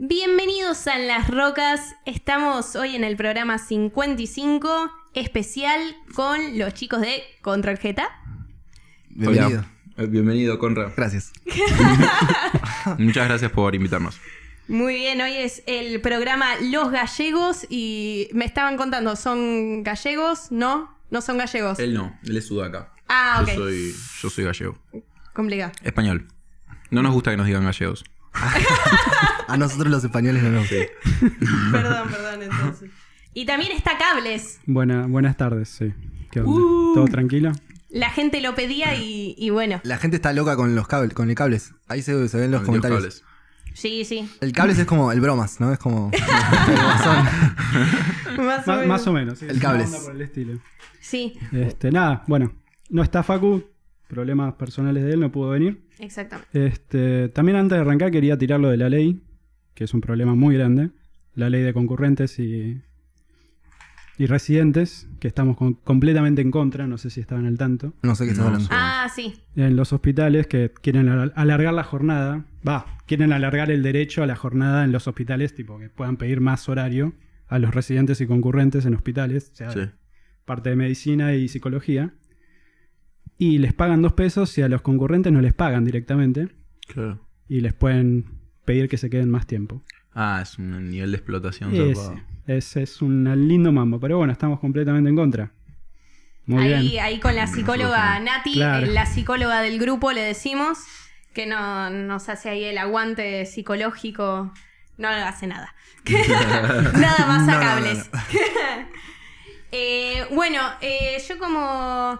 Bienvenidos a Las Rocas. Estamos hoy en el programa 55 especial con los chicos de Control Jeta. Bienvenido. Hola. Eh, Bienvenido, Conra. Gracias. Muchas gracias por invitarnos. Muy bien, hoy es el programa Los Gallegos y me estaban contando, ¿son gallegos? ¿No? No son gallegos. Él no, él es sudaca. Ah, ok. Yo soy, yo soy gallego. Complicado. Español. No nos gusta que nos digan gallegos. A nosotros los españoles no nos ve. Perdón, perdón, entonces. Y también está Cables. Buena, buenas tardes, sí. ¿Qué onda? Uh. ¿Todo tranquilo? La gente lo pedía y, y bueno. La gente está loca con los cables, con el cables. Ahí se, se ven los Los comentarios. cables. Sí, sí. El cables es como el bromas, ¿no? Es como. Más o menos. más o menos, sí. El cables. onda por el estilo. Sí, Este, nada, bueno, no está Facu, problemas personales de él, no pudo venir. Exactamente. Este, también antes de arrancar quería tirar lo de la ley, que es un problema muy grande. La ley de concurrentes y, y residentes, que estamos con- completamente en contra, no sé si estaban al tanto. No sé qué estás No, hablando. Ah, sí. En los hospitales que quieren al- alargar la jornada, va, quieren alargar el derecho a la jornada en los hospitales, tipo que puedan pedir más horario a los residentes y concurrentes en hospitales, o sea, Sí. parte de medicina y psicología. Y les pagan dos pesos y a los concurrentes no les pagan directamente Claro. y les pueden pedir que se queden más tiempo. Ah, es un nivel de explotación. Ese, es un lindo mambo, pero bueno, estamos completamente en contra. Muy ahí, bien. ahí con la psicóloga Nati, Claro. la psicóloga del grupo, le decimos que no nos hace ahí el aguante psicológico. No hace nada. nada más No, a no, cables. Eh, bueno, eh, yo como.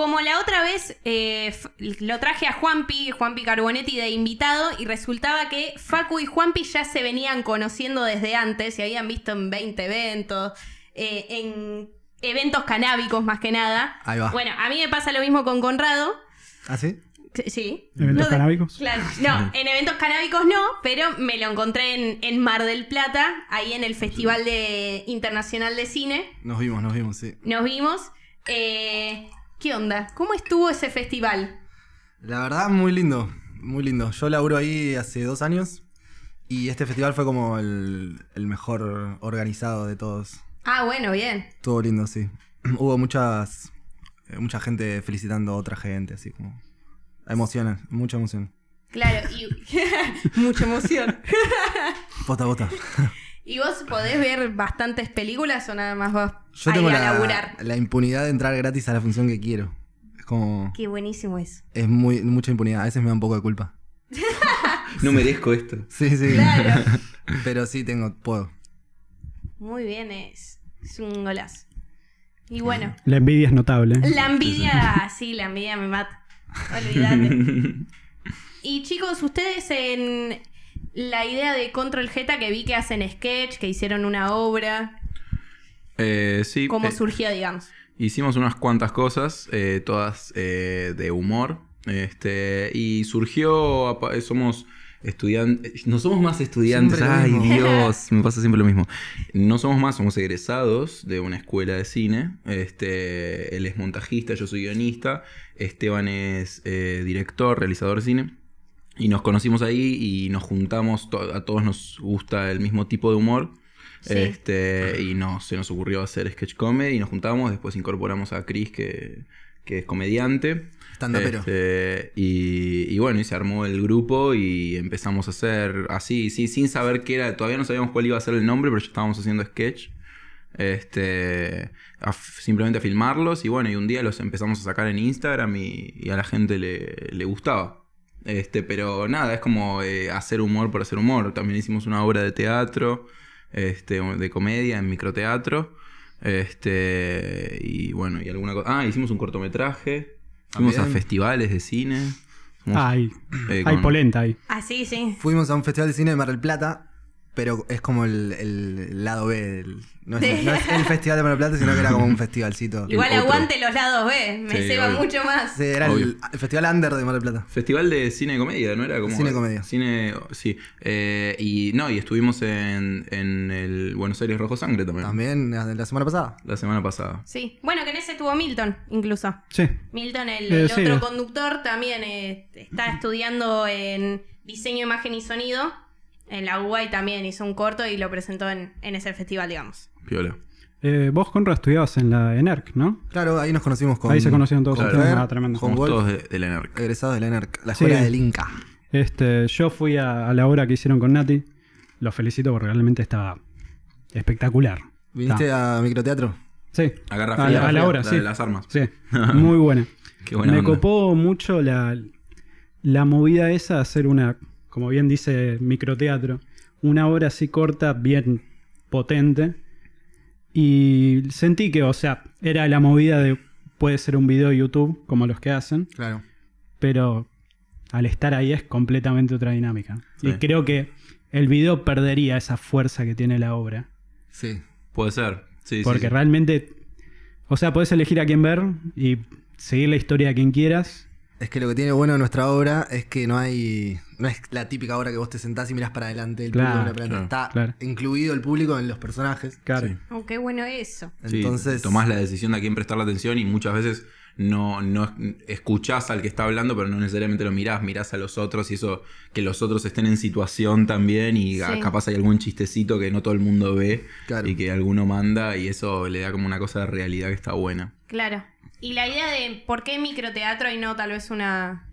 Como la otra vez eh, lo traje a Juanpi, Juanpi Carbonetti de invitado, y resultaba que Facu y Juanpi ya se venían conociendo desde antes, se habían visto en 20 eventos, eh, en eventos canábicos más que nada. Ahí va. Bueno, a mí me pasa lo mismo con Conrado. ¿Ah, sí? Sí, Sí. ¿Eventos No, canábicos? Claro, no, en eventos canábicos no, pero me lo encontré en, en Mar del Plata, ahí en el Festival de, Internacional de Cine. Nos vimos, nos vimos, sí. Nos vimos. Eh, ¿Qué onda? ¿Cómo estuvo ese festival? La verdad, muy lindo. Muy lindo. Yo laburo ahí hace dos años. Y este festival fue como el, el mejor organizado de todos. Ah, bueno, bien. Estuvo lindo, sí. Hubo muchas. eh, mucha gente felicitando a otra gente, así como. Emociones, mucha emoción. Claro, y mucha emoción. Posta, posta. ¿Y vos podés ver bastantes películas o nada más vas Yo ahí tengo a la, laburar? la impunidad de entrar gratis a la función que quiero. Es como. Qué buenísimo es. Es muy, mucha impunidad. A veces me da un poco de culpa. No merezco esto. Sí, sí. Claro. Pero sí tengo, puedo. Muy bien, es, es un golazo. Y bueno, La envidia es notable. la envidia, sí, la envidia me mata. Olvídate. Y chicos, ustedes en la idea de Control Jeta que vi que hacen sketch, que hicieron una obra, Eh, sí. ¿cómo eh, surgió, digamos? Hicimos unas cuantas cosas, eh, todas eh, de humor. Este, y surgió, somos estudiantes, no somos más estudiantes, ay. Dios, me pasa siempre lo mismo. No somos más, somos egresados de una escuela de cine. Este, él es montajista, yo soy guionista, Esteban es eh, director, realizador de cine. Y nos conocimos ahí y nos juntamos, to- a todos nos gusta el mismo tipo de humor. Sí. Este, y no, se nos ocurrió hacer sketch comedy y nos juntamos, después incorporamos a Chris que, que es comediante. Este, y, y bueno, y se armó el grupo y empezamos a hacer así, sí, sin saber qué era, todavía no sabíamos cuál iba a ser el nombre, pero ya estábamos haciendo sketch. Este, a simplemente a filmarlos y bueno, y un día los empezamos a sacar en Instagram y, y a la gente le, le gustaba. Este, pero nada, es como eh, hacer humor por hacer humor. También hicimos una obra de teatro, este, de comedia en microteatro. Este, y bueno, y alguna cosa. Ah, hicimos un cortometraje. Fuimos a festivales de cine. Fuimos, Hay, eh, hay con- polenta ahí. Ah, sí, sí. Fuimos a un festival de cine de Mar del Plata, pero es como el, el lado B. del- no, es, no es el festival de Mar del Plata, sino que era como un festivalcito. Igual aguante los lados B, me Sí, ceba obvio. mucho más. Sí, era el, festival under de Mar del Plata. Festival de cine y comedia, ¿no era? Como Cine y comedia. Cine, sí. Eh, y no, y estuvimos en, en el Buenos Aires Rojo Sangre también. También la la semana pasada. La semana pasada. Sí. Bueno, que en ese estuvo Milton, incluso. Sí. Milton, el, Eh, el sí. otro conductor, también eh, está estudiando en diseño, imagen y sonido En la UBA también hizo un corto y lo presentó en, en ese festival, digamos. Piola. Eh, vos, Conrad, estudiabas en la ENERC, ¿no? Claro, ahí nos conocimos con. Ahí se conocieron todos con ustedes. Fer, Ah, tremendo. Con Wolf, todos de, de la ENERC. egresados de la ENERC, la Sí. escuela del Inca. Este, yo fui a, a la obra que hicieron con Nati. Los felicito porque realmente estaba espectacular. ¿Viniste Está. a microteatro? Sí. A, la, a la fría, obra, la sí. de las armas. Sí, muy buena. Qué buena Me onda. copó mucho la, la movida esa de hacer una, como bien dice, microteatro. Una obra así corta, bien potente. Y sentí que, o sea, era la movida de puede ser un video de YouTube, como los que hacen, Claro. pero al estar ahí es completamente otra dinámica. Sí. Y creo que el video perdería esa fuerza que tiene la obra. Sí. Puede ser. Sí, Porque sí. realmente, o sea, puedes elegir a quién ver y seguir la historia de quien quieras. Es que lo que tiene bueno nuestra obra es que no hay. No es la típica obra que vos te sentás y mirás para adelante, el Claro, público claro, Está claro. incluido el público en los personajes. Claro. Sí. Oh, qué bueno eso. Sí, Entonces. tomás la decisión de a quién prestarle atención y muchas veces no, no escuchás al que está hablando, pero no necesariamente lo mirás, mirás a los otros y eso, que los otros estén en situación también y Sí. capaz hay algún chistecito que no todo el mundo ve Claro. y que alguno manda y eso le da como una cosa de realidad que está buena. Claro. Y la idea de por qué microteatro y no tal vez una,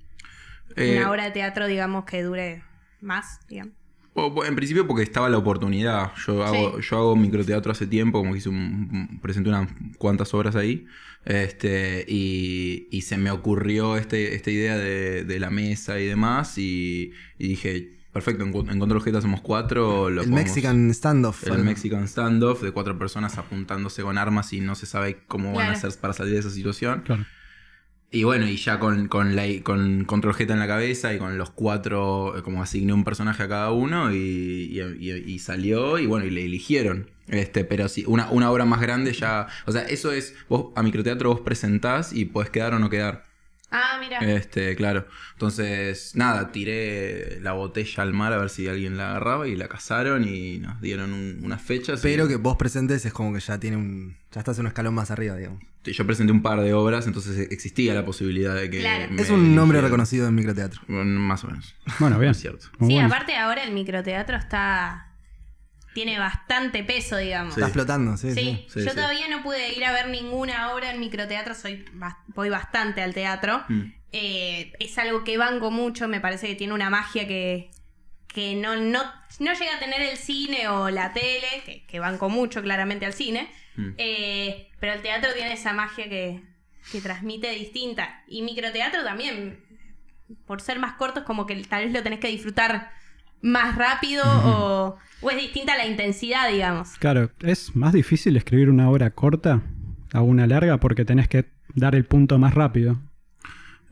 Eh, una obra de teatro, digamos, que dure más, digamos. o- en principio porque estaba la oportunidad. Yo hago, yo hago microteatro hace tiempo, como que hice un, presenté unas cuantas obras ahí. Este, y, y se me ocurrió este, esta idea de, de la mesa y demás. Y, y dije, perfecto, en, en Control J hacemos cuatro. Lo el podemos- Mexican Standoff. El Mexican Standoff de cuatro personas apuntándose con armas y no se sabe cómo van a Claro. hacer para salir de esa situación. Claro. Y bueno, y ya con, con, la, con Control J en la cabeza y con los cuatro, eh, como asigné un personaje a cada uno y, y- y- y salió y bueno, y le eligieron. Este, pero sí, una, una obra más grande ya. O sea, eso es. Vos a microteatro vos presentás y podés quedar o no quedar. Ah, mira. Este, claro. Entonces, nada, tiré la botella al mar a ver si alguien la agarraba y la cazaron y nos dieron un- unas fechas. y- Pero que vos presentes es como que ya tiene un. Ya estás un escalón más arriba, digamos. Yo presenté un par de obras, entonces existía la posibilidad de que. Claro. me Es un nombre reconocido en microteatro. Bueno, Más o menos. Bueno, bien. Es cierto. Muy sí, bueno. aparte ahora el microteatro está. tiene bastante peso, digamos. Sí. Está explotando, sí. Sí, sí. Sí, yo sí. todavía no pude ir a ver ninguna obra en microteatro, soy voy bastante al teatro. Mm. Eh, es algo que banco mucho, me parece que tiene una magia que, que no, no, no llega a tener el cine o la tele, que, que banco mucho claramente al cine, Mm. Eh, pero el teatro tiene esa magia que, que transmite distinta. Y microteatro también, por ser más cortos, como que tal vez lo tenés que disfrutar más rápido o, o es distinta la intensidad, digamos. Claro, es más difícil escribir una obra corta a una larga porque tenés que dar el punto más rápido.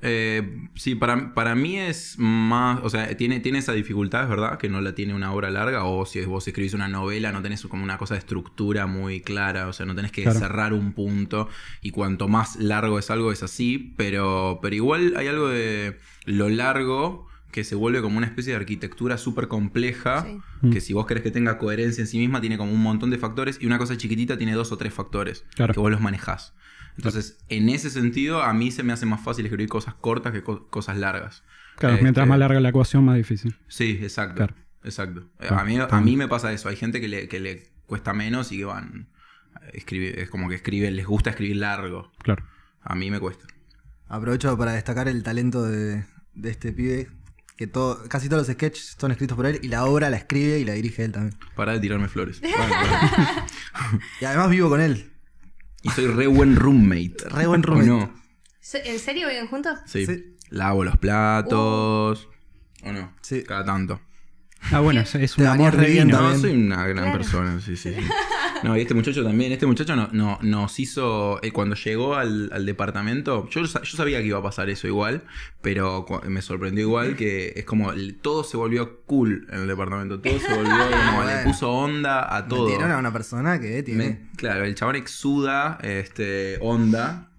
Eh, sí, para, para mí es más, o sea, tiene, tiene esa dificultad, es verdad, que no la tiene una obra larga, o si vos escribís una novela no tenés como una cosa de estructura muy clara, o sea, no tenés que Claro. cerrar un punto, y cuanto más largo es algo es así, pero, pero igual hay algo de lo largo que se vuelve como una especie de arquitectura súper compleja, Sí. Mm. que si vos querés que tenga coherencia en sí misma, tiene como un montón de factores, y una cosa chiquitita tiene dos o tres factores, Claro. que vos los manejás. Entonces, en ese sentido, a mí se me hace más fácil escribir cosas cortas que co- cosas largas. Claro, Este, mientras más larga la ecuación, más difícil. Sí, exacto. Claro. Exacto. Claro, A, mí, a mí me pasa eso. Hay gente que le, que le cuesta menos y que van. a escribir- es como que escriben, les gusta escribir largo. Claro. A mí me cuesta. Aprovecho para destacar el talento de, de este pibe. Que todo, casi todos los sketches son escritos por él y la obra la escribe y la dirige él también. Para de tirarme flores. Bueno. Y además vivo con él. Y soy re buen roommate. Re buen ¿O roommate. no? ¿En serio viven juntos? Sí. Sí. Lavo los platos. ¿O no? Sí. Cada tanto. Ah, bueno, es, un amor divino. No, también. soy una gran Claro. persona, sí, sí, sí. No, y este muchacho también, este muchacho no, no- nos hizo, eh, cuando llegó al, al departamento, yo, yo sabía que iba a pasar eso igual, pero me sorprendió igual que es como, el- todo se volvió cool en el departamento, todo se volvió como, le puso onda a todo. Metieron a una persona que tiene. Me- claro, el chabón exuda este, onda,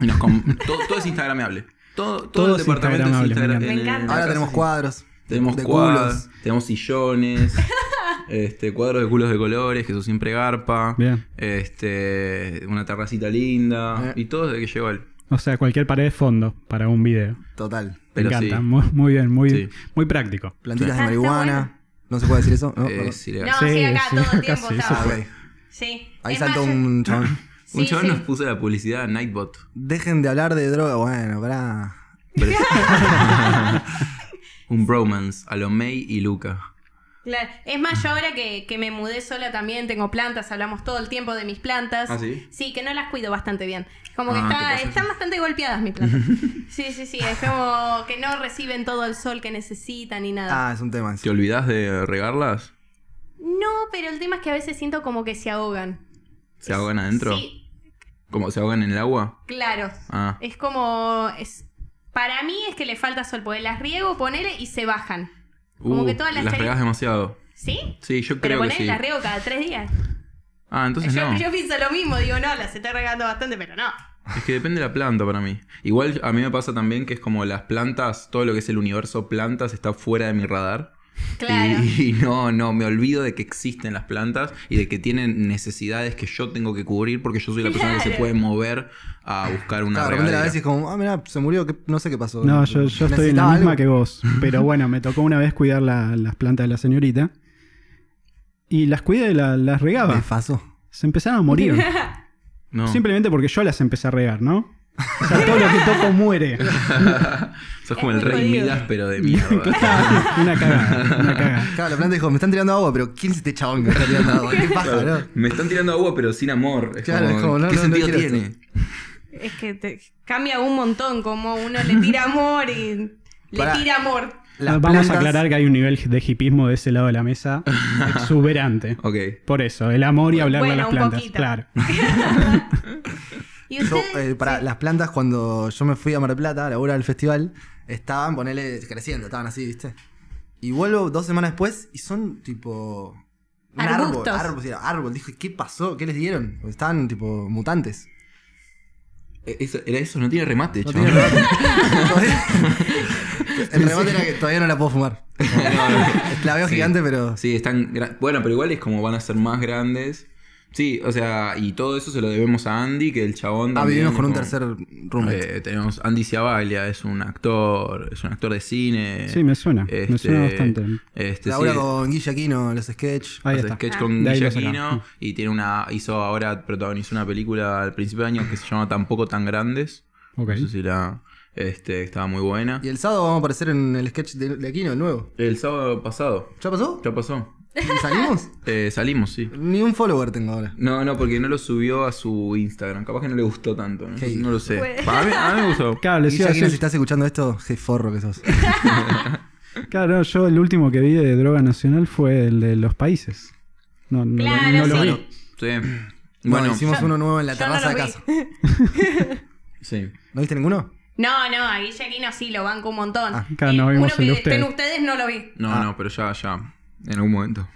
y nos com- todo, todo es instagramable. Todo, todo, Todo el es departamento es instagramable, me encanta. Me encanta. Ahora tenemos cuadros. Tenemos de cuadros, culos. tenemos sillones, este, cuadros de culos de colores, que eso siempre garpa. Bien. Este, una terracita linda. Eh. Y todo desde que llegó él. O sea, cualquier pared de fondo para un video. Total. Me Pero encanta. sí. Muy, muy bien, muy, Sí. muy práctico. Plantitas Sí. de Ah, marihuana. ¿No se puede decir eso? No, Eh, perdón. es ilegal. No, Sí, sí, acá sí, todo el tiempo. Ah, ok. Sí. Ahí saltó un chabón. Un chabón sí. nos puso la publicidad Nightbot. Dejen de hablar de droga. Bueno, pará. Pero un bromance a lo May y Luca. Claro. Es más, yo ahora que, que me mudé sola también tengo plantas, hablamos todo el tiempo de mis plantas. ¿Ah, sí? Sí, que no las cuido bastante bien. Como que Ah, están bastante golpeadas mis plantas. sí, sí, sí. Es como que no reciben todo el sol que necesitan ni nada. Ah, es un tema ¿Te eso. olvidas de regarlas? No, pero el tema es que a veces siento como que se ahogan. ¿Se ahogan adentro? Sí, ¿Como se ahogan en el agua? claro. Ah. Es como. Es, para mí es que le falta sol, porque las riego, ponele y se bajan. Como Uh, que todas las las regas demasiado. ¿Sí? Sí, yo Pero creo que ponele, sí. las riego cada tres días. Ah, entonces yo, no. yo pienso lo mismo, digo, no, las estoy regando bastante, pero no. Es que depende de la planta para mí. Igual a mí me pasa también que es como las plantas, todo lo que es el universo plantas está fuera de mi radar. Claro. Y, y no, no, me olvido de que existen las plantas y de que tienen necesidades que yo tengo que cubrir porque yo soy la persona que se puede mover a buscar una Claro, de repente la regadera. ves y es como, ah, mira, se murió, ¿qué- no sé qué pasó. No, yo, yo estoy en la misma algo. que vos. Pero bueno, me tocó una vez cuidar la- las plantas de la señorita. Y las cuidé y la- las Me regaba. pasó. Se empezaron a morir. No. Simplemente porque yo las empecé a regar, ¿no? O sea, todo lo que toco muere. Sos como Es el rey jodido. Midas, pero de mierda. una cagada, una cagada. Claro, la planta dijo, me están tirando agua, pero ¿quién es este chabón que me está tirando agua? ¿Qué pasa, Claro, no? Me están tirando agua, pero sin amor. Es Claro, como, es como, no, ¿Qué no, sentido tiene? esto. Es que te cambia un montón, como uno le tira amor y le tira amor. Las Vamos plantas- a aclarar que hay un nivel de hipismo de ese lado de la mesa exuberante. Ok. Por eso, el amor y hablarle Bueno, a las un plantas. poquito. Claro. Y Yo, eh, para sí. las plantas, cuando yo me fui a Mar del Plata a la hora del festival, estaban, ponele, creciendo, estaban así, ¿viste? Y vuelvo dos semanas después y son tipo. Un árbol, Arbustos. árbol, sí, árbol. Dije, ¿qué pasó? ¿Qué les dieron? Estaban tipo mutantes. Eh, Eso, era eso, no tiene remate, No tiene remate. El remate era que todavía no la puedo fumar. La veo Sí. gigante, pero. Sí, están. Bueno, pero igual es como van a ser más grandes. Sí, o sea, y todo eso se lo debemos a Andy, que el chabón. Ah, vivimos con un como- tercer roommate. Eh, tenemos Andy Ciavaglia, es un actor, es un actor de cine. Sí, me suena. Me Este, suena bastante. Este, Labura sí, con Guille Aquino, los sketch. Ahí está. sketch Ah. con Guille. Aquino y tiene una hizo ahora protagonizó una película al principio de año que se llama Tampoco tan grandes. Ok. No sé si la este estaba muy buena. Y el sábado vamos a aparecer en el sketch de, de Aquino, el nuevo. El sábado pasado. ¿Ya pasó? ¿Ya pasó? ¿Y salimos? Eh, salimos, sí. Ni un follower tengo ahora. No, no, porque no lo subió a su Instagram. Capaz que no le gustó tanto. No, Qué no lo sé. A mí, a mí me gustó. Claro, Aquino, si estás escuchando esto, qué forro que sos. Claro, yo el último que vi de droga nacional fue el de los países. No, no, Claro, no lo sí. vi. Sí. Bueno, Bueno, hicimos Yo- uno nuevo en la terraza de casa. sí. ¿No viste ninguno? No, no, a Guille Aquino sí lo banco un montón. Ah, claro, no vimos uno que de ustedes. ustedes no lo vi. No, Ah. no, pero ya, ya. En algún momento.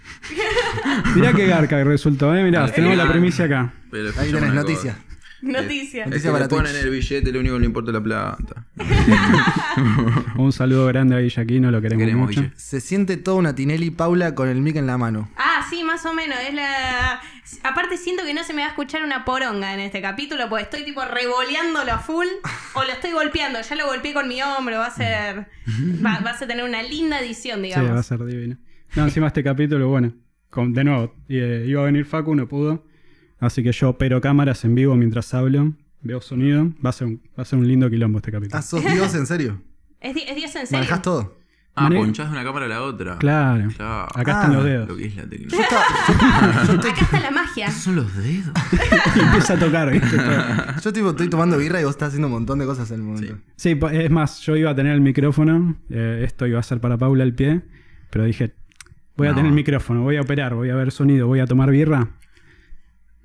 Mirá qué garca que resultó, ¿eh? Mirá, tenemos la primicia acá. Pero Ahí tenés noticias. Noticias. Es que le ponen el billete, lo único que le importa es la plata. Un saludo grande a Guillaquino, lo queremos, Queremos, mucho. Se siente toda una Tinelli Paula con el mic en la mano. Ah, sí, más o menos. Es la. Aparte, siento que no se me va a escuchar una poronga en este capítulo, porque estoy tipo revoleándolo a full o lo estoy golpeando. Ya lo golpeé con mi hombro. Va a ser. Va, vas a tener una linda edición, Sí, va a digamos. ser divino. No, encima este capítulo, bueno, con, de nuevo, eh, iba a venir Facu, no pudo. Así que yo opero cámaras en vivo mientras hablo, veo sonido. Va a ser un, va a ser un lindo quilombo este capítulo. Ah, sos Dios, en serio. es, di- es Dios en serio. Manejás todo. Ah, Mane- ponchás de una cámara a la otra. Claro. Claro. Acá Ah, están los dedos. Lo que es la Yo tecnología. estaba- yo, Acá está la magia. Esos son los dedos. Y empieza a tocar, ¿viste? Todo. yo, tipo, estoy tomando birra y vos estás haciendo un montón de cosas en el momento. Sí, pa- es más, yo iba a tener el micrófono. eh, esto iba a ser para Paula al pie. Pero dije, voy a tener el micrófono, voy a operar, voy a ver sonido, voy a tomar birra.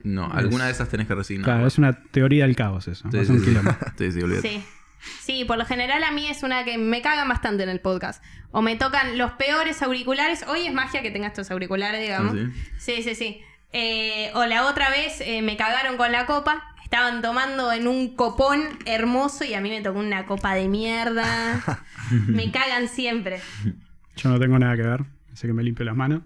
No, alguna de esas tenés que resignar. Claro, es una teoría del caos eso. Sí, va a sí, ser un sí. quilombo. Sí, sí, olvídate. Sí. Sí, por lo general a mí es una que me cagan bastante en el podcast. O me tocan los peores auriculares. Hoy es magia que tenga estos auriculares, digamos. Ah, sí, sí, sí. Eh, o la otra vez eh, me cagaron con la copa. Estaban tomando en un copón hermoso y a mí me tocó una copa de mierda. me cagan siempre. Yo no tengo nada que ver, así que me limpio las manos.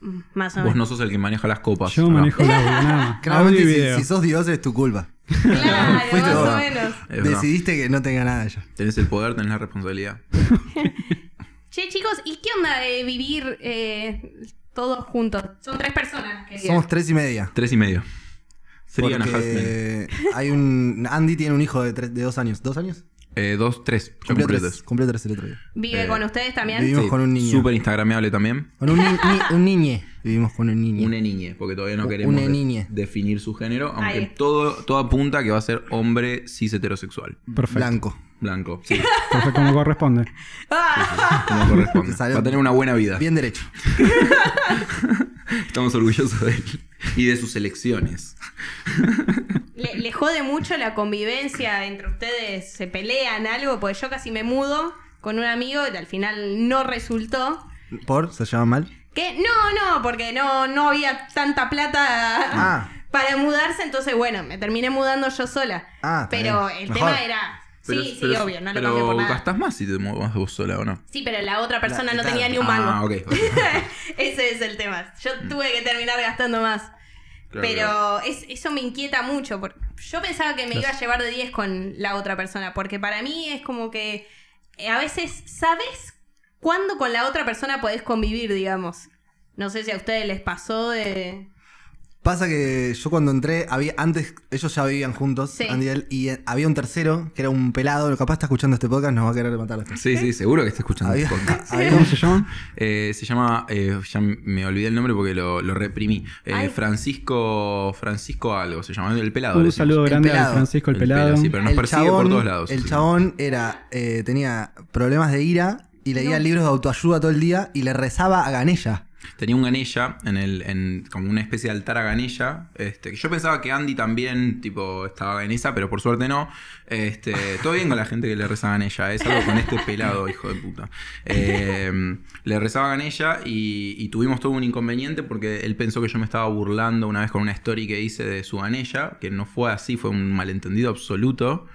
Mm, Más o Vos menos. no sos el que maneja las copas. Yo manejo el audio, nada más. Audio Claramente, y si, video. si sos Dios, es tu culpa. Claro, Fuiste más vos. o menos. Es verdad. Decidiste que no tenga nada ya. Tenés el poder, tenés la responsabilidad. Che, chicos, ¿y qué onda de vivir eh, todos juntos? Son tres personas. Somos tres y media. Tres y medio. Sería una half men. Porque hay un. Andy tiene un hijo de, tres- de dos años. ¿Dos años? Eh, dos, tres. Yo Cumplió cumplí tres. tres. Cumplió tres el otro día. ¿Vive Eh, con ustedes también? vivimos con un niño. Súper instagrameable también. Con un, ni- ni- un niñe. Vivimos con un niño. Una niñe, porque todavía no queremos una de- niñe. definir su género, aunque Ahí. todo, todo apunta a que va a ser hombre cis heterosexual. Perfecto. Blanco. Blanco, sí, Perfecto, como corresponde. Ah, como corresponde. Salió Va a tener una buena vida. Bien derecho. Estamos orgullosos de él. Y de sus elecciones. ¿Le, le jode mucho la convivencia entre ustedes? ¿Se pelean algo? Porque yo casi me mudo con un amigo y al final no resultó. ¿Por? ¿Se llama mal? Que no, no, porque no, no había tanta plata Ah. para mudarse, entonces bueno, me terminé mudando yo sola. Ah, pero bien. el Mejor. tema era. Pero- sí, sí, obvio, no lo cambié por nada. gastás más si te muevas vos sola o no. Sí, pero la otra persona La- no tenía ni un mango. Ah, ok. Ese es el tema. Yo tuve que terminar gastando más. Claro, pero claro. es- eso me inquieta mucho. porque yo pensaba que me iba a llevar de 10 con la otra persona. Porque para mí es como que eh, a veces sabes cuándo con la otra persona podés convivir, digamos. No sé si a ustedes les pasó de. Pasa que yo cuando entré, había antes ellos ya vivían juntos, Sí. Andy y él, y eh, había un tercero que era un pelado, capaz está escuchando este podcast, nos va a querer matar. Sí, sí, seguro que está escuchando Había- este podcast. había ¿Cómo se llama? Eh, se llama, eh, ya me olvidé el nombre porque lo, lo reprimí. Eh. Francisco, Francisco algo, se llama el pelado. Un saludo El grande a Francisco el, El Pelado. pela, sí, pero nos el persigue por todos lados. El sí. chabón era, eh, tenía problemas de ira y leía libros de autoayuda todo el día y le rezaba a Ganella. Tenía un ganella en el, como una especie de altar a ganella. Este, yo pensaba que Andy también, tipo, estaba en esa, pero por suerte no. Este, todo bien con la gente que le reza a ganella. Es algo con este pelado, hijo de puta. Eh, le rezaba a ganella y, y tuvimos todo un inconveniente porque él pensó que yo me estaba burlando una vez con una story que hice de su ganella, que no fue así, fue un malentendido absoluto.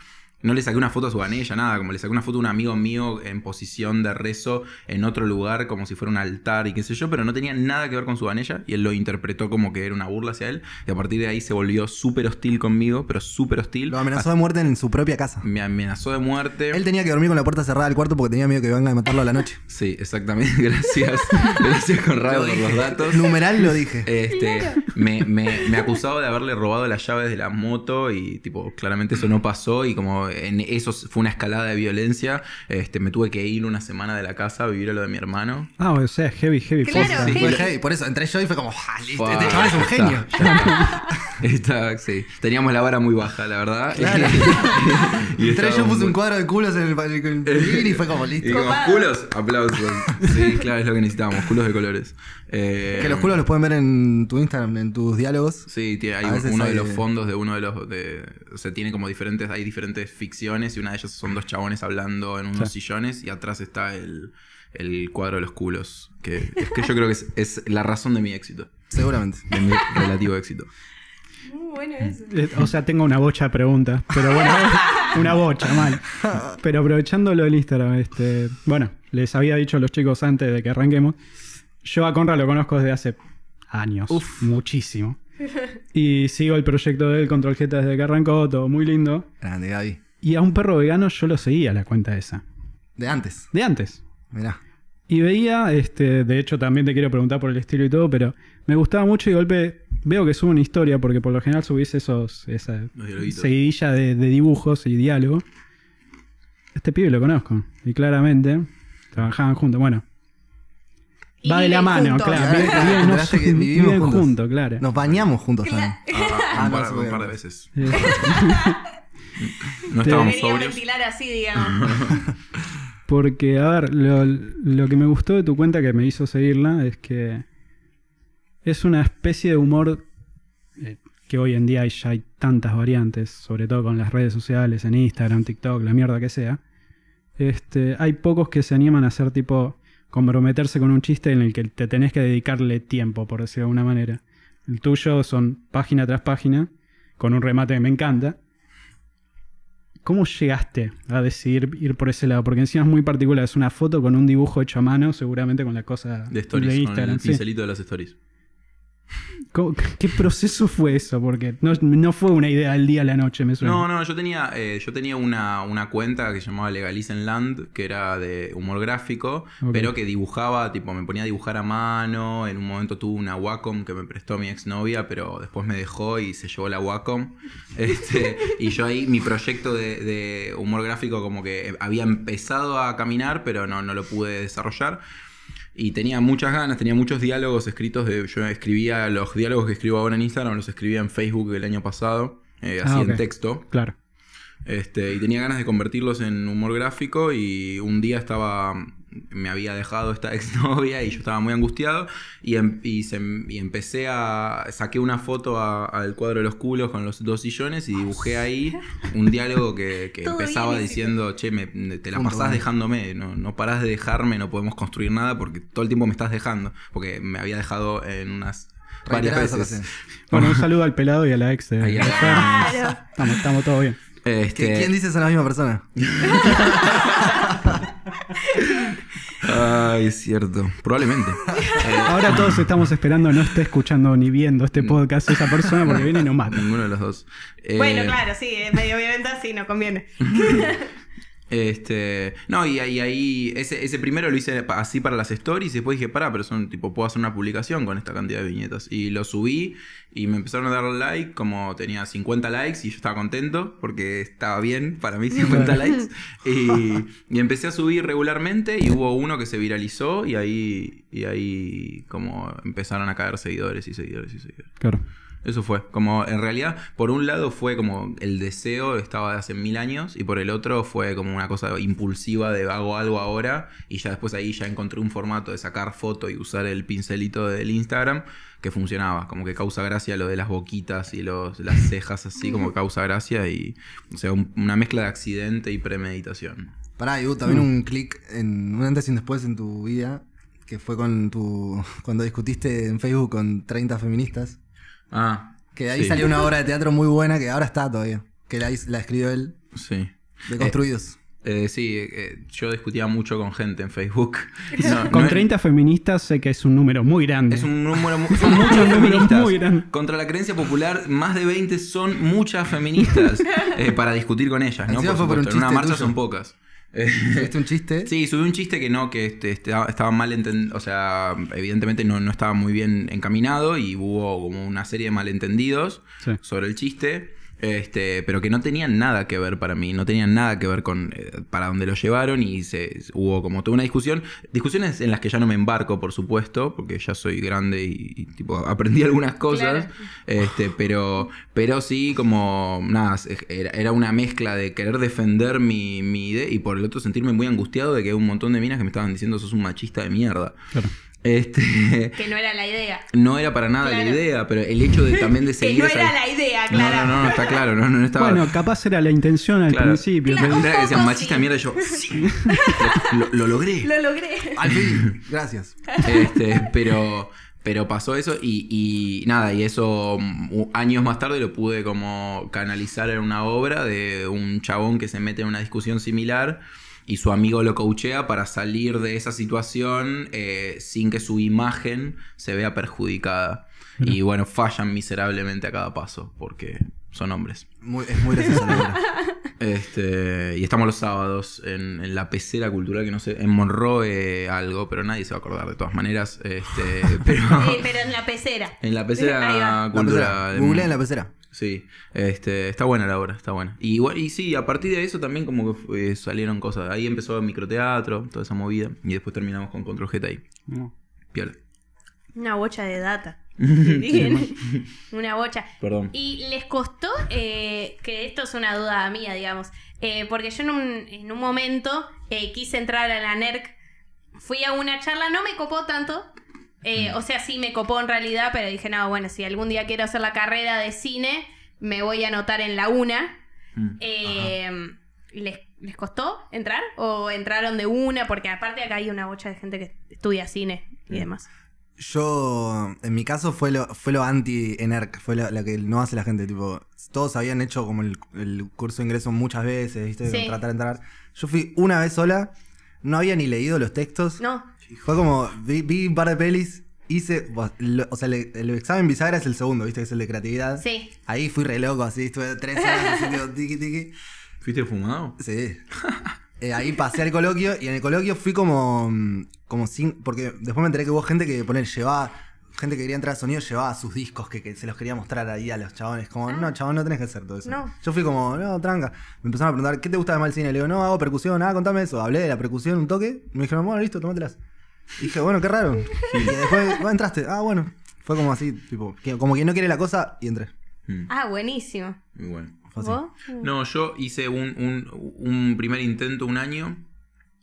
No le saqué una foto a su ganella, nada, como le saqué una foto a un amigo mío en posición de rezo en otro lugar, como si fuera un altar y qué sé yo, pero no tenía nada que ver con su ganella y él lo interpretó como que era una burla hacia él y a partir de ahí se volvió súper hostil conmigo, pero súper hostil. Lo amenazó de muerte en su propia casa. Me amenazó de muerte. Él tenía que dormir con la puerta cerrada del cuarto porque tenía miedo que vengan a matarlo a la noche. Sí, exactamente, gracias. gracias Conrado por los datos. Numeral lo dije. Este, me, me, me acusaba de haberle robado las llaves de la moto y tipo, claramente eso no pasó y como en eso fue una escalada de violencia, este, me tuve que ir una semana de la casa a vivir a lo de mi hermano. Ah, o sea, heavy, heavy. Claro. Sí, Fue heavy. heavy, Por eso entré yo y fue como, ¡ah, Este chaval es un ya genio. está, sí. Teníamos la vara muy baja, la verdad. Claro. y yo, puse un cuadro de culos en el, en el y fue como Y listo. como culos, aplausos. Sí, claro, es lo que necesitábamos, culos de colores. Eh, Que los culos los pueden ver en tu Instagram, en tus diálogos. Sí, tiene, hay uno hay- de los fondos de uno de los. De, o sea, tiene como diferentes. Hay diferentes ficciones y una de ellas son dos chabones hablando en unos sillones y atrás está el, el cuadro de los culos. Que es que yo creo que es, es la razón de mi éxito. Seguramente. De mi relativo éxito. Muy bueno eso. Eh, O sea, tengo una bocha de preguntas, pero bueno, una bocha, mal. Pero aprovechando lo del Instagram, este, bueno, les había dicho a los chicos antes de que arranquemos, yo a Conra lo conozco desde hace años, Uf. muchísimo. Y sigo el proyecto del Control J desde que arrancó, todo muy lindo. Grande, Gaby. Y a un perro vegano yo lo seguía la cuenta esa, De antes. de antes. Mirá. Y veía, este, de hecho también te quiero preguntar por el estilo y todo, pero me gustaba mucho y de golpe veo que sube una historia, porque por lo general subís esos, esa seguidilla de, de dibujos y diálogo. Este pibe lo conozco, y claramente trabajaban juntos. Bueno, Y va de la mano, juntos. claro. Viven, no que vivimos juntos. juntos, claro. Nos bañamos juntos también. Ah, Ah, un, no, par, se un par de veces. No estábamos sobrios. ventilar así, digamos. Porque, a ver, lo, lo que me gustó de tu cuenta que me hizo seguirla es que es una especie de humor eh, que hoy en día ya hay tantas variantes, sobre todo con las redes sociales, en Instagram, TikTok, la mierda que sea. Este, hay pocos que se animan a hacer tipo comprometerse con un chiste en el que te tenés que dedicarle tiempo, por decirlo de alguna manera. El tuyo son página tras página, con un remate que me encanta. ¿Cómo llegaste a decidir ir por ese lado? Porque encima es muy particular, es una foto con un dibujo hecho a mano, seguramente con la cosa De stories, con Instagram. el sí. pincelito de las stories. ¿Cómo- ¿Qué proceso fue eso? Porque no, no fue una idea del día a la noche, me suena. No, no, yo tenía, eh, yo tenía una, una cuenta que se llamaba Legalicen Land, que era de humor gráfico, pero que dibujaba, tipo, me ponía a dibujar a mano. En un momento tuve una Wacom que me prestó mi exnovia, pero después me dejó y se llevó la Wacom. Este, y yo ahí, mi proyecto de, de humor gráfico, como que había empezado a caminar, pero no, no lo pude desarrollar. Y tenía muchas ganas, tenía muchos diálogos escritos. De, yo escribía los diálogos que escribo ahora en Instagram, los escribía en Facebook el año pasado, eh, así Ah, en texto. Claro. Este, y tenía ganas de convertirlos en humor gráfico y un día estaba me había dejado esta exnovia y yo estaba muy angustiado y, em- y se- y empecé a saqué una foto a- al cuadro de los culos con los dos sillones y dibujé ahí un diálogo que, que empezaba bien, diciendo che me- te la Punto pasás uno. dejándome no, no parás de dejarme no podemos construir nada porque todo el tiempo me estás dejando porque me había dejado en unas varias veces. Bueno, un saludo al pelado y a la ex. Claro. Estamos, estamos todo bien. Este, ¿Qui- ¿Quién dice esa la misma persona? Ay, es cierto. Probablemente. Eh, Ahora todos estamos esperando no esté escuchando ni viendo este podcast esa persona porque viene y nos mata. ninguno de los dos. Eh, Bueno, claro, sí, es medio violenta, sí, no conviene. Este. No, y ahí, ahí ese, ese primero lo hice así para las stories. Y después dije, pará, pero son tipo, puedo hacer una publicación con esta cantidad de viñetas. Y lo subí y me empezaron a dar like. Como tenía 50 likes y yo estaba contento porque estaba bien para mí 50 likes. Y, y empecé a subir regularmente. Y hubo uno que se viralizó. Y ahí, y ahí, como empezaron a caer seguidores y seguidores y seguidores. Claro. Eso fue. Como en realidad, por un lado fue como el deseo estaba de hace mil años y por el otro fue como una cosa impulsiva de hago algo ahora y ya después ahí ya encontré un formato de sacar foto y usar el pincelito del Instagram que funcionaba. Como que causa gracia lo de las boquitas y los, las cejas así como que causa gracia y o sea, un- una mezcla de accidente y premeditación. Pará, y hubo también un clic en un antes y un después en tu vida, que fue con tu cuando discutiste en Facebook con 30 feministas. Ah. Que ahí sí, salió una obra de teatro muy buena que ahora está todavía. Que la, la escribió él, Sí. de Construidos. Eh, sí, eh, yo discutía mucho con gente en Facebook. No, Con no es- 30 feministas sé que es un número muy grande. Es un número, mu- son muchas feministas. muy grande. Contra la creencia popular, más de 20 son muchas feministas eh, para discutir con ellas, ¿no? Por fue por un supuesto. En una marcha tuyo. son pocas. Eh, ¿Viste un chiste? sí, subí un chiste que no, que este, estaba, estaba mal entendido, o sea, evidentemente no, no estaba muy bien encaminado y hubo como una serie de malentendidos Sí. sobre el chiste. Este, pero que no tenían nada que ver para mí, no tenían nada que ver con eh, para dónde lo llevaron y se hubo como toda una discusión, discusiones en las que ya no me embarco, por supuesto, porque ya soy grande y, y, tipo aprendí algunas cosas, Claro. este, pero pero sí como nada, era, era una mezcla de querer defender mi, mi idea y por el otro sentirme muy angustiado de que hay un montón de minas que me estaban diciendo sos un machista de mierda. Claro. Este, Que no era la idea. no era para nada la Claro. idea, pero el hecho de también de Que seguir no esa- era la idea, no, claro. no, no, no, está claro, no, no estaba. Bueno, capaz era la intención al Claro. principio. Claro. pero- que decían machista sí. mierda yo, sí, lo, lo logré. Lo logré. Al fin, gracias. Este, pero, pero pasó eso y, y nada, y eso mm, años más tarde lo pude como canalizar en una obra de un chabón que se mete en una discusión similar y su amigo lo coachea para salir de esa situación eh, sin que su imagen se vea perjudicada. Y bueno, fallan miserablemente a cada paso porque son hombres. Muy- es muy obra. Este, y estamos los sábados en, en la pecera cultural, que no sé, en Monroe algo, pero nadie se va a acordar de todas maneras. Este, pero Eh, pero en la pecera. en la pecera cultural. Google en la pecera. Sí, este, está buena la obra, está buena. Y, y sí, a partir de eso también como que fue- salieron cosas. Ahí empezó el microteatro, toda esa movida. Y después terminamos con Control G ahí. No. Piola. Una bocha de data. Una bocha. Perdón. Y les costó, eh, que esto es una duda mía, digamos, eh, porque yo en un, en un momento eh, quise entrar a la NERC, fui a una charla, no me copó tanto, eh, o sea, sí me copó en realidad, pero dije, no, bueno, si algún día quiero hacer la carrera de cine, me voy a anotar en la UNA. Mm. Eh, ¿les, ¿Les costó entrar? ¿O entraron de una? Porque aparte acá hay una bocha de gente que estudia cine y Mm. demás. Yo, en mi caso, fue lo, fue lo anti-ENERC, fue lo, lo que no hace la gente. Tipo, todos habían hecho como el, el curso de ingreso muchas veces, ¿viste? Sí. Tratar de entrar. Yo fui una vez sola, no había ni leído los textos. No, Fue como, vi, vi un par de pelis hice, lo- o sea, el, el examen bisagra es el segundo, ¿viste? Que es el de creatividad. Sí. Ahí fui re loco, así, estuve tres horas así, tipo, tiki tiki. ¿Fuiste fumado? Sí. Eh, ahí pasé al coloquio y en el coloquio fui como. como sin. Porque después me enteré que hubo gente que poner, llevaba. Gente que quería entrar a sonido llevaba sus discos que, que se los quería mostrar ahí a los chabones. Como, no, chabón, no tenés que hacer todo eso. No. Yo fui como, no, tranca. Me empezaron a preguntar, ¿qué te gusta de mal cine? Le digo, no, hago percusión, ah, contame eso. Hablé de la percusión un toque. Me dijeron, bueno, listo, tómatelas. Y dije, bueno, qué raro. Y después, "Ah, entraste. Ah, bueno. Fue como así, tipo, que- como quien no quiere la cosa y entré. Mm, Ah, buenísimo. muy bueno. Fue así. ¿Vos? No, yo hice un, un- un primer intento un año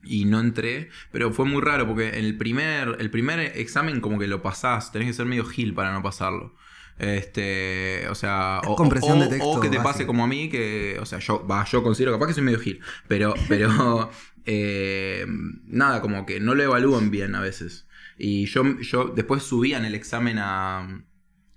y no entré, pero fue muy raro porque en el primer, el primer examen como que lo pasás, tenés que ser medio gil para no pasarlo. Este, o sea, o, compresión o- de texto o que te pase como a mí, que, o sea, yo, va, yo considero capaz que soy medio gil, pero, pero, eh, nada, como que no lo evalúan bien a veces. Y yo, yo después subían el examen a,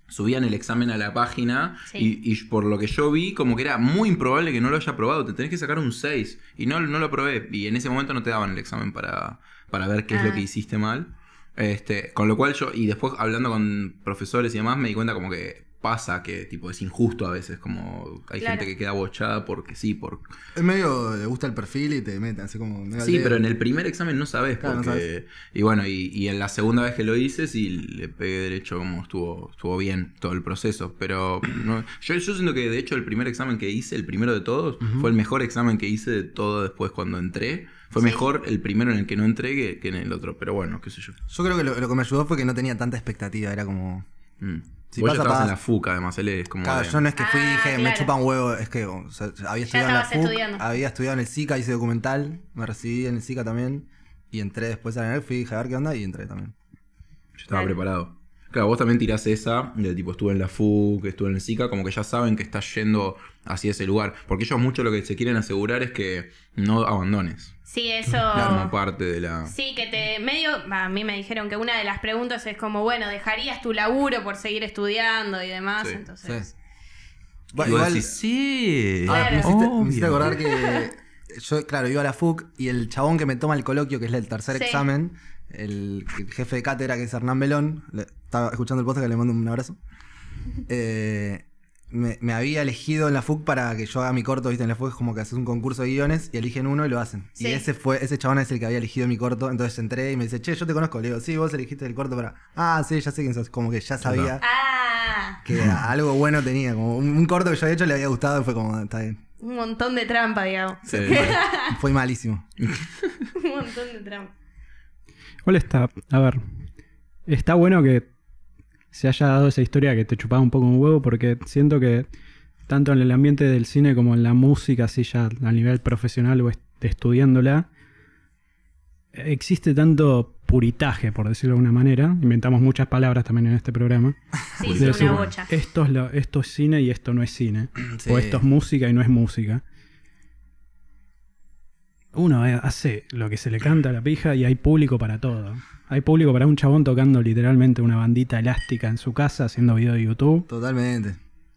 subían el examen a la página Sí. y, y por lo que yo vi, como que era muy improbable que no lo haya aprobado. Te tenés que sacar un 6. Y no, no lo aprobé. Y en ese momento no te daban el examen para, para ver qué es lo Ah. que hiciste mal. Este, con lo cual yo, y después hablando con profesores y demás, me di cuenta como que pasa que tipo es injusto a veces. Como hay Claro. gente que queda bochada porque sí, por. Es medio, le gusta el perfil y te meten así como. Sí, pero en el primer examen no sabes Claro, no porque. Y bueno, y, y en la segunda vez que lo hice, sí le pegué derecho como estuvo, estuvo bien todo el proceso. Pero no- yo, yo siento que de hecho el primer examen que hice, el primero de todos, fue el mejor examen que hice de todo después cuando entré. Fue Sí. mejor el primero en el que no entré que, que en el otro. Pero bueno, qué sé yo. Yo creo que lo, lo que me ayudó fue que no tenía tanta expectativa, era como... Mm. Si Vos pasa, ya estabas pasa. en la FUCA, además, él es como. Claro, de- yo no es que fui y Ah, dije, me claro. chupa un huevo, es que o sea, había estudiado en la estabas FUC, estudiando. había estudiado en el SICA, hice documental, me recibí en el SICA también, y entré después a la NERC, fui dije, a ver qué onda, y entré también. Yo estaba Claro. preparado. Claro, vos también tirás esa, de tipo estuve en la FUC, estuve en el SICA, como que ya saben que estás yendo hacia ese lugar. Porque ellos mucho lo que se quieren asegurar es que no abandones. Sí, eso. Como parte de la... Sí, que te medio, a mí me dijeron que una de las preguntas es como, bueno, ¿dejarías tu laburo por seguir estudiando y demás? Sí, Entonces, vos igual, decís, sí. ah, Claro. me, hiciste, me obvio". hiciste acordar que yo, claro, iba a la FUC, y el chabón que me toma el coloquio, que es el tercer Sí. examen, el, el jefe de cátedra, que es Hernán Belón, le- estaba escuchando el podcast, que le mando un abrazo, eh, me, me había elegido en la FUC para que yo haga mi corto, viste, en la FUC es como que haces un concurso de guiones y eligen uno y lo hacen. Sí. Y ese fue, ese chabón es el que había elegido mi corto, entonces entré y me dice, che, yo te conozco, le digo, sí, vos elegiste el corto para... Ah, sí, ya sé quién sos, como que ya sabía Ah, que algo bueno tenía, como un, un corto que yo había hecho le había gustado y fue como, está bien. un montón de trampa, digamos. Sí. Fue malísimo. un montón de trampa. Igual está, a ver, está bueno que se haya dado esa historia que te chupaba un poco un huevo porque siento que tanto en el ambiente del cine como en la música, así ya a nivel profesional o est- estudiándola, existe tanto puritaje, por decirlo de alguna manera. Inventamos muchas palabras también en este programa. Sí, De sí, decir, una bocha. Esto es, lo- esto es cine y esto no es cine. Sí. O esto es música y no es música. Uno eh, hace lo que se le canta a la pija y hay público para todo. Hay público para un chabón tocando literalmente una bandita elástica en su casa haciendo video de YouTube. Totalmente.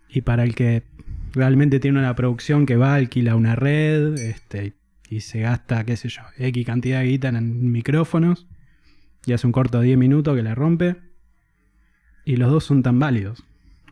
Y para el que realmente tiene una producción que va, alquila una red este, y se gasta, qué sé yo, X cantidad de guita en micrófonos y hace un corto de 10 minutos que la rompe. Y los dos son tan válidos,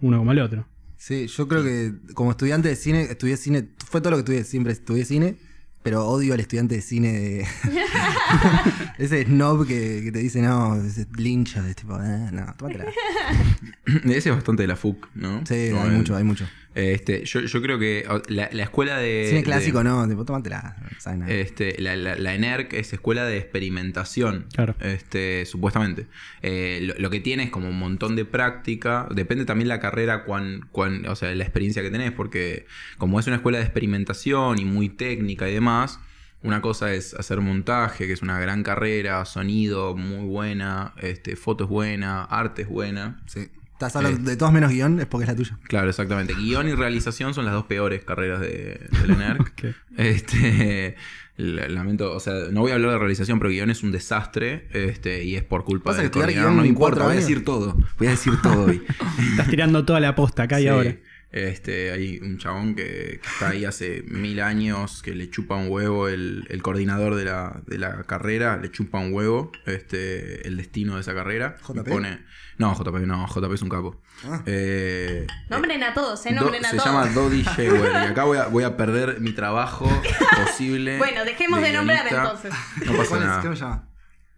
uno como el otro. Sí, yo creo que como estudiante de cine, estudié cine, fue todo lo que estudié, siempre estudié cine, pero odio al estudiante de cine de... ese snob que, que te dice, no, ese lincha, de tipo, eh, no, tómatela. Ese es bastante de la FUC, ¿no? Sí, hay el- mucho, hay mucho. Este, yo, yo creo que la, la escuela de... cine de- clásico, no, tipo, tómatela. no. Este, la, la, la ENERC es escuela de experimentación. Claro. Este, supuestamente. Eh, lo, lo que tiene es como un montón de práctica. Depende también la carrera, cuán, cuán, o sea, la experiencia que tenés. Porque como es una escuela de experimentación y muy técnica y demás, una cosa es hacer montaje, que es una gran carrera, sonido muy buena, este, foto es buena, arte es buena. Sí. Estás hablando de todos menos guion, es porque es la tuya. Claro, exactamente. Guión y realización son las dos peores carreras de, de la ENERC. Que- Este, lamento, o sea, no voy a hablar de realización, pero guion es un desastre, este, y es por culpa del que No me importa, voy a decir todo, voy a decir todo hoy. Estás tirando toda la posta acá y Sí. ahora. Este, hay un chabón que, que está ahí hace mil años, que le chupa un huevo el, el coordinador de la, de la carrera, le chupa un huevo este, el destino de esa carrera. ¿JP? pone- no, JP no, JP es un capo. Ah. Eh, Nombren a todos, eh, Do- nombren a se todos. llama Dodi Shewer y acá voy a, voy a perder mi trabajo posible. Bueno, dejemos de nombrar guionista. entonces. No pasa ¿Cuál es? nada. ¿Qué me llama?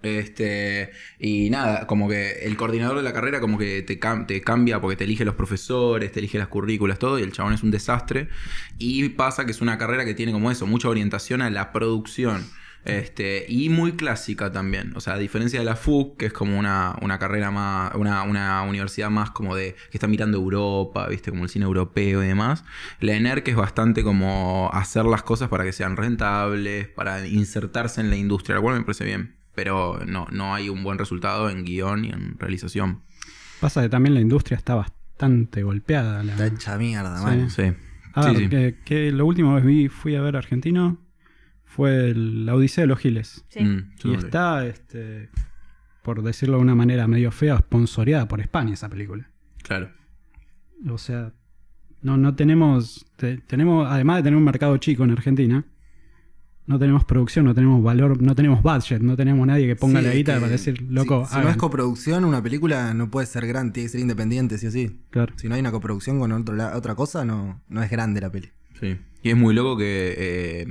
Este, y nada, como que el coordinador de la carrera como que te, cam- te cambia porque te elige los profesores, te elige las currículas, todo, y el chabón es un desastre. Y pasa que es una carrera que tiene como eso, mucha orientación a la producción. Este, y muy clásica también. O sea, a diferencia de la FUC, que es como una, una carrera más, una, una universidad más como de, que está mirando Europa, viste, como el cine europeo y demás. La ENERC es bastante como hacer las cosas para que sean rentables, para insertarse en la industria, lo cual me parece bien. Pero no, no hay un buen resultado en guion y en realización. Pasa que también la industria está bastante golpeada. la- Está hecha mierda, Sí. man. Sí. A Sí. Que, que lo último que vi, fui a ver Argentino fue el- la Odisea de los Giles. Sí. Mm, Y está, este, por decirlo de una manera medio fea, sponsoreada por España esa película. Claro. O sea, no, no tenemos, te- tenemos, además de tener un mercado chico en Argentina, no tenemos producción, no tenemos valor, no tenemos budget, no tenemos nadie que ponga Sí, la es guita para decir, loco, Si, no hagan". es coproducción, una película no puede ser grande, tiene que ser independiente, sí o sí. Claro. Si no hay una coproducción con otro la- otra cosa, no, no es grande la peli. Sí. Y es muy loco que eh,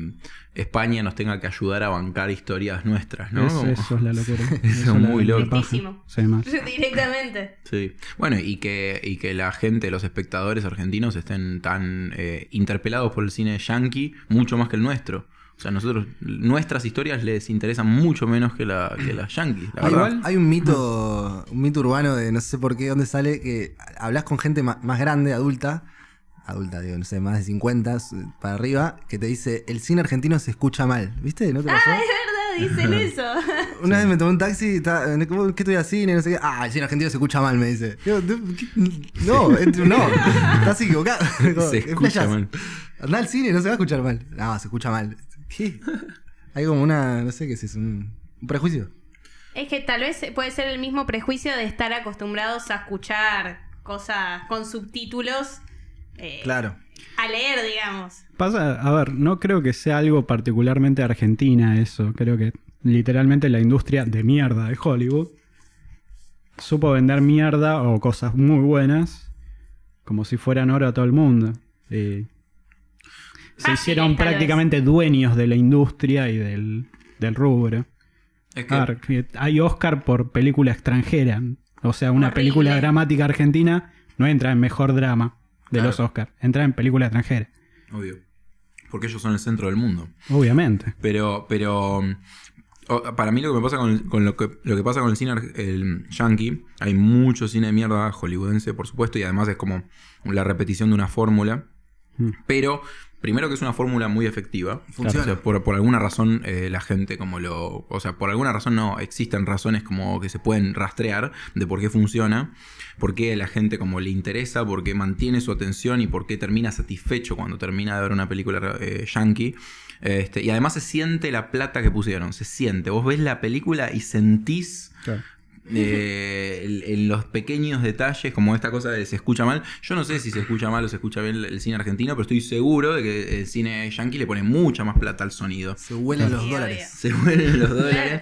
España nos tenga que ayudar a bancar historias nuestras, ¿no? Es- Como- eso es la locura. es la- muy loco. Sí, más. Directamente. Sí. Bueno, y que, y que la gente, los espectadores argentinos estén tan eh, interpelados por el cine yankee mucho más que el nuestro. O sea, nosotros, nuestras historias les interesan mucho menos que, la, que las yankees, la Hay, verdad. hay un mito un mito urbano de no sé por qué, dónde sale, que hablas con gente más, grande, adulta, adulta, digo, no sé, más de 50 s- para arriba, que te dice, el cine argentino se escucha mal. ¿Viste? ¿No te pasó? Ah, es verdad, dicen eso. Una vez me tomé un taxi, y estaba- ¿cómo- ¿qué estoy cine? No sé qué. Ah, el cine argentino se escucha mal, me dice. ¿qué? No, no, estás equivocado. Se ¿qué escucha mal. Andá al cine, no se va a escuchar mal. No, se escucha mal. Hay como una, no sé qué es eso, un, un prejuicio. Es que tal vez puede ser el mismo prejuicio de estar acostumbrados a escuchar cosas con subtítulos. eh, Claro. A leer, digamos. Pasa, a ver, no creo que sea algo particularmente argentina eso. Creo que literalmente la industria de mierda de Hollywood supo vender mierda o cosas muy buenas como si fueran oro a todo el mundo. Y se Fáciles, hicieron prácticamente dueños de la industria y del, del rubro. Es que, hay Oscar por película extranjera. O sea, una Horrible. película dramática argentina no entra en mejor drama de Claro. los Oscar. Entra en película extranjera. obvio. Porque ellos son el centro del mundo. Obviamente. Pero, pero para mí lo que me pasa con, el- con lo, que, lo que pasa con el cine el yankee, hay mucho cine de mierda hollywoodense, por supuesto, y además es como la repetición de una fórmula. Mm. Pero, primero que es una fórmula muy efectiva. Funciona. O sea, por, por alguna razón eh, la gente como lo... O sea, por alguna razón no, existen razones como que se pueden rastrear de por qué funciona, por qué a la gente como le interesa, por qué mantiene su atención y por qué termina satisfecho cuando termina de ver una película eh, yankee. Este, y además se siente la plata que pusieron, se siente. Vos ves la película y sentís eh, el- en los pequeños detalles, como esta cosa de se escucha mal. Yo no sé si se escucha mal o se escucha bien el, el cine argentino, pero estoy seguro de que el cine yankee le pone mucha más plata al sonido. Se huelen Sí, los dólares. Se mueren los dólares.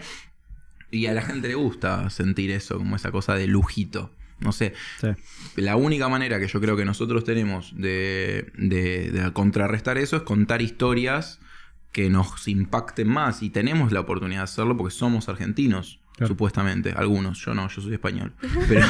Y a la gente le gusta sentir eso, como esa cosa de lujito. No sé, Sí. la única manera que yo creo que nosotros tenemos de, de- de contrarrestar eso es contar historias que nos impacten más. Y tenemos la oportunidad de hacerlo porque somos argentinos, Claro. supuestamente. Algunos, yo no, yo soy español. Pero,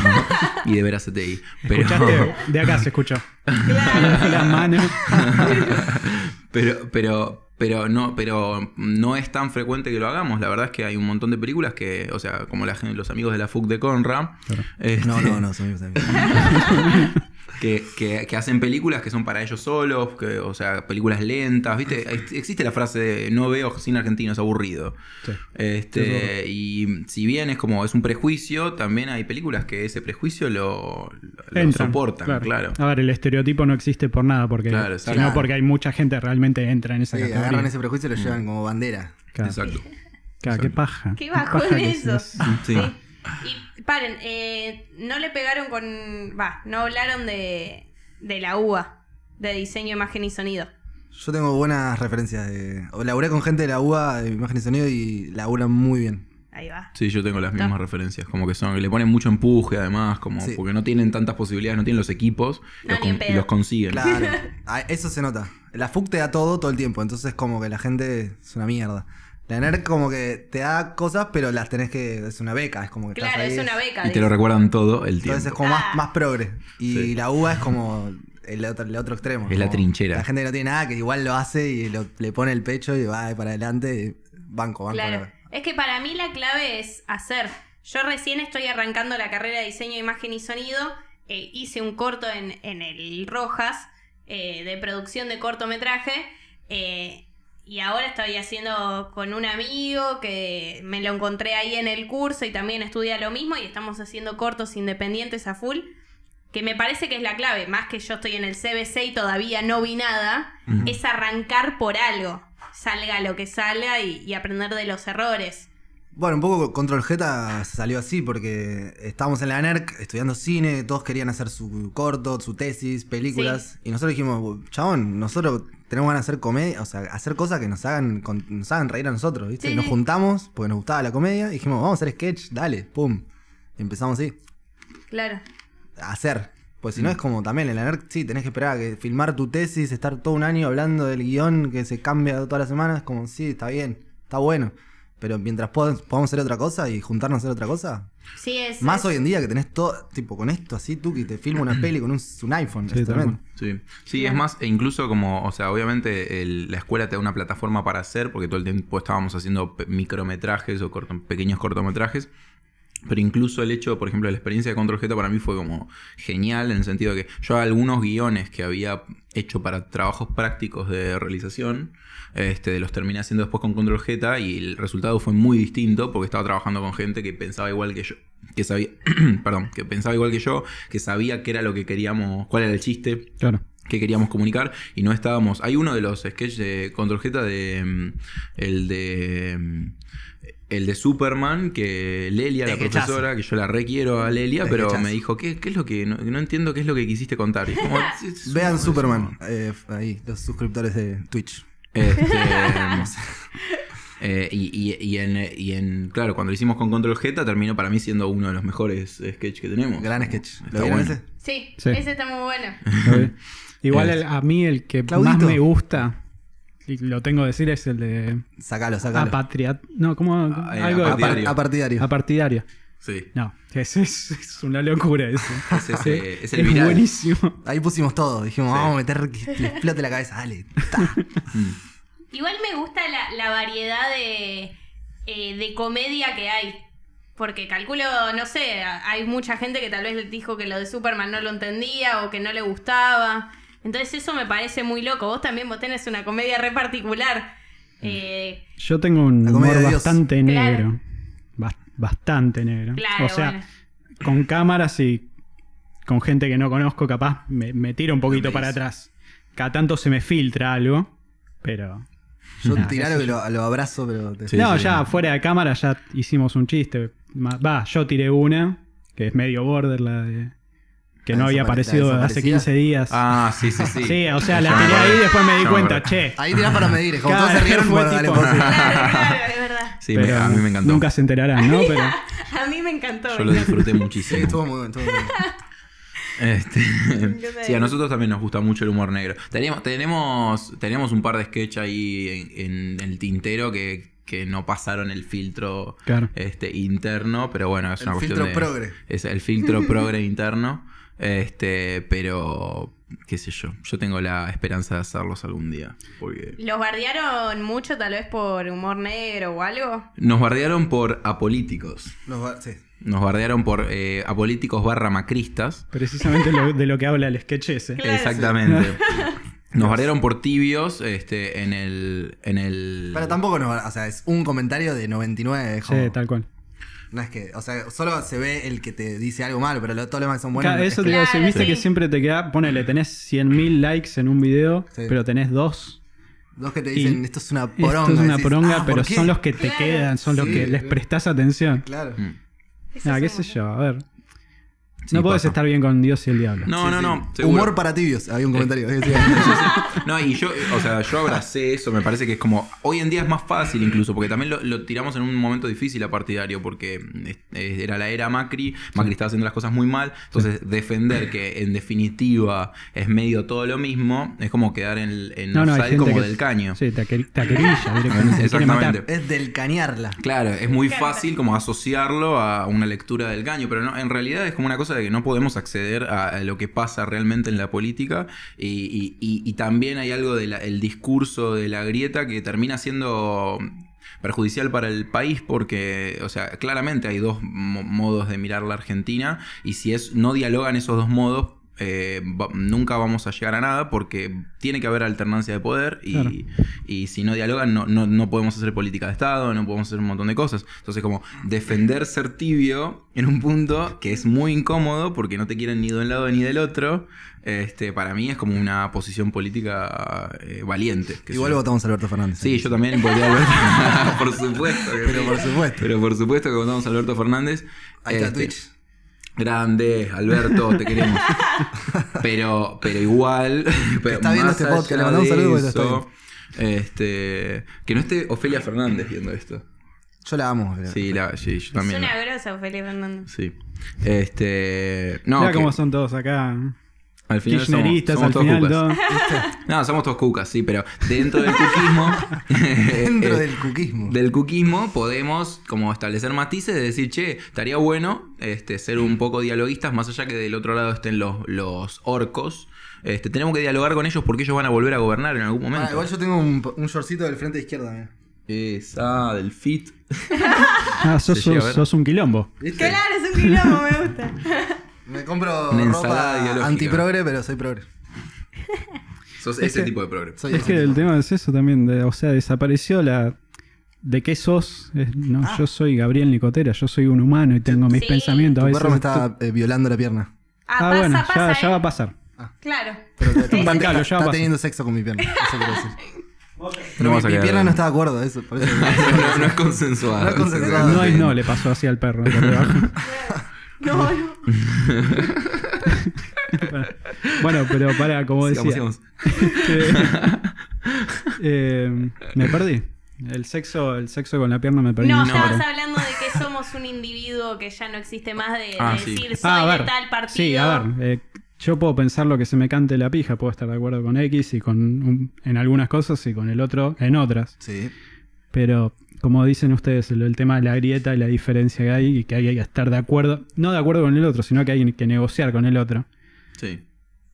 y de veras CTI. Pero, Escuchaste, de acá se escuchó. La mano. pero, pero, pero, no, pero no es tan frecuente que lo hagamos. La verdad es que hay un montón de películas que, o sea, como la, los amigos de la FUC de Conra. este, No, no, no, son amigos, amigos. que, que- que hacen películas que son para ellos solos, que, o sea, películas lentas, ¿viste? Ex- Existe la frase de no veo cine argentino, es aburrido. Sí. Este, y si bien es como es un prejuicio, también hay películas que ese prejuicio lo, lo Entran, soportan, claro. A ver, el estereotipo no existe por nada, porque, Claro, exacto. sino porque hay mucha gente que realmente entra en esa Sí, categoría. agarran ese prejuicio y lo llevan como bandera. Claro. Exacto. Claro, qué paja. Qué bajo paja que eso. es- Sí. Y paren, eh, no le pegaron con. Va, no hablaron de, de la uva. de diseño, imagen y sonido. Yo tengo buenas referencias de. o Laburé con gente de la UA de imagen y sonido y laburan muy bien. Ahí va. Sí, yo tengo las Está. mismas referencias, como que son, que le ponen mucho empuje además, como Sí. porque no tienen tantas posibilidades, no tienen los equipos No, los con- los consiguen. Claro. Ah, Eso se nota. La FUC te da todo todo el tiempo, entonces como que la gente es una mierda. La NERC como que te da cosas, pero las tenés que. Es una beca, es como que estás Claro, ahí. es una beca. Y te lo recuerdan todo el tiempo. Entonces es como más, Ah. más progre. Y Sí. la UA es como el otro, el otro extremo. Es la como trinchera. La gente que no tiene nada, que igual lo hace y lo- le pone el pecho y va para adelante. y banco, banco. Claro. Es que para mí la clave es hacer. Yo recién estoy arrancando la carrera de diseño, imagen y sonido. Eh, hice un corto en, en el Rojas eh, de producción de cortometraje. eh, y ahora estoy haciendo con un amigo que me lo encontré ahí en el curso y también estudia lo mismo. Y estamos haciendo cortos independientes a full. Que me parece que es la clave. Más que yo estoy en el CBC y todavía no vi nada. Es arrancar por algo. Salga lo que salga y, y aprender de los errores. Bueno, un poco Control Z salió así porque estábamos en la NERC estudiando cine, todos querían hacer su corto, su tesis, películas. Y nosotros dijimos, chabón, nosotros tenemos ganas de hacer comedia, o sea, hacer cosas que nos hagan, con- nos hagan reír a nosotros, ¿viste? Sí, y nos juntamos porque nos gustaba la comedia y dijimos, vamos a hacer sketch, dale, pum. Y empezamos así, Claro. a hacer. Pues si no es como también en la NERC, sí, tenés que esperar a que filmar tu tesis, estar todo un año hablando del guion que se cambia todas las semanas, como sí, está bien, está bueno. Pero mientras pod- podamos hacer otra cosa y juntarnos a hacer otra cosa, Sí, es. más es- hoy en día que tenés todo, tipo con esto así, tú que te filma una peli con un, un iPhone, Sí, es tal tremendo. Sí, sí es más, e incluso como, o sea, obviamente el- la escuela te da una plataforma para hacer, porque todo el tiempo estábamos haciendo micrometrajes o corto- pequeños cortometrajes. Pero incluso el hecho, por ejemplo, de la experiencia de Control Z para mí fue como genial en el sentido de que yo algunos guiones que había hecho para trabajos prácticos de realización, este, los terminé haciendo después con Control Z y el resultado fue muy distinto porque estaba trabajando con gente que pensaba igual que yo, que sabía, perdón, que pensaba igual que yo, que sabía qué era lo que queríamos, cuál era el chiste, Claro. que queríamos comunicar y no estábamos. Hay uno de los sketches de Control Z de mm, el de mm, el de Superman que Lelia, la profesora, que yo la requiero a Lelia, pero me dijo, ¿qué, qué es lo que no, no entiendo qué es lo que quisiste contar? Y es como, "Es- es Vean Superman, eh, ahí, los suscriptores de Twitch. Este, eh, y, y- y en, y en- claro, cuando lo hicimos con Control Z terminó para mí siendo uno de los mejores sketches que tenemos. Gran sketch. ¿Lo vieron bueno. ese? Sí, Sí. ese está muy bueno. Igual el- a mí el que Claudito. más me gusta, lo tengo que decir, es el de Sacalo, sacalo. Apatriat. No, ¿cómo? Ah, eh, algo de- apartidario. Apar- apartidario. apartidario. Sí. No, es, es una locura eso. Es, ese- es el es viral. buenísimo. Ahí pusimos todo. Dijimos, Sí. vamos a meter que le explote la cabeza. Dale. Mm. Igual me gusta la, la variedad de, eh, de comedia que hay. Porque calculo, no sé, hay mucha gente que tal vez dijo que lo de Superman no lo entendía o que no le gustaba. Entonces eso me parece muy loco. Vos también vos tenés una comedia re particular. Eh, Yo tengo un humor bastante Claro. negro. Bas- bastante negro. claro, o sea, bueno. con cámaras y con gente que no conozco, capaz me, me tiro un poquito para atrás. Cada tanto se me filtra algo, pero. Yo Nah, tiralo que lo, lo abrazo, pero. te- Sí, no, sí. ya fuera de cámara ya hicimos un chiste. Va, yo tiré una, que es medio border, la de. Que La no había aparecido hace desaparecida. 15 días. Ah, sí, sí, sí. sí, o sea, la tiré ahí y después me di cuenta, che. Ahí tirás para medir. es Como Claro, todos se rieron, bueno, dale, tipo- vos sí. Claro, claro, es verdad. Sí, pero a mí me encantó. Nunca se enterarán, ¿no? Pero. A mí me encantó. Yo lo disfruté Sí, muchísimo. estuvo muy bien, estuvo muy bien. Este, sí, a nosotros también nos gusta mucho el humor negro. Tenemos, tenemos, tenemos un par de sketch ahí en, en el tintero que, que no pasaron el filtro Claro. este, interno, pero bueno, es El una cuestión filtro de- progre. Es el filtro progre interno. Este, pero qué sé yo. Yo tengo la esperanza de hacerlos algún día. Porque ¿Los bardearon mucho tal vez por humor negro o algo? nos bardearon por apolíticos. Nos sí. Nos bardearon por eh, apolíticos barra macristas. Precisamente lo- de lo que habla el sketch ese. Claro. Exactamente. Nos bardearon por tibios este, en el. En el Pero tampoco nos va- O sea, es un comentario de 99. es Sí, como- tal cual. No es que. O sea, solo se ve el que te dice algo malo, pero lo- todos los demás son buenos. Claro, eso te iba a decir, Claro, viste sí. que siempre te queda, ponele, tenés 100.000 likes en un video, Sí. pero tenés dos. Dos que te dicen, esto es una poronga. Esto es una decís, poronga, "Ah, ¿por pero qué?". son los que te Claro. quedan, son los que les prestás atención. Claro. Mm. Ah, es qué sé yo, a ver. Sí, no podés pasa. estar bien con Dios y el diablo. No, Sí, no, sí. no. seguro. Humor para tibios, había un comentario. No, y yo, o sea, yo abracé eso, me parece que es como, hoy en día es más fácil incluso, porque también lo, lo tiramos en un momento difícil a partidario, porque era la era Macri, Macri estaba haciendo las cosas muy mal, entonces defender que en definitiva es medio todo lo mismo, es como quedar en, en No, no, como que- del caño. Sí, matar. Exactamente. es del cañarla. Claro, es muy fácil como asociarlo a una lectura del caño, pero no, en realidad es como una cosa de que no podemos acceder a, lo que pasa realmente en la política y, también hay algo del discurso de la grieta que termina siendo perjudicial para el país porque, o sea, claramente hay dos mo- modos de mirar la Argentina y si es no dialogan esos dos modos, eh, va- nunca vamos a llegar a nada porque tiene que haber alternancia de poder y, Claro. y si no dialogan no, no, no podemos hacer política de Estado, no podemos hacer un montón de cosas. Entonces como defender ser tibio en un punto que es muy incómodo porque no te quieren ni de un lado ni del otro, este, para mí es como una posición política eh, valiente. que Igual yo- votamos a Alberto Fernández. Sí, yo también voté a Alberto. por supuesto. que Pero sí. por supuesto. Pero por supuesto que votamos a Alberto Fernández. Ahí está Este, Twitch. Grande, Alberto, te queremos. Pero, pero igual. pero está viendo más este podcast, le mandamos un saludo eso, Este. Que no esté Ofelia Fernández viendo esto. Yo la amo. pero- Sí, la, sí, yo Es también. una grosa, Ofelia Fernández. Sí. Este. No, Mira cómo son todos acá. Al final somos, Kirchneristas, somos al todos final cucas. todo. No, somos todos cucas, sí, pero dentro del cuquismo. Dentro eh, del cuquismo. del cuquismo podemos como establecer matices de decir, che, estaría bueno este, ser un poco dialoguistas, más allá que del otro lado estén los, los orcos. Este, tenemos que dialogar con ellos porque ellos van a volver a gobernar en algún momento. Ah, igual yo tengo un, un shortcito del frente izquierda. mira. Esa del fit. Ah, sos, sos- un quilombo. ¿Viste? Claro, es un quilombo, me gusta. Me compro Una ensalada ropa ideológica. antiprogre, pero soy progre. Sos Es ese que- tipo de progreso. Soy Es ese que el tipo. tema es eso también. de- o sea, desapareció la. ¿De qué sos? Es- no, Ah. yo soy Gabriel Nicotera, yo soy un humano y tengo mis Sí. pensamientos. Tu A veces perro me está eh, violando la pierna. Ah, Ah, pasa, bueno, pasa, ya, ya ¿eh? va a pasar. Claro. Pero te- te- Bancalo, está, ya teniendo sexo con mi pierna. Eso quiero decir. No Pero a mi, quedar- pierna no está de acuerdo. Eso, por eso no, no es consensuado. No es consensuado. No es no, le pasó así al perro. por debajo. No, no. bueno, pero para, como decía. Sigamos, sigamos. eh, me perdí. El sexo, el sexo con la pierna me perdí. No, estabas hablando de que somos un individuo que ya no existe más de, de Ah, sí. decir soy Ah, a ver. de tal partido. Sí, a ver. eh, yo puedo pensar lo que se me cante la pija, puedo estar de acuerdo con X y con un- en algunas cosas y con el otro en otras. Sí. Pero como dicen ustedes, el, el tema de la grieta y la diferencia que hay y que hay que estar de acuerdo, no de acuerdo con el otro, sino que hay que negociar con el otro. Sí.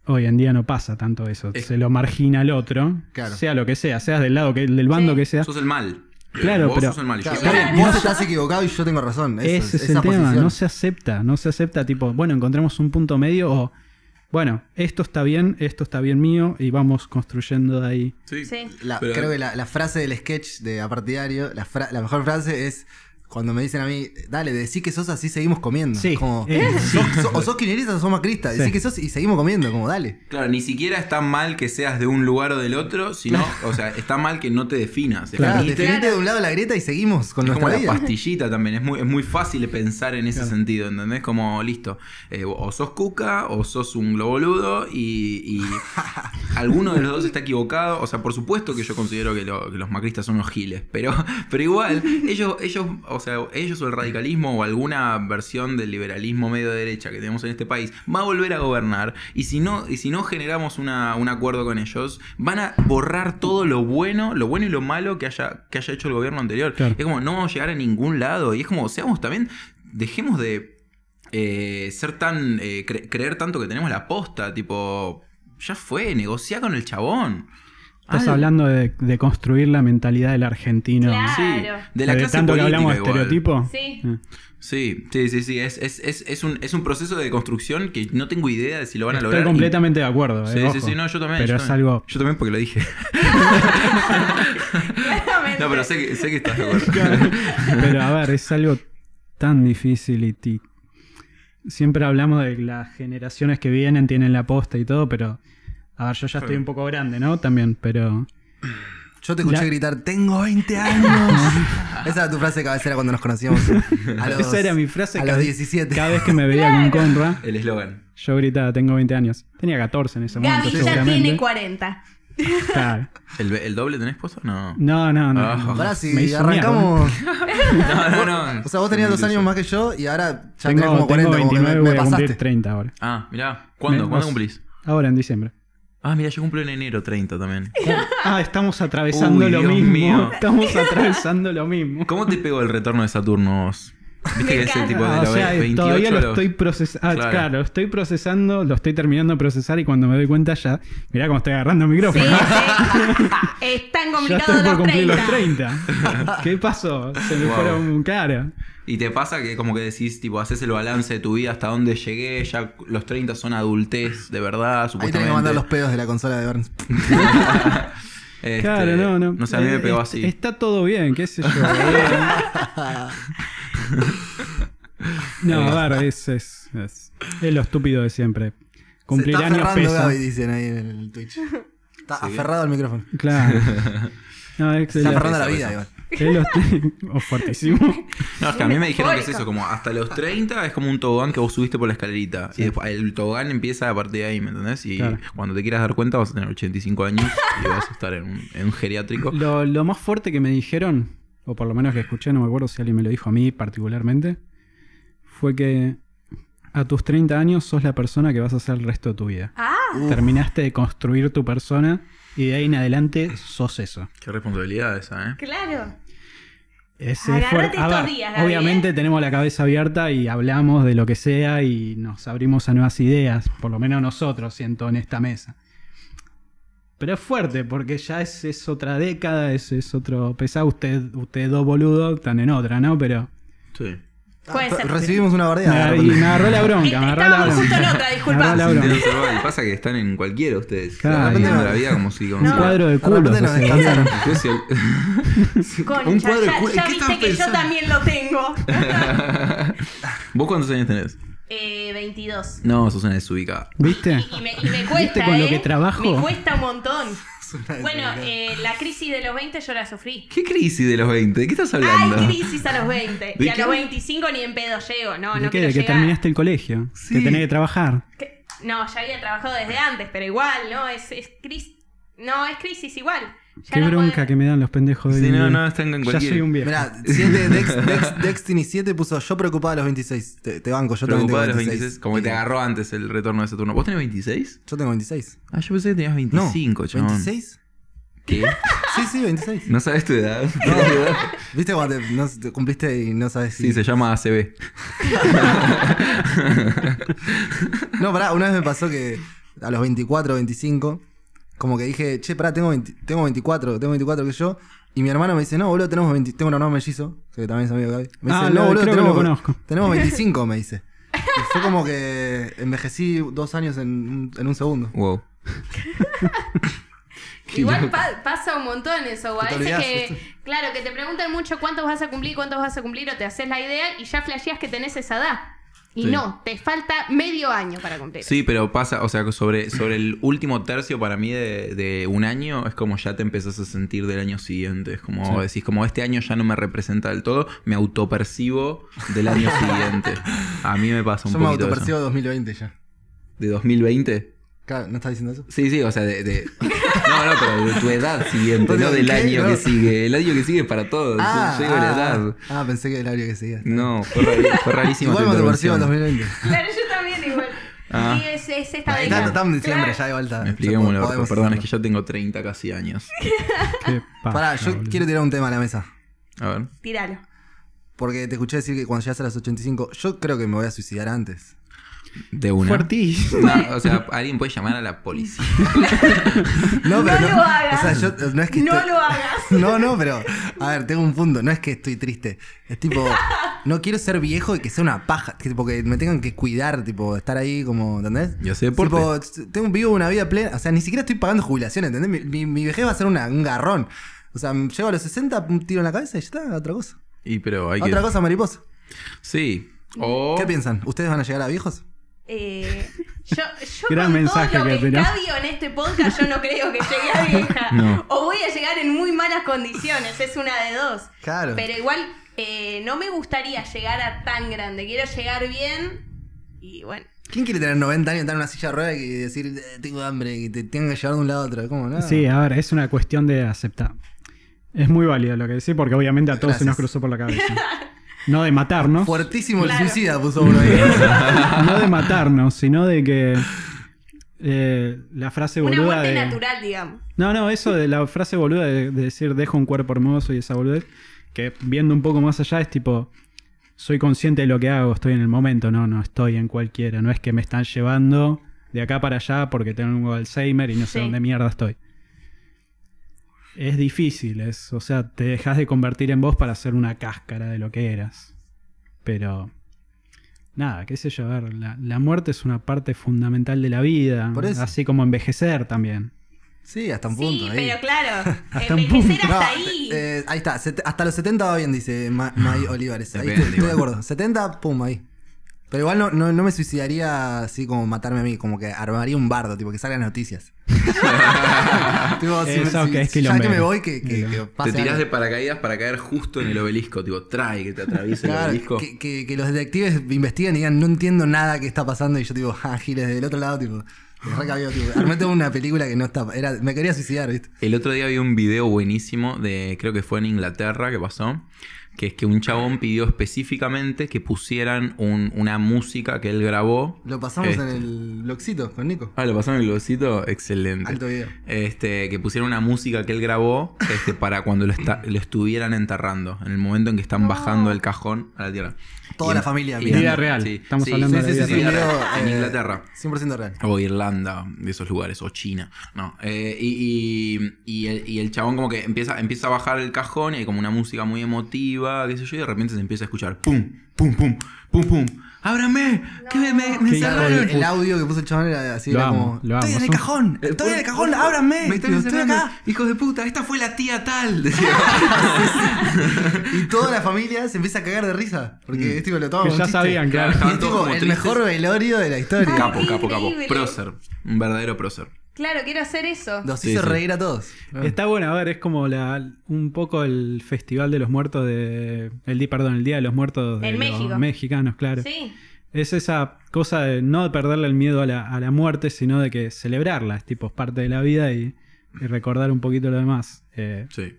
Hoy en día no pasa tanto eso. Es- Se lo margina al otro, Claro. sea lo que sea, seas del lado que del bando Sí. que sea. Sos el mal. Claro, Vos pero- sos el mal. Claro, vos estás equivocado y yo tengo razón. Eso, Ese es el tema, posición. no se acepta, no se acepta tipo, bueno, encontremos un punto medio o, bueno, esto está bien, esto está bien mío y vamos construyendo de ahí. Sí. Sí. La- Pero- creo que la, la frase del sketch de Apartidario, la, fra- la mejor frase es cuando me dicen a mí, dale, decí que sos así, seguimos comiendo. Sí, Como, eh, sos- sos- o sos kirchnerista o sos macrista, decí Sí. que sos y seguimos comiendo, como dale. Claro, ni siquiera está mal que seas de un lugar o del otro, sino, o sea, está mal que no te definas. Claro, Definite- de un lado la grieta y seguimos con es como la pastillita también, es muy, es muy fácil pensar en ese Claro. sentido, ¿entendés? Como, listo, eh, o sos cuca o sos un globoludo y, y alguno de los dos está equivocado. O sea, por supuesto que yo considero que, lo- que los macristas son unos giles, pero, pero igual, ellos, ellos, o sea, ellos o el radicalismo o alguna versión del liberalismo medio derecha que tenemos en este país va a volver a gobernar y si no, y si no generamos una- un acuerdo con ellos, van a borrar todo lo bueno, lo bueno y lo malo que haya, que haya hecho el gobierno anterior. Claro. Es como, no vamos a llegar a ningún lado. Y es como, seamos también, dejemos de eh, ser tan, eh, cre- creer tanto que tenemos la posta, tipo, ya fue, negociá con el chabón. Estás hablando de, de construir la mentalidad del argentino. Claro. Sí, de la de clase tanto que política hablamos de estereotipo. Sí. Eh. Sí, sí, sí, sí. Es, es, es, es un, es un proceso de construcción que no tengo idea de si lo van a Estoy lograr. y- completamente de acuerdo. Sí, eh, sí, ojo. sí, no, yo también. Pero yo es también. algo. Yo también porque lo dije. No, pero sé que, sé que estás de acuerdo. Pero a ver, es algo tan difícil y ti- siempre hablamos de que las generaciones que vienen tienen la posta y todo, pero a ver, yo ya estoy un poco grande, ¿no? También, pero Yo te escuché La- gritar, tengo 20 años. Esa era tu frase de cabecera cuando nos conocíamos. A los, Esa era mi frase A cada- los 17. Cada vez que me veía con Conra, El eslogan. yo gritaba, tengo 20 años. Tenía 14 en ese momento, Gaby ya tiene 40. Claro. ¿El, el doble tenés puesto? No. No, no, no. Ah. no. Pará, si arrancamos. No, no, no. O sea, vos tenías dos años más que yo y ahora ya Tengo, tenés como 40. tengo como que 29, me, me voy a cumplir pasaste. 30 ahora. Ah, mirá. ¿Cuándo? Me- ¿Cuándo vos- cumplís? Ahora en diciembre. Ah, mira, yo cumplo en enero 30 también. Ah, estamos atravesando Uy, lo Dios mismo. mío. Estamos atravesando lo mismo. ¿Cómo te pegó el retorno de Saturno? vos? ¿Viste que es el encanta. tipo de Ah, o sea, 28 todavía lo los- estoy procesando. Claro. claro. lo estoy procesando, lo estoy terminando de procesar y cuando me doy cuenta ya. Mirá cómo estoy agarrando el Sí, micrófono. sí. Es tan ya complicado estoy por los cumplir 30. los 30. ¿Qué pasó? Se me Wow. fueron cara. Y te pasa que como que decís, tipo, haces el balance de tu vida, hasta dónde llegué, ya los 30 son adultez, de verdad, Ahí tenés supuestamente. que mandar los pedos de la consola de Burns. Este, Claro, no, no. No sé, a mí me Eh, pegó así. Está todo bien, qué sé yo. no, a ver, es, es, es, es lo estúpido de siempre. Cumplir Se está años aferrando pesa. Gaby, dicen ahí en el Twitch. Está Sí. aferrado al micrófono. Claro. No, es, Se está aferrando a la vida, igual. es lo- oh, fuertísimo. No, es que a mí me dijeron que es eso, como hasta los 30 es como un tobogán que vos subiste por la escalerita. Y después el tobogán empieza a partir de ahí, ¿me entendés? Y Claro. cuando te quieras dar cuenta vas a tener 85 años y vas a estar en un, en un geriátrico. Lo, lo más fuerte que me dijeron, o por lo menos que escuché, no me acuerdo si alguien me lo dijo a mí particularmente, fue que a tus 30 años sos la persona que vas a ser el resto de tu vida. Ah. Terminaste de construir tu persona y de ahí en adelante sos eso. Qué responsabilidad esa, ¿eh? claro. Ese Agárrate fue- a estos ver, días, obviamente ¿eh? tenemos la cabeza abierta y hablamos de lo que sea y nos abrimos a nuevas ideas, por lo menos nosotros, siento, en esta mesa. Pero es fuerte porque ya es, es otra década, es, es otro pesado. Usted, ustedes dos boludos están en otra, ¿no? Pero Sí. Puede Ah, ser. Recibimos una me, bardeada. de y repente. me agarró la bronca, me agarró la Estábamos bronca. justo en otra, Me disculpa. agarró la bronca. Y pasa que están en cualquiera ustedes. Claro. De la vida como si... Como Un si- cuadro de De culo. soy el- Concha, un cuadro de ya, culo. ya ¿Qué viste que yo también lo tengo. ¿Vos cuántos años tenés? eh, 22. No, sos una desubicada. ¿Viste? Y me, y me cuesta, ¿Viste con lo ¿eh? que trabajo? Me cuesta un montón. Bueno, eh, la crisis de los 20 yo la sufrí. ¿Qué crisis de los 20? ¿De qué estás hablando? Hay crisis a los 20. ¿De Y a qué? los 25 ni en pedo llego. No, ¿De no qué? quiero ¿De que llegar. terminaste el colegio? Sí. Que tenés que trabajar. No, ya había trabajado desde antes, pero igual, ¿no? Es, es crisis. No, es crisis igual. Ya Qué no bronca puedo- que me dan los pendejos de Sí, no, no, están en Ya cualquier... soy un viejo. Mirá, 7, Dex, Dex, Destiny 7 puso yo preocupado a los 26. Te, te banco, yo también tengo Preocupado de los 26. 26. Como que te agarró antes el retorno de Saturno. ¿Vos tenés 26? Yo tengo 26. Ah, yo pensé que tenías No, 25, chabón. ¿26? ¿Qué? Sí, sí, 26. ¿No sabes tu edad? ¿Viste cuando te, no, te cumpliste y no sabes si... Sí, se llama ACB. No, pará, una vez me pasó que a los 24, 25, como que dije, che, pará, tengo, 20 tengo 24, tengo 24 que yo. Y mi hermano me dice, no, boludo, tenemos 20, tengo un hermano mellizo, que también es amigo de Gaby. Me Ah, dice, no, boludo, tenemos, lo conozco. tenemos 25, me dice. Y fue como que envejecí dos años en, un- en un segundo. Wow. Igual pa- pasa un montón eso. o A claro, que te preguntan mucho cuántos vas a cumplir, cuántos vas a cumplir, o te haces la idea y ya flasheas que tenés esa edad. Y Sí. no, te falta medio año para cumplir. Sí, pero pasa, o sea, que sobre, sobre el último tercio para mí de, de un año es como ya te empezás a sentir del año siguiente. Es como Sí. decís, como este año ya no me representa del todo, me autopercibo del año siguiente. A mí me pasa un Yo me poquito autopercibo eso. 2020 ya. ¿De 2020? Claro, ¿no estás diciendo eso? Sí, sí, o sea, de, de- No, no, pero de tu edad siguiente, no del ¿qué? año No. que sigue. El año que sigue es para todos. Yo llego a la edad. ah, pensé que era el área que seguía. No, fue, rari- fue rarísima Igual me en intervención. 2020. Claro, yo también igual. Ah. Sí, es, es esta Ahí está, estamos en diciembre Claro. ya, igual está. ya Expliquémoslo, podemos perdón, es que yo tengo 30 casi años. Qué paja, Pará, yo boludo. quiero tirar un tema a la mesa. A ver. Tíralo. Porque te escuché decir que cuando llegas a las 85, yo creo que me voy a suicidar antes. De una. Fuertísimo. No, o sea, alguien puede llamar a la policía. No, No lo hagas. O sea, yo no es que No estoy- lo hagas. No, no, pero a ver, tengo un punto. No es que estoy triste. Es tipo, no quiero ser viejo y que sea una paja. Que, tipo, que me tengan que cuidar, tipo, estar ahí como, ¿entendés? Y hacer deporte. Tipo, tengo, vivo una vida plena. O sea, ni siquiera estoy pagando jubilación, ¿entendés? Mi, mi, mi vejez va a ser una- un garrón. O sea, llego a los 60, un tiro en la cabeza y ya está, otra cosa. Y pero hay que. Otra cosa, mariposa. Sí. O. ¿Qué piensan? ¿Ustedes van a llegar a viejos? Eh, yo yo Gran con mensaje todo lo que que escabio en este podcast, yo no creo que llegue a vieja. No. O voy a llegar en muy malas condiciones, es una de dos. Claro. Pero igual eh, no me gustaría llegar a tan grande. Quiero llegar bien y bueno. ¿Quién quiere tener 90 años, estar en una silla de ruedas y decir, "Eh, tengo hambre, y te tengan que llevar de un lado a otro? ¿Cómo no? Sí, a ver, es una cuestión de aceptar. Es muy válido lo que decís porque obviamente a todos se nos cruzó por la cabeza. No de matarnos, Fuertísimo Claro. el suicida puso uno ahí. no de matarnos, sino de que eh, la frase Una boluda muerte de... natural, digamos. No, no, eso de la frase boluda de, de decir dejo un cuerpo hermoso y esa boludez, que viendo un poco más allá es tipo, soy consciente de lo que hago, estoy en el momento, no, no estoy en cualquiera, no es que me están llevando de acá para allá porque tengo Alzheimer y no sé dónde mierda estoy. Es difícil, es, o sea, te dejas de convertir en vos para ser una cáscara de lo que eras. Pero, nada, qué sé yo, a ver, la, la muerte es una parte fundamental de la vida, Por eso. así como envejecer también. Sí, hasta un Sí, punto. ahí. pero claro, Hasta un envejecer punto. hasta No, ahí. eh, ahí está, hasta los 70 va bien, dice Ma- May Olivares. Ahí estoy, estoy de acuerdo. 70, pum, ahí. Pero igual no, no, no me suicidaría así como matarme a mí, como que armaría un bardo, tipo que salgan noticias. tipo, Eso que es ya que quilombero. me voy, que, que, que Te tirás algo. de paracaídas para caer justo en el obelisco. Tipo, trae que te atraviese el obelisco. que, que- que los detectives investiguen y digan, no entiendo nada que está pasando. Y yo, tipo, ah, giles del otro lado, tipo, me recabió, tipo, armé toda una película que no está. Era, me quería suicidar, ¿viste? El otro día vi un video buenísimo de, creo que fue en Inglaterra que pasó, que es que un chabón pidió específicamente que pusieran un- una música que él grabó. Lo pasamos Este. en el blogcito con Nico. Ah, lo pasaron en el glosito, excelente. Alto video. Este, que pusieron una música que él grabó este, para cuando lo, está- lo estuvieran enterrando, en el momento en que están No. bajando el cajón a la tierra. Toda Y la familia y-. Vida real. Estamos hablando de la vida sí, vida un real. video, En eh, Inglaterra. 100% real. O Irlanda, de esos lugares, o China. No. eh, y, y- y el, y el chabón como que empieza, empieza a bajar el cajón y hay como una música muy emotiva, qué sé yo, y de repente se empieza a escuchar pum, pum, pum, pum, pum. ¡Ábrame! ¡Que me, me, me de El audio que puso el chabón era así, Lo era amo, como. lo amo. Estoy en el Son- cajón, estoy en el cajón, ábranme. Me Digo, estoy acá. Hijos de puta, esta fue la tía tal. Y toda la familia se empieza a cagar de risa. Porque es tipo, lo toman Que ya sabían, claro. Y es tipo el tristes. mejor velorio de la historia. Capo, capo, capo. Prócer. Un verdadero prócer. Claro, quiero hacer eso. Los Sí, hizo sí. reír a todos. Está bueno, a ver, es como la, un poco el Festival de los Muertos de... El, perdón, el Día de los Muertos de En los México. mexicanos, claro. Sí. Es esa cosa de no perderle el miedo a la, a la muerte, sino de que celebrarla, es tipo es parte de la vida y, y recordar un poquito lo demás. Eh, Sí.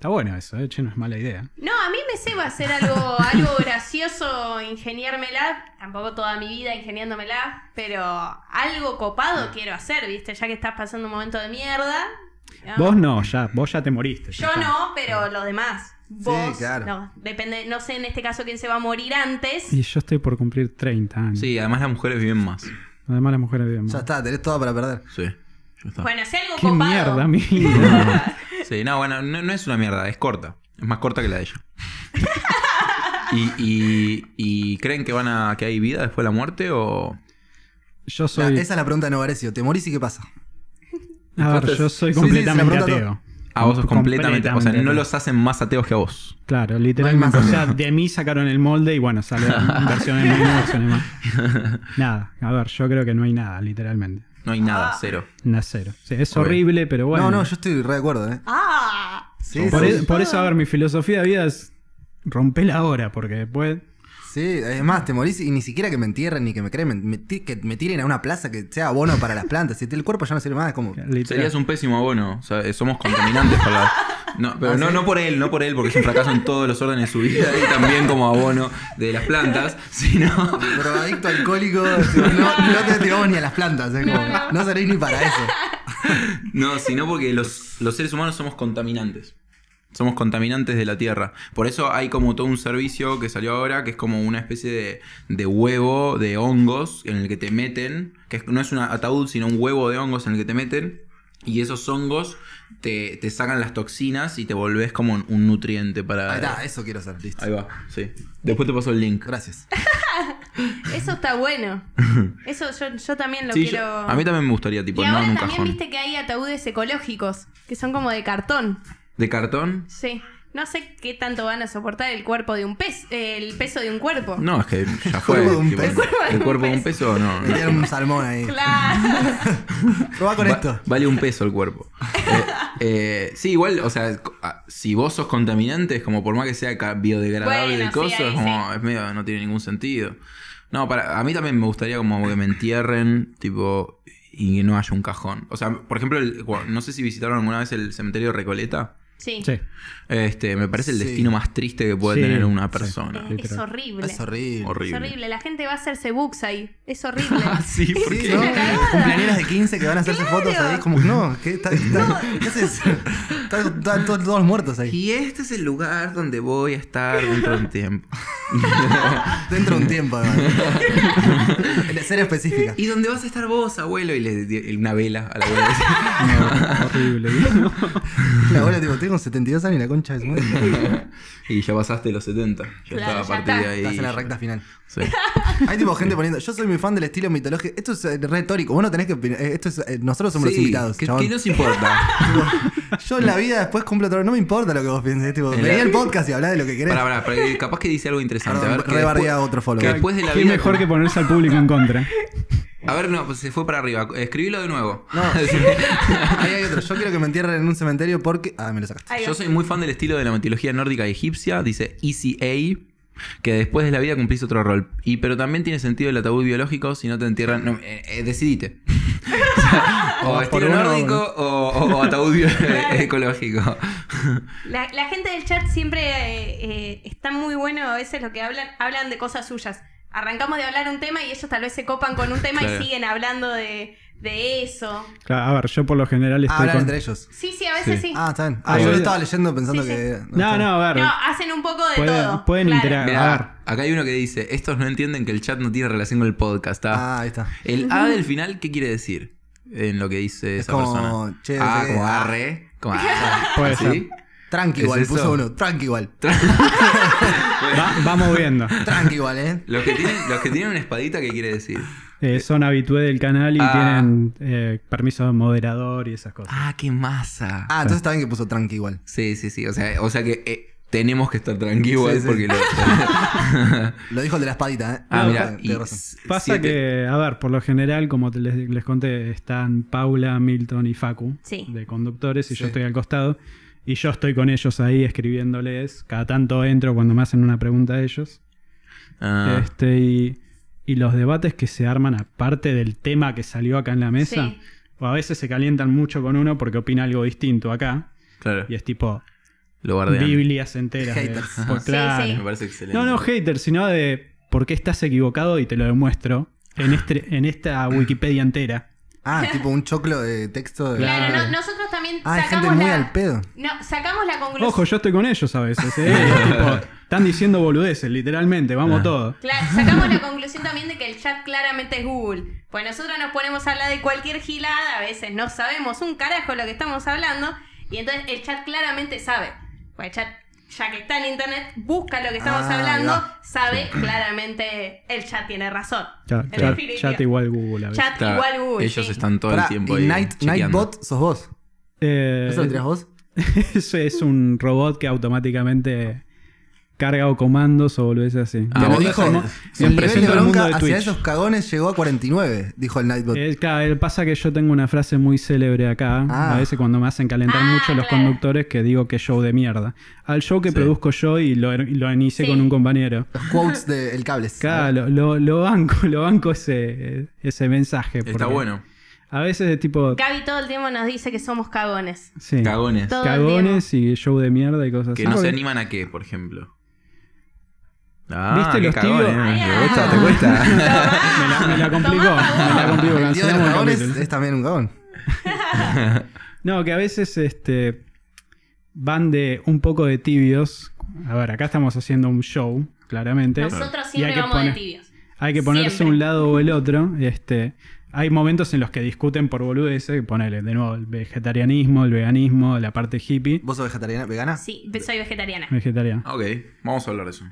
Está bueno eso, eh, che, no es mala idea. No, a mí me ceba hacer algo, algo gracioso, ingeniármela. Tampoco toda mi vida ingeniándomela, pero algo copado quiero hacer, ¿viste? Ya que estás pasando un momento de mierda. ¿no? Vos no, ya, vos ya te moriste. ya Yo está. no, pero los demás. Vos, claro. no. Depende, no sé en este caso quién se va a morir antes. Y yo estoy por cumplir 30 años. Sí, además las mujeres viven más. Además las mujeres viven más. Ya está, tenés todo para perder. Sí. Bueno, si algo Qué copado. mierda, mi vida. Sí, no, bueno, no, no es una mierda, es corta. Es más corta que la de ella. ¿Y, y, y creen que van a que hay vida después de la muerte o...? Yo La- soy... esa es la pregunta de Novarecio. ¿Te morís y qué pasa? A ver, yo soy Sí, sí, completamente ateo. Ah, vos sos completamente... O sea, Completamente no los hacen más ateos que a vos. Claro, literalmente. No O más. sea, de mí sacaron el molde y bueno, sale versiones menos, versiones más. Nada, a ver, yo creo que no hay nada, literalmente. No hay nada, Ah. cero. Nada cero. Sí, es horrible, pero bueno. No, no, yo estoy re de acuerdo, ¿eh? Ah, Sí, por, sí. e- por eso, a ver, mi filosofía de vida es romper la hora, porque después. Sí, es más, te morís y ni siquiera que me entierren ni que me ti- que me tiren a una plaza que sea abono para las plantas. Si el cuerpo ya no sirve más, es como. literal- Serías un pésimo abono. O sea, eh, somos contaminantes para la... No, pero ¿Ah, no, sí? no por él, no por él, porque es un fracaso en todos los órdenes de su vida y también como abono de las plantas, sino... Drogadicto alcohólico, no, no te tiramos ni a las plantas, como, no seréis ni para eso. No, sino porque los, los seres humanos somos contaminantes. Somos contaminantes de la tierra. Por eso hay como todo un servicio que salió ahora, que es como una especie de, de huevo de hongos en el que te meten, que no es un ataúd, sino un huevo de hongos en el que te meten, y esos hongos te, te sacan las toxinas y te volvés como un, un nutriente para... Ahí está, eso quiero hacer, listo. Ahí va, sí. Después te paso el link. Gracias. eso está bueno. Eso yo, yo también lo Sí, yo- quiero. a mí también me gustaría, tipo, y no ahora en un también cajón. viste que hay ataúdes ecológicos, que son como de cartón. ¿De cartón? Sí. no sé qué tanto van a soportar el cuerpo de un pez, el peso de un cuerpo. No, es que ya fue. cuerpo de un tipo, pez. El cuerpo de un peso no. Me dieron un salmón ahí. Claro. Probá con Va- esto. Vale un peso el cuerpo. Eh, eh, sí, igual, o sea, ah, si vos sos contaminante, es como por más que sea biodegradable Bueno, el coso, sí, ahí es como, es medio, no tiene ningún sentido. No, para, a mí también me gustaría como que me entierren, tipo, y que no haya un cajón. O sea, por ejemplo, el- no sé si visitaron alguna vez el cementerio de Recoleta. Sí. Sí. Este, me parece el Sí. destino más triste que puede Sí, tener una sí. persona. Es, horrible. Es horrible. Horrible. Es horrible. La gente va a hacerse bugs ahí. Es horrible. sí, ¿por Sí, qué? ¿no? de 15 que van a hacerse fotos ahí. Como, no, ¿qué, está, está- ¿qué haces? Están, todos, todos muertos ahí. Y este es el lugar donde voy a estar dentro de un tiempo. Dentro de un tiempo, además. En Ser específica. ¿Y dónde vas a estar vos, abuelo? Y le di una vela a la abuela. No, horrible. La abuela, tipo, tengo 72 años y la concha de su madre. y ya pasaste los 70. Ya Claro, estaba a ya partir está. de ahí. Estás en la recta final. Sí. Hay tipo gente poniendo. Yo soy muy fan del estilo mitológico. Esto es eh, retórico. Vos no tenés que opinar. Eh, Esto es, eh, nosotros somos los Sí, invitados. ¿qué, chabón. qué nos importa? Tipo, yo en la vida después cumplo otro. No me importa lo que vos pienses. Tipo, En vení la- al podcast y hablá de lo que querés. Pará, pará, pará, que capaz que dice algo interesante. Perdón, a ver, que rebardea después- a otro follower. que después de la Qué vida. mejor que ponerse al público en contra. A ver, no, pues se fue para arriba. Escribilo de nuevo. No. Ahí hay otro. Yo quiero que me entierren en un cementerio porque. Ah, me lo sacaste. Yo soy muy fan del estilo de la mitología nórdica egipcia, dice ECA, que después de la vida cumplís otro rol. Y pero también tiene sentido el ataúd biológico si no te entierran. No, eh, eh, decidite. o estilo nórdico o, o- o ataúd ecológico. La, la gente del chat siempre eh, eh, está muy bueno a veces lo que hablan, hablan de cosas suyas. Arrancamos de hablar un tema y ellos tal vez se copan con un tema Claro. y siguen hablando de, de eso. Claro, a ver, yo por lo general Ah, estoy hablan con... entre ellos. Sí, sí, a veces Sí. sí. Ah, está bien. Ah, Ah, yo lo estaba leyendo pensando Sí, que. No, no, a ver. No, hacen un poco de Pueden- todo. pueden claro. interactuar. Mirá, A ver. acá hay uno que dice, estos no entienden que el chat no tiene relación con el podcast. ¿tá? Ah, ahí está. El A del final, ¿qué quiere decir? En lo que dice Es esa como, persona. che, ah, como ah. arre. Como ah, Puede ¿sí? Tranqui ¿Es igual, puso uno. Tranqui igual. Va, va moviendo. Tranqui igual, eh. Los que, tienen, los que tienen una espadita, ¿qué quiere decir? Eh, son habitué del canal y Ah. tienen eh, permiso de moderador y esas cosas. Ah, qué masa. Ah, entonces está bien que puso tranqui igual. Sí, sí, sí. O sea, o sea que eh, tenemos que estar Sí, sí. porque lo. Lo dijo el de la espadita, eh. ah, mira. y Pasa siete- que, a ver, por lo general, como te- les, les conté, están Paula, Milton y Facu Sí. de conductores y Sí. yo estoy al costado. Y yo estoy con ellos ahí escribiéndoles. Cada tanto entro cuando me hacen una pregunta a ellos. Ah, Este, y, y los debates que se arman aparte del tema que salió acá en la mesa. Sí. O a veces se calientan mucho con uno porque opina algo distinto acá. claro. Y es tipo Lo guardean. Biblias enteras. de- Haters. por- Sí, claro. sí. Me parece excelente. No, no haters, sino de por qué estás equivocado y te lo demuestro en, este, en esta Wikipedia entera. Ah, tipo un choclo de texto. De... Claro, Claro. no- nosotros también Ah, hay sacamos gente muy la... al pedo. No, sacamos la conclusión. Ojo, yo estoy con ellos a veces. ¿eh? Tipo, están diciendo boludeces, literalmente, vamos Ah. todos. Claro, sacamos la conclusión también de que el chat claramente es Google. Pues nosotros nos ponemos a hablar de cualquier gilada, a veces no sabemos un carajo lo que estamos hablando, y entonces el chat claramente sabe. Pues el chat, ya que está en internet, busca lo que estamos Ah, hablando, sabe claramente el chat tiene razón. Chat, chat- igual Google. a. Chat Claro, igual Google. Ellos sí. están todo Pará, el tiempo y ahí. Night. Nightbot sos vos. Eh, ¿Eso lo tirás vos? eso es un robot que automáticamente carga o comandos o boludeces así. Ah, vos- dijo, eh, el nivel de bronca de hacia esos cagones llegó a 49, dijo el Nightbot. Eh, claro, el- pasa que yo tengo una frase muy célebre acá. Ah. A veces cuando me hacen calentar Ah, mucho los claro. conductores que digo que show de mierda. Al show que Sí. produzco yo y lo, lo inicié Sí. con un compañero. Los quotes del cables. Claro, lo, lo- lo banco, lo banco ese, ese mensaje. Está bueno. A veces de tipo. Gaby todo el tiempo nos dice que somos cagones. Sí, Cagones. Todo cagones y show de mierda y cosas Que así. no se animan a qué, por ejemplo. Ah, ¿Viste los cagones, tibios? ¿eh? Ah. ¿Te cuesta? ¿Te cuesta? Me la, me la complicó, me la complicó. El tío de los Cancelamos el cagones capítulo. es también un cagón. No, que a veces este van de un poco de tibios. A ver, acá estamos haciendo un show, claramente. Nosotros siempre vamos poner- de tibios. Hay que ponerse Siempre. un lado o el otro. Este, hay momentos en los que discuten por boludeces, ponele de nuevo el vegetarianismo, el veganismo, la parte hippie. ¿Vos sos vegetariana? ¿Vegana? Sí, soy vegetariana. Vegetariano. ok, vamos a hablar de eso.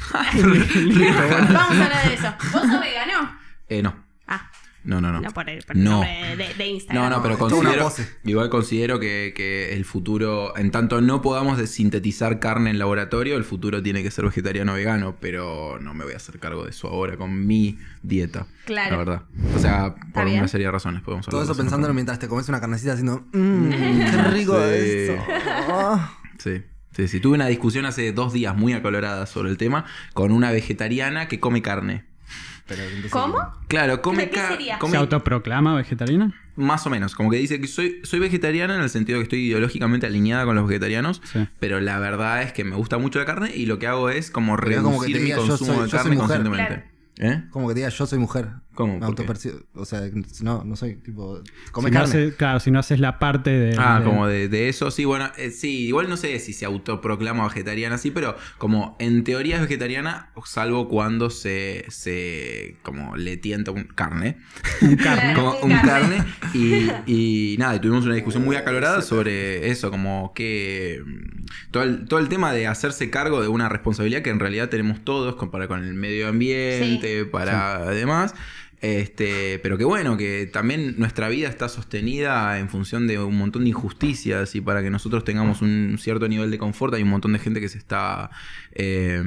Vamos a hablar de eso. ¿Vos sos vegano? Eh, no. Ah, No, no, no. No por el, por el No. nombre de, de Instagram. No, no, pero considero, igual considero que, que el futuro, en tanto no podamos sintetizar carne en laboratorio, el futuro tiene que ser vegetariano o vegano, pero no me voy a hacer cargo de eso ahora con mi dieta. Claro. La verdad. O sea, por una serie de razones podemos Todo hablar eso de pensándolo mientras te comes una carnecita haciendo. Mmm, qué rico Sí. eso. Sí. Sí, sí, tuve una discusión hace dos días muy acalorada sobre el tema con una vegetariana que come carne. Pero entonces- ¿Cómo? Claro, come ¿De qué ca- sería? come- ¿Se autoproclama vegetariana? Más o menos, como que dice que soy, soy vegetariana en el sentido que estoy ideológicamente alineada con los vegetarianos, Sí. pero la verdad es que me gusta mucho la carne y lo que hago es como Pero reducir como que mi diga, consumo soy- de carne mujer. conscientemente. ¿Eh? Como que te diga, yo soy mujer. ¿Cómo? O sea, no, no soy tipo. Si Come no carne. haces- claro, si no haces la parte de. Ah, de- como de, de eso, sí, bueno, eh, sí, igual no sé si se autoproclama vegetariana así, pero como en teoría es vegetariana, salvo cuando se, se como le tienta un carne. Un carne. como Un carne. Y, y nada, y tuvimos una discusión muy acalorada sobre eso, como que mm, todo el, todo el tema de hacerse cargo de una responsabilidad que en realidad tenemos todos para con el medio ambiente, para demás. Este, pero que bueno, que también nuestra vida está sostenida en función de un montón de injusticias y para que nosotros tengamos un cierto nivel de confort hay un montón de gente que se está eh,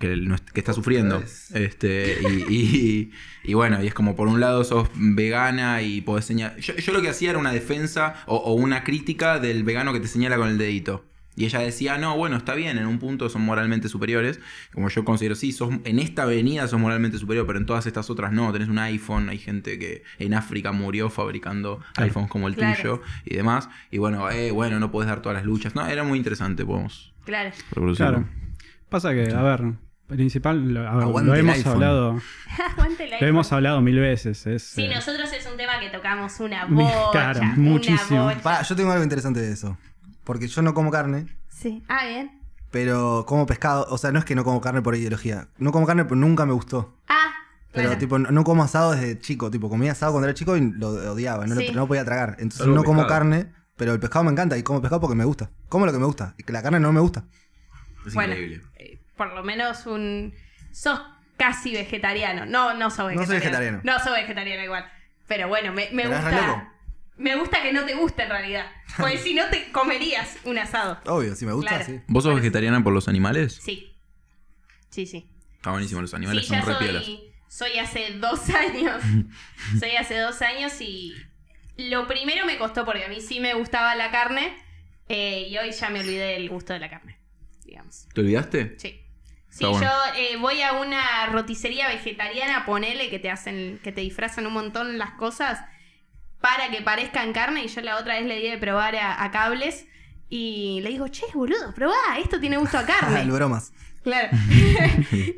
que, que está sufriendo. Este, y, y- y bueno, y es como por un lado sos vegana y podés señalar. Yo, yo lo que hacía era una defensa o, o una crítica del vegano que te señala con el dedito. Y ella decía, no, bueno, está bien, en un punto son moralmente superiores. Como yo considero, sí, sos, en esta avenida sos moralmente superior, pero en todas estas otras no. Tenés un iPhone, hay gente que en África murió fabricando Claro. iPhones como el Claro. tuyo y demás. Y bueno, eh, bueno, no podés dar todas las luchas. No, era muy interesante, podemos Claro. Claro. Pasa que, a ver, principal, lo, a ver, Aguante lo hemos iPhone. hablado. Lo hemos hablado mil veces. Es, Sí, eh, nosotros es un tema que tocamos una bocha. claro, una muchísimo. bocha. Yo tengo algo interesante de eso. Porque yo no como carne, Sí. Ah, bien. pero como pescado. O sea, no es que no como carne por ideología. No como carne, pero nunca me gustó. Ah, Pero claro. tipo, no, no como asado desde chico. Tipo, comía asado cuando era chico y lo odiaba. No, lo- no podía tragar. Entonces Solo no como pescado. carne, pero el pescado me encanta. Y como pescado porque me gusta. Como lo que me gusta. Y que la carne no me gusta. Es Bueno, increíble. eh, por lo menos un. Sos casi vegetariano. No, no soy No vegetariano. soy vegetariano. No soy vegetariano igual. Pero bueno, me, me gusta. Me gusta que no te guste en realidad. Porque si no te comerías un asado. Obvio, si me gusta, Claro. sí. ¿Vos sos vegetariana por los animales? Sí. Sí, sí. Está buenísimo, los animales sí, son ya re piolas. soy, soy hace dos años. soy hace dos años y lo primero me costó porque a mí sí me gustaba la carne eh, y hoy ya me olvidé del gusto de la carne, digamos. ¿Te olvidaste? Sí. Sí, Está bueno. yo eh, voy a una roticería vegetariana, ponele que te hacen, que te disfrazan un montón las cosas para que parezcan carne y yo la otra vez le di de probar a, a cables y le digo, che, boludo, probá, esto tiene gusto a el carne. bromas. Claro.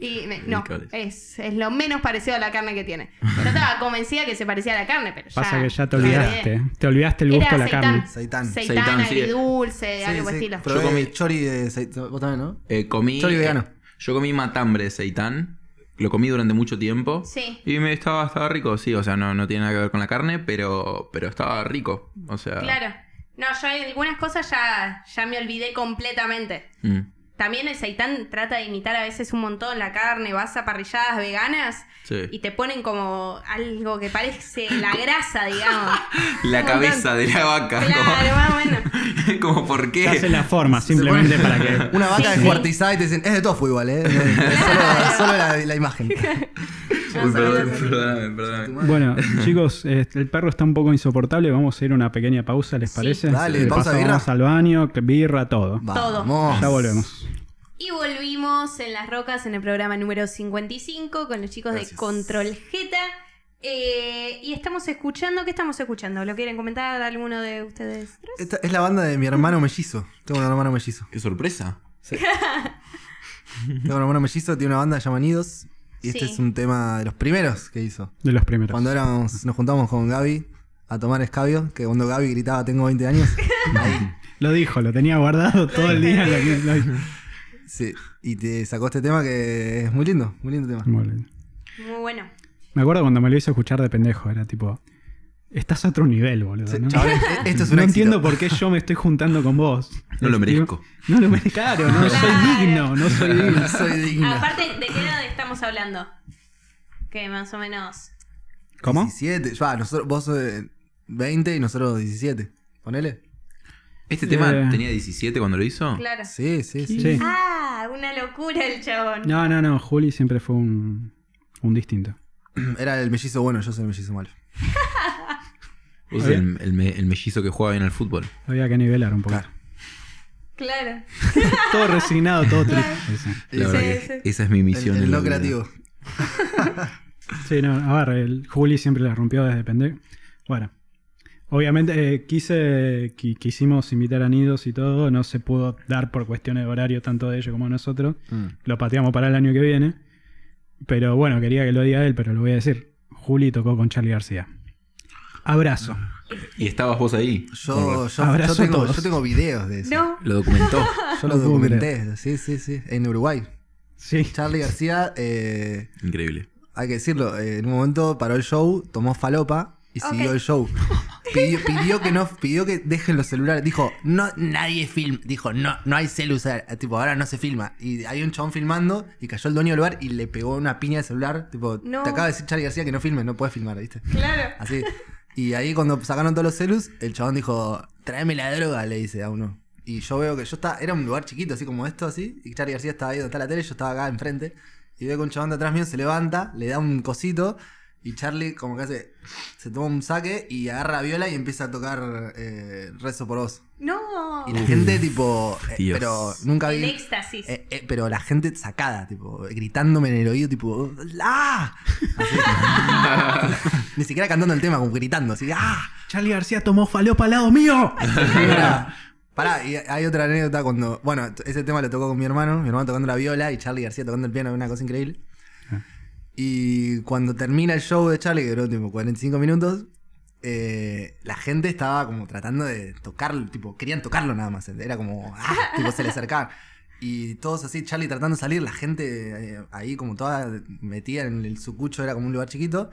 y me- no, es, es lo menos parecido a la carne que tiene. Yo estaba convencida que se parecía a la carne, pero ya. Pasa que ya te olvidaste. Te olvidaste el gusto de la carne. Seitán. Seitán, agridulce, Sí, algo sí. estilo. Probé Yo comí- chori de seitán. Vos también, ¿no? Eh, comí. Chori eh, vegano. yo comí matambre de seitán. Lo comí durante mucho tiempo. Sí. Y me estaba, estaba rico, sí. O sea, no, no tiene nada que ver con la carne, pero, pero estaba rico. O sea. Claro. No, yo algunas cosas ya, ya me olvidé completamente. mm, También el seitán trata de imitar a veces un montón la carne, vas a parrilladas veganas sí. y te ponen como algo que parece la grasa, digamos. La cabeza de la vaca. Claro, más o menos. Como, por Te hacen qué. la forma, simplemente Se para que. Una vaca Sí, sí. descuartizada y te dicen, es de tofu igual, ¿eh? Solo, solo la, la imagen. Uy, perdón, perdóname, perdóname. Bueno, chicos, este, el perro está un poco insoportable. Vamos a ir a una pequeña pausa, ¿les Sí. parece? Dale, pausa birra. Vamos al baño, birra, todo. Vamos. Ya volvemos. Y volvimos en Las Rocas en el programa número 55 con los chicos de. Control Jeta. Eh, y estamos escuchando, ¿qué estamos escuchando? ¿Lo quieren comentar alguno de ustedes? tres? Esta es la banda de mi hermano mellizo. Tengo un hermano mellizo. Qué sorpresa. Tengo un hermano mellizo, tiene una banda que se llama Nidos. Y este es un tema de los primeros que hizo. De los primeros. Cuando éramos, nos juntamos con Gaby a tomar escabio, que cuando Gaby gritaba tengo 20 años, ahí, Lo dijo, lo tenía guardado todo el día. lo- lo- sí, y te sacó este tema que es muy lindo, muy lindo tema. Muy lindo. Muy bueno. Me acuerdo cuando me lo hizo escuchar de pendejo. Era tipo, estás a otro nivel, boludo. Sí, ¿no? chavales, e- esto es un no éxito. entiendo por qué yo me estoy juntando con vos. No lo merezco. No lo merezco. Claro, no soy digno, no soy digno. Soy digna. Aparte, ¿de qué edad estamos hablando? Que más o menos. ¿Cómo? 17. Ya, nosotros, vos eh, 20 y nosotros 17. Ponele. ¿Este tema Eh. tenía 17 cuando lo hizo? Claro. Sí, sí, sí. Sí. Ah, una locura el chabón. No, no, no. Juli siempre fue un, un distinto. Era el mellizo bueno, yo soy el mellizo malo. Vos el, el me- el mellizo que juega bien al fútbol. Había que nivelar un poco. Claro. Claro. todo resignado, todo triste. Sí, sí, esa es mi El, misión. el en la no creativo. Sí, no, a ver, el Juli siempre la rompió desde pendejo. Bueno, obviamente eh, quise, qui- quisimos invitar a Nidos y todo, no se pudo dar por cuestiones de horario tanto de ellos como de nosotros. Mm. Lo pateamos para el año que viene. Pero bueno, quería que lo diga él, pero lo voy a decir. Juli tocó con Charlie García. Abrazo. Y estabas vos ahí. Yo, yo, Abrazo yo, a tengo, todos. yo tengo videos de eso. No. Lo documentó. Yo lo No documenté, sí, sí, sí, en Uruguay. Sí. Charlie García, eh, Increíble. hay que decirlo, eh, en un momento paró el show, tomó falopa y siguió el show. Pidió, pidió que no, pidió que dejen los celulares. Dijo, no, nadie filma. Dijo, no, no hay celular. Tipo, ahora no se filma. Y hay un chabón filmando y cayó el dueño del lugar y le pegó una piña de celular. Tipo, No. te acaba de decir Charlie García que no filmes, no puedes filmar, ¿viste? Claro. Así. Y ahí cuando sacaron todos los celus, el chabón dijo, tráeme la droga, le dice a uno. Y yo veo que yo estaba, era un lugar chiquito, así como esto, así. Y Charlie García estaba ahí donde está la tele, yo estaba acá enfrente. Y veo que un chabón de atrás mío se levanta, le da un cosito. Y Charlie como que hace, se toma un saque y agarra la viola y empieza a tocar eh, Rezo por vos. No. Y la gente tipo, eh, Dios. pero nunca El vi... éxtasis. eh, eh, pero la gente sacada, tipo, gritándome en el oído, tipo, ¡ah! Así. Ni siquiera cantando el tema, como gritando, así, ¡ah! Charlie García tomó falopa al lado mío. Era- Pará, y hay otra anécdota cuando. Bueno, ese tema lo tocó con mi hermano, mi hermano tocando la viola y Charlie García tocando el piano, una cosa increíble. Y cuando termina el show de Charlie, que duró tipo 45 minutos, eh, la gente estaba como tratando de tocarlo, tipo, querían tocarlo nada más. Era como, ¡ah! tipo, se le acercaban. Y todos así, Charlie tratando de salir, la gente eh, ahí como toda metida en el sucucho, era como un lugar chiquito.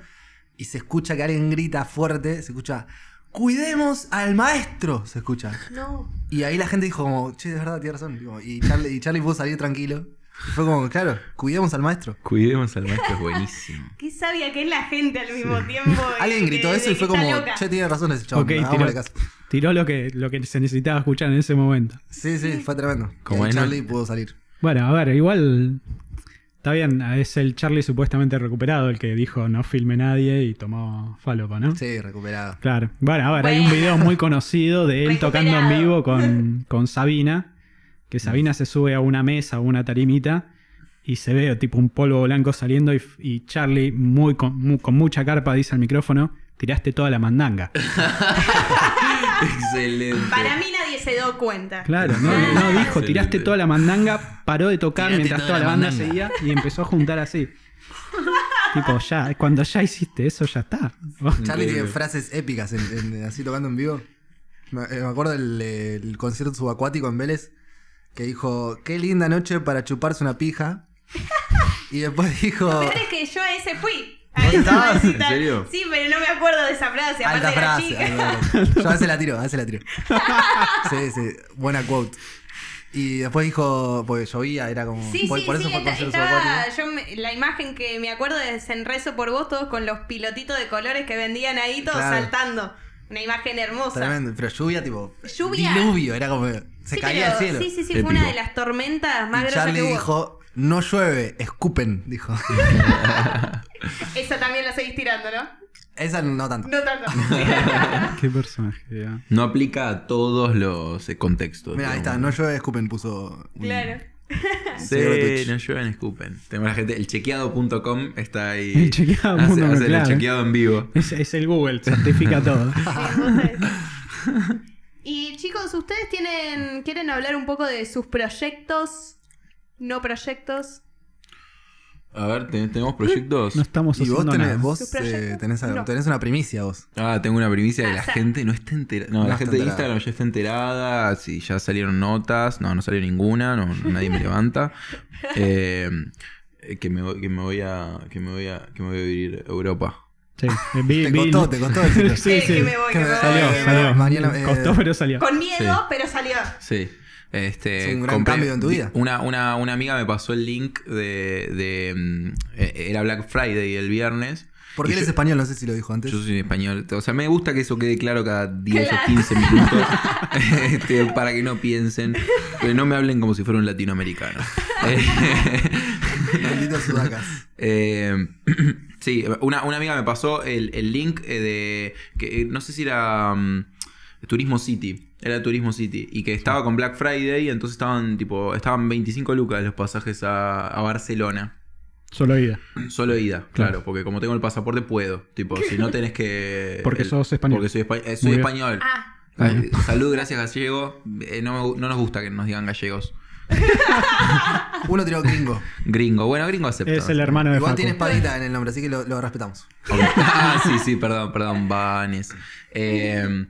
Y se escucha que alguien grita fuerte, se escucha, ¡Cuidemos al maestro! Se escucha. No. Y ahí la gente dijo como, che, de verdad, tiene razón. Y Charlie, y Charlie pudo salir tranquilo. Y fue como, claro, cuidemos al maestro. Cuidemos al maestro, es buenísimo. Qué sabia que es la gente al mismo tiempo. Alguien gritó de- eso de y fue como, loca. che, tiene razón ese chabón. Tiró, caso. tiró lo, que, lo que se necesitaba escuchar en ese momento. Sí, sí, fue tremendo. Como. Charlie pudo salir. Bueno, a ver, igual. Está bien, es el Charlie supuestamente recuperado el que dijo no filme nadie y tomó falopa, ¿no? Sí, recuperado. Claro. Bueno, a ver, hay un video muy conocido de él tocando en vivo con, con Sabina. Que Sabina se sube a una mesa o una tarimita y se ve tipo un polvo blanco saliendo y, y Charlie muy con, mu- con mucha carpa dice al micrófono, tiraste toda la mandanga. Excelente. Para mí nadie se dio cuenta. Claro, no, no dijo, Excelente. tiraste toda la mandanga, paró de tocar Tiraste mientras toda toda la banda mandanga. seguía y empezó a juntar así. tipo, ya, cuando ya hiciste eso, ya está. Charlie tiene frases épicas en- en- así tocando en vivo. Me, me acuerdo del el concierto subacuático en Vélez que dijo, qué linda noche para chuparse una pija. Y después dijo... Lo peor es que yo a ese fui. A ¿Vos ese estabas? ¿En serio? Sí, pero no me acuerdo de esa frase. Aparte Alta de la frase. chica. alta- Yo a veces la tiro, a veces la tiro. Sí, sí, buena quote. Y después dijo, porque llovía, era como... Sí, por, sí, por eso sí, fue el esta- concierto estaba, yo me- la imagen que me acuerdo es en Rezo por Vos, todos con los pilotitos de colores que vendían ahí, todos Claro. saltando. Una imagen hermosa. Tremendo, pero lluvia tipo... Lluvia. Diluvio, era como... Se Sí, caía pero- el cielo. Sí, sí, sí, Épico. fue una de las tormentas más y grosas Charlie que hubo. dijo, no llueve, escupen, dijo. Esa también la seguís tirando, ¿no? Esa no tanto. No tanto. Qué personaje. ya. No aplica a todos los eh, contextos. Mira, ahí está, no llueve, escupen, puso... un- claro. Sí, no llueven, escupen. Tengo la gente, el chequeado.com está ahí. El chequeado Hace- hace el claro. chequeado en vivo. Es, es el Google, certifica todo. Y chicos, ¿ustedes tienen quieren hablar un poco de sus proyectos? No proyectos. A ver, ¿ten- ¿tenemos proyectos? No estamos Y vos haciendo tenés, nada. vos ¿Tu eh, tenés, algo- No. tenés una primicia vos. Ah, tengo una primicia que la Ah, sa- gente no está enterada. No, No la está gente de enterada. Instagram ya está enterada. Si ya salieron notas. No, no salió ninguna. No, nadie me levanta. Eh, eh, que, me, voy- que me voy a. Que me voy a. Que me voy a vivir a Europa. Sí, vi- Te vi- costó, te costó decirlo. Sí, sí. que me voy, Que me- me voy, Salió, salió. Mariana, eh, Costó, pero salió. Con miedo, Sí. pero salió. Sí. Este, Es un gran cambio en tu vida. Una, una, una amiga me pasó el link de. de, mm, eh, era Black Friday el viernes. Porque Y él es yo- español, no sé si lo dijo antes. Yo soy español. O sea, me gusta que eso quede claro cada 10 o 15 minutos. este, para que no piensen. Que no me hablen como si fuera un latinoamericano. Malditos sudacas. eh, sí, una, una amiga me pasó el, el link eh, de. que eh, no sé si era. mm, Turismo City. Era Turismo City. Y que estaba con Black Friday. Entonces estaban tipo. Estaban 25 lucas los pasajes a, a Barcelona. Solo ida. Solo ida, claro, Claro. porque como tengo el pasaporte puedo. Tipo, si no tenés que. Porque el- sos español. Porque soy, espa- eh, soy español. Ah, Ay, Salud, gracias gallego. Eh, no, no nos gusta que nos digan gallegos. Uno tiró gringo. Gringo, bueno, gringo acepta. Es el hermano de Igual Facu. tiene espadita en el nombre, así que lo, lo respetamos. Ah, sí, sí, perdón, perdón, Vanes. Eh,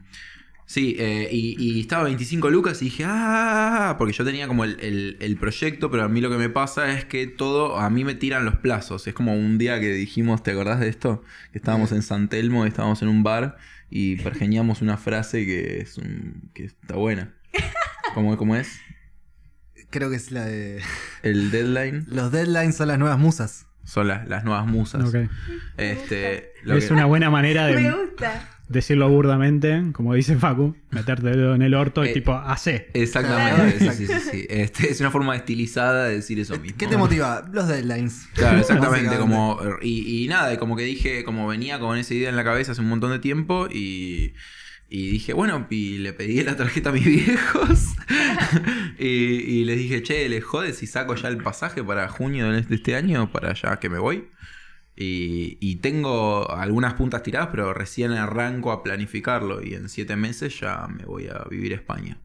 sí, eh, y, y estaba 25 lucas y dije, ah, porque yo tenía como el, el- el proyecto, pero a mí lo que me pasa es que todo, a mí me tiran los plazos. Es como un día que dijimos, ¿te acordás de esto? Que estábamos en San Telmo, estábamos en un bar y pergeñamos una frase que es un- que está buena. ¿Cómo, ¿Cómo es? Creo que es la de. El deadline Los deadlines son las nuevas musas. son las, las nuevas musas. Ok. Este, lo Es que- una buena manera me de gusta. decirlo burdamente, como dice Facu, meterte el dedo en el orto y Eh, tipo, hace. Exactamente, Claro. sí, sí, sí, sí. Este, es una forma estilizada de decir eso mismo. ¿Qué te motiva? Los deadlines. Claro, exactamente, como y, y nada, como que dije, como venía con esa idea en la cabeza hace un montón de tiempo y, y dije, bueno, y le pedí la tarjeta a mis viejos y, y les dije, che, les jode si saco ya el pasaje para junio de este año, para ya que me voy. Y, y tengo algunas puntas tiradas, pero recién arranco a planificarlo y en siete meses ya me voy a vivir a España.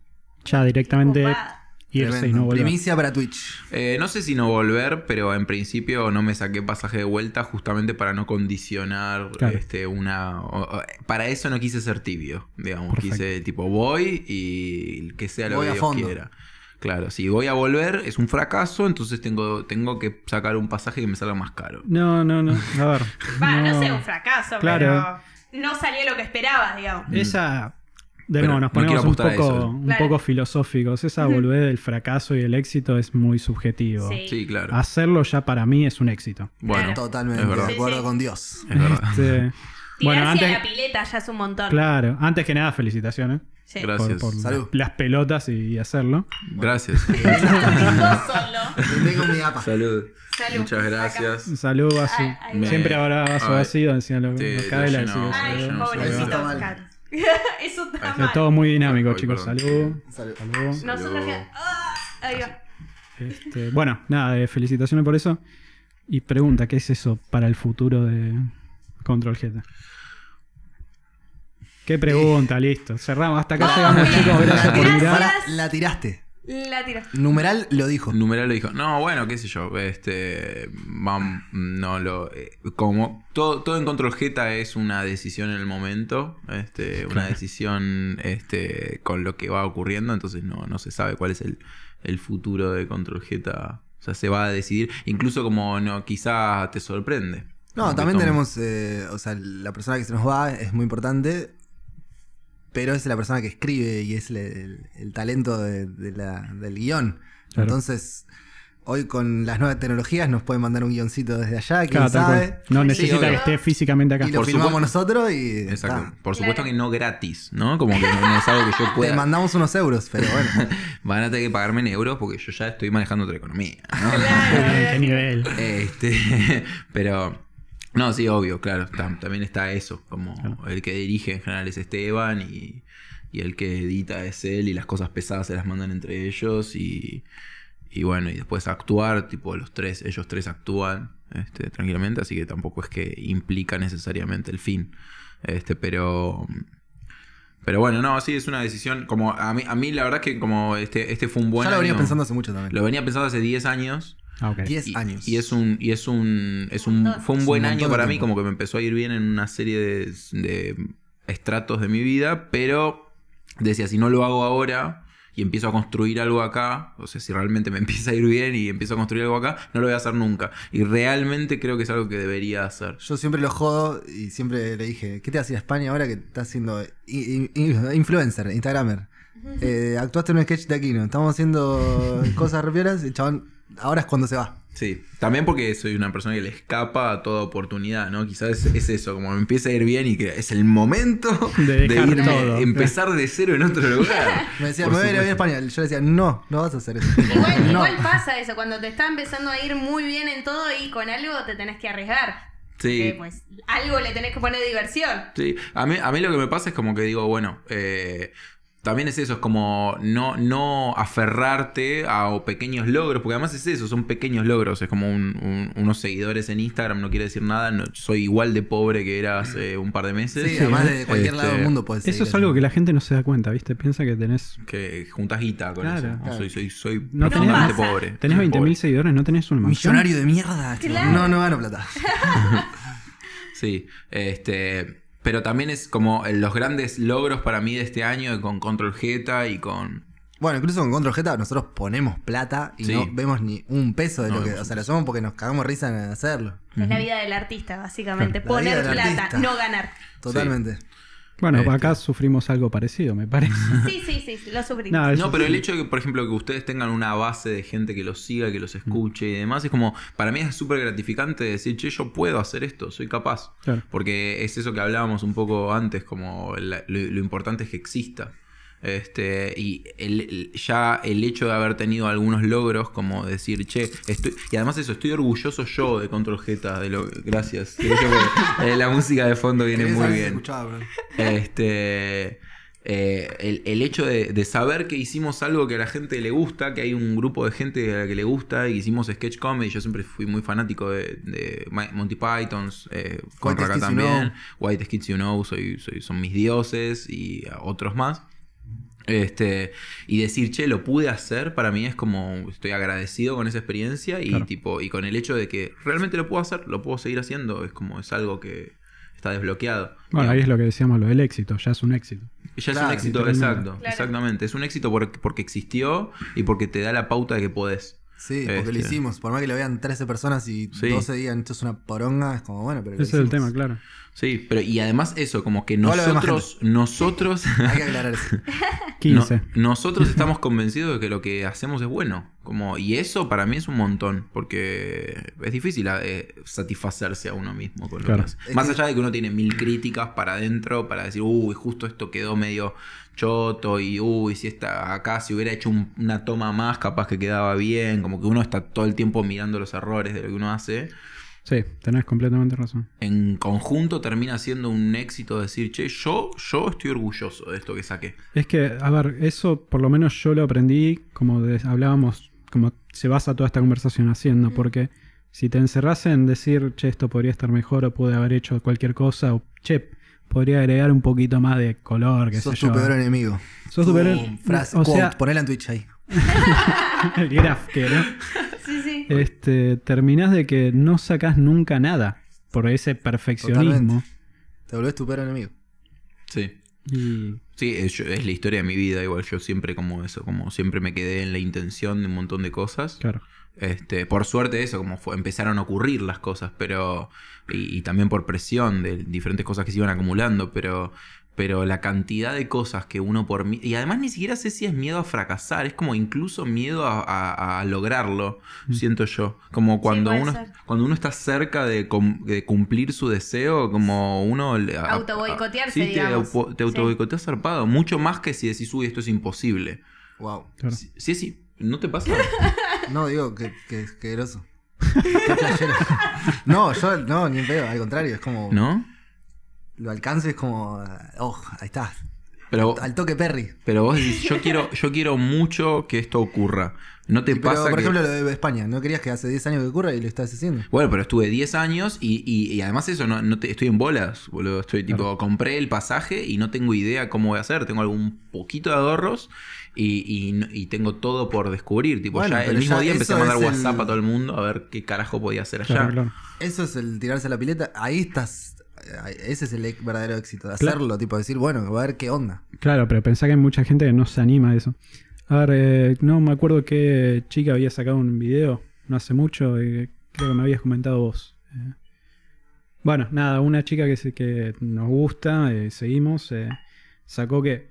Ya directamente Y Tremendo. no volver. Primicia para Twitch. Eh, no sé si no volver, pero en principio no me saqué pasaje de vuelta justamente para no condicionar Claro. este, una... para eso no quise ser tibio, digamos. Perfecto. Quise tipo voy y que sea lo Voy que a Dios fondo. quiera. Claro, si voy a volver es un fracaso, entonces tengo, tengo que sacar un pasaje que me salga más caro. No, no, no. A ver. Va, no, sé, un fracaso, Claro. pero no salió lo que esperabas, digamos. Esa. De nuevo, nos no ponemos un poco, eso. un Claro. poco filosóficos. Esa volver del fracaso y el éxito es muy subjetivo. Sí. Sí, claro. Hacerlo ya para mí es un éxito. Bueno, Claro. Totalmente es de verdad. Sí, acuerdo sí. con Dios. Es verdad. Este, bueno, antes, a la pileta ya es un montón. claro, antes que nada, felicitaciones Sí. Gracias. por, por Salud. las pelotas y hacerlo. Gracias. Tengo mi apa. Salud. Salud. Muchas gracias. Salud, vaso. Siempre habrá vaso vacío, decían los, Te- los te Cadela, lleno. así que Ay, pobrecito. Eso está Es todo muy dinámico, Ay, chicos. perdón. Salud. Salud. Salud. Nosotros que... Ah, ahí va. Este, bueno, nada, eh, felicitaciones por eso. Y pregunta, ¿qué es eso para el futuro de Control Z? ¿Qué pregunta? Listo. Cerramos. Hasta acá llegamos, chicos. Gracias por mirar. La tiraste. La tiro. Numeral lo dijo. Numeral le dijo, no, bueno, qué sé yo, este, vam- no lo, eh, como todo, todo en control Jeta es una decisión en el momento, este, una decisión, este, con lo que va ocurriendo, entonces no, no se sabe cuál es el, el futuro de control Jeta, o sea, se va a decidir, incluso como no, quizá te sorprende. No, también tenemos, eh, o sea, la persona que se nos va es muy importante, pero es la persona que escribe y es el, el- el talento de- de la- del guion. Claro. Entonces, hoy con las nuevas tecnologías nos pueden mandar un guioncito desde allá, quién Claro, tal sabe. cual. No necesita que esté físicamente acá. Y lo Por filmamos supuesto. nosotros y. Exacto. está. Por supuesto Claro. que no gratis, ¿no? Como que no es algo que yo Te pueda. mandamos unos euros, pero bueno. Van a tener que pagarme en euros porque yo ya estoy manejando otra economía, ¿no? ¿Qué nivel? Este, pero no, sí, obvio, claro, tam- también está eso, como Claro. el que dirige en general es Esteban y, y el que edita es él y las cosas pesadas se las mandan entre ellos y, y bueno, y después actuar, tipo los tres, ellos tres actúan este, tranquilamente, así que tampoco es que implica necesariamente el fin, este, pero... Pero bueno, no, sí, es una decisión. Como a mí, a mí la verdad es que como este, este fue un buen ya lo venía año- pensando hace mucho también. Lo venía pensando hace 10 años. Ah, ok. 10 Y, años. y es un, y es un, es un, fue un buen año para mí, como que me empezó a ir bien en una serie de, de estratos de mi vida, pero decía, si no lo hago ahora y empiezo a construir algo acá, o sea, si realmente me empieza a ir bien y empiezo a construir algo acá, no lo voy a hacer nunca. Y realmente creo que es algo que debería hacer. Yo siempre lo jodo y siempre le dije, ¿qué te a a España ahora que estás siendo influencer, instagramer? Eh, actuaste en un sketch de Aquino, estamos haciendo cosas repiolas y el chabón, ahora es cuando se va. Sí, también porque soy una persona que le escapa a toda oportunidad, ¿no? Quizás es, es eso, como me empieza a ir bien y que es el momento De irme, todo. empezar de cero en otro lugar. Me decía, me voy a ir a. España. Yo le decía, no, no vas a hacer eso. Igual, no. igual pasa eso, cuando te está empezando a ir muy bien en todo y con algo te tenés que arriesgar. Sí, pues algo le tenés que poner diversión. sí. A mí, a mí lo que me pasa es como que digo, bueno, eh, también es eso, es como no, no aferrarte a pequeños logros, porque además es eso, son pequeños logros, es como un- un- unos seguidores en Instagram, no quiere decir nada, no- soy igual de pobre que era hace un par de meses. Sí, además de cualquier Este, lado del mundo puedes Eso es algo que la gente no se da cuenta, ¿viste? Piensa que tenés, que juntas guita con Claro. eso. No, Claro. Soy, soy, soy No profundamente tenés- pobre. tenés Soy 20.000 pobre. seguidores, no tenés mansión. Millonario de mierda. Claro. No, no gano plata. Sí, este, pero también es como los grandes logros para mí de este año con Control Geta y con... Bueno, incluso con Control Geta nosotros ponemos plata y Sí. no vemos ni un peso de No lo que. O sea, lo hacemos porque nos cagamos risa en hacerlo. Es la vida del artista, básicamente. Poner plata, artista. no ganar. Totalmente. Bueno, Este. acá sufrimos algo parecido, me parece. Sí, sí, sí, sí, lo sufrimos. No, pero sí. el hecho de que, por ejemplo, que ustedes tengan una base de gente que los siga, que los escuche y demás, es como, para mí es súper gratificante decir, che, yo puedo hacer esto, soy capaz. Claro. Porque es eso que hablábamos un poco antes, como la- lo, lo importante es que exista. Este, y el- el- ya el hecho de haber tenido algunos logros, como decir, che, estoy. Y además eso, estoy orgulloso yo de Control Geta, de lo. Gracias. Eh, la música de fondo viene muy bien. Este. eh, el, el hecho de, de saber que hicimos algo que a la gente le gusta, que hay un grupo de gente a la que le gusta y hicimos sketch comedy. Yo siempre fui muy fanático de, Monty Pythons, eh, con White Raka You también. Know. White Kids You Know, soy, soy- son mis dioses y otros más. Este, y decir, che, lo pude hacer, para mí es como estoy agradecido con esa experiencia y Claro. tipo, y con el hecho de que realmente lo puedo hacer, lo puedo seguir haciendo, es como es algo que está desbloqueado. Bueno, ahí es lo que decíamos, lo del éxito, ya es un éxito. Ya es un éxito, exacto, Claro. exactamente. Es un éxito porque, porque existió y porque te da la pauta de que podés. Sí, porque Este. lo hicimos. Por más que lo vean 13 personas y Sí. 12 digan esto es una poronga, es como bueno, pero. Ese es el tema, claro. Sí, pero y además eso, como que nosotros, nosotros, Hay que aclarar eso. 15. no- nosotros estamos convencidos de que lo que hacemos es bueno. Como, y eso para mí es un montón, porque es difícil eh, satisfacerse a uno mismo con lo Claro. que hace. Es Más allá de que uno tiene mil críticas para adentro, para decir, uy, justo esto quedó medio choto, y uy, si esta, acá si hubiera hecho un- una toma más, capaz que quedaba bien, como que uno está todo el tiempo mirando los errores de lo que uno hace. Sí, tenés completamente razón. En conjunto termina siendo un éxito decir, che, yo, yo estoy orgulloso de esto que saqué. Es que, a ver, eso por lo menos yo lo aprendí, como de- hablábamos, como se basa toda esta conversación haciendo, porque si te encerras en decir, che, esto podría estar mejor o pude haber hecho cualquier cosa, o che, podría agregar un poquito más de color, qué Sos sé tu yo. peor enemigo. Sos tu peor Tu frase, O quote, sea, ponela en Twitch ahí. el graf que, ¿no? Sí, sí. Este, terminás de que no sacás nunca nada por ese perfeccionismo. Totalmente. Te volvés tu peor enemigo. Sí. Y Sí, es, la historia de mi vida, igual yo siempre como eso, como siempre me quedé en la intención de un montón de cosas. claro. Este, por suerte eso, como fue, empezaron a ocurrir las cosas, pero. Y, y también por presión de diferentes cosas que se iban acumulando, pero. Pero la cantidad de cosas que uno por mí. Y además ni siquiera sé si es miedo a fracasar, es como incluso miedo a, a- a lograrlo, siento yo. Como cuando uno, ser. cuando uno está cerca de, cum- de cumplir su deseo, como uno. Autoboicotearse, sí, te, digamos. te Sí. autoboicoteas zarpado. Mucho más que si decís, uy, esto es imposible. Wow. claro. Sí, sí, sí, ¿no te pasa? No, digo que, que, que groso. Qué flashero. No, yo no, ni en pedo, al contrario, es como. ¿No? Lo alcance es como. Oh, ahí está. Pero, Al toque Perry. pero vos decís, yo quiero, yo quiero mucho que esto ocurra. ¿No te Pero, pasa por que- ejemplo, lo de España, ¿no querías que hace 10 años que ocurra y lo estás haciendo? Bueno, pero estuve 10 años y, y- y además eso, no, no te- estoy en bolas, boludo. Estoy tipo, compré el pasaje y no tengo idea cómo voy a hacer. Tengo algún poquito de ahorros y, y tengo todo por descubrir. Tipo, Bueno, ya el pero mismo ya día empecé a mandar el- WhatsApp a todo el mundo a ver qué carajo podía hacer allá. Claro, claro. Eso es el tirarse a la pileta. Ahí estás. Eh, Ese es el e- verdadero éxito. De Claro. hacerlo, tipo decir, bueno, a ver qué onda. Claro, pero pensá que hay mucha gente que no se anima a eso. A ver, eh, no me acuerdo qué chica había sacado un video no hace mucho, y creo que me habías comentado vos. Eh, bueno, nada, una chica que, se- que nos gusta, eh, seguimos, eh, sacó que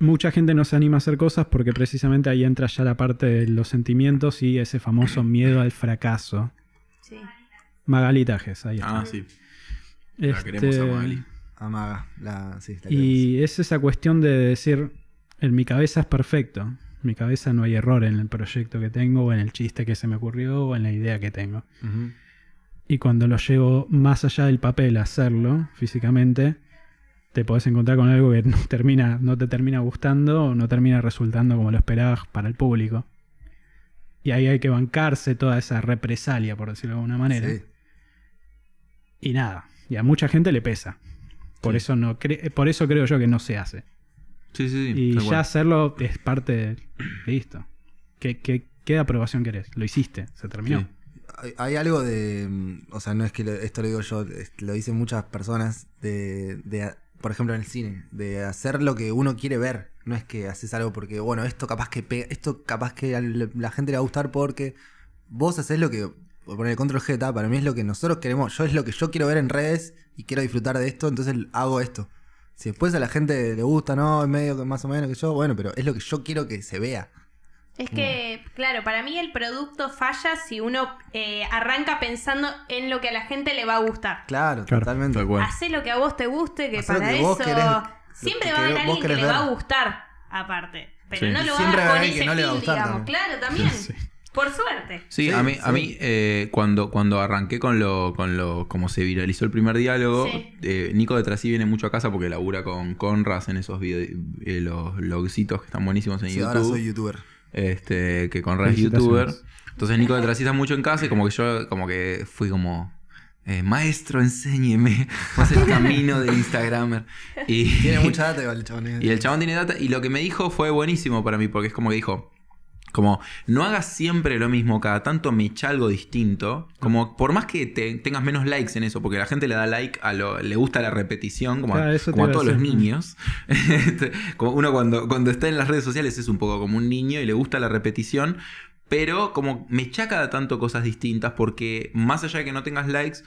mucha gente no se anima a hacer cosas porque precisamente ahí entra ya la parte de los sentimientos y ese famoso miedo al fracaso. Sí. Magalitajes, ahí está. Ah, sí. La queremos a Este. Amaga. La, sí, la y es esa cuestión de decir, en mi cabeza es perfecto. En mi cabeza no hay error en el proyecto que tengo, o en el chiste que se me ocurrió, o en la idea que tengo. queremos. Y cuando lo llevo más allá del papel a hacerlo físicamente, te podés encontrar con algo que no, termina, no te termina gustando o no termina resultando como lo esperabas para el público. Y ahí hay que bancarse toda esa represalia, por decirlo de alguna manera. Sí. Y nada, y a mucha gente le pesa. Por, Sí. eso no cre- por eso creo yo que no se hace. Sí, sí, sí. y ya hacerlo es parte de... Listo. ¿Qué, qué, qué aprobación querés? Lo hiciste, se terminó. Sí. Hay, hay algo de. mm, O sea, no es que lo- esto lo digo yo, lo dicen muchas personas. De, de, por ejemplo, en el cine. De hacer lo que uno quiere ver. No es que haces algo porque, bueno, esto capaz que pega- esto capaz que a la la gente le va a gustar porque vos haces lo que. Por poner el control Z, para mí es lo que nosotros queremos. Yo es lo que yo quiero ver en redes y quiero disfrutar de esto, entonces hago esto. Si después a la gente le gusta, no, es medio que más o menos que yo, bueno, pero es lo que yo quiero que se vea. Es que, claro, para mí el producto falla si uno eh, arranca pensando en lo que a la gente le va a gustar. Claro, Claro. totalmente. Hacé lo que a vos te guste, que Hacé para que eso querés, siempre va a haber alguien que le va a gustar, aparte. Pero Sí. no lo va a ver con haber ese que no le va a fin, gustar digamos. también. Claro, también. Sí. Por suerte. Sí, Sí, a mí, sí. a mí eh, cuando, cuando arranqué con lo, con lo, como se viralizó el primer diálogo, Sí. eh, Nico de Trasí viene mucho a casa porque labura con Conras en esos video, eh, los logcitos que están buenísimos en Sí, YouTube. ahora soy youtuber. este, que Conras es youtuber. Entonces Nico de Trasí está mucho en casa y como que yo como que fui como eh, maestro, enséñeme, más el camino de Instagramer. Y, Tiene mucha data igual el chabón. y el chabón tiene data. Y lo que me dijo fue buenísimo para mí, porque es como que dijo. Como, no hagas siempre lo mismo, cada tanto me echa algo distinto. Como, por más que te- tengas menos likes en eso, porque la gente le da like a lo, le gusta la repetición, como, a- Claro, como a todos los niños. Este, como uno cuando, cuando está en las redes sociales es un poco como un niño y le gusta la repetición. Pero como me echa cada tanto cosas distintas porque más allá de que no tengas likes,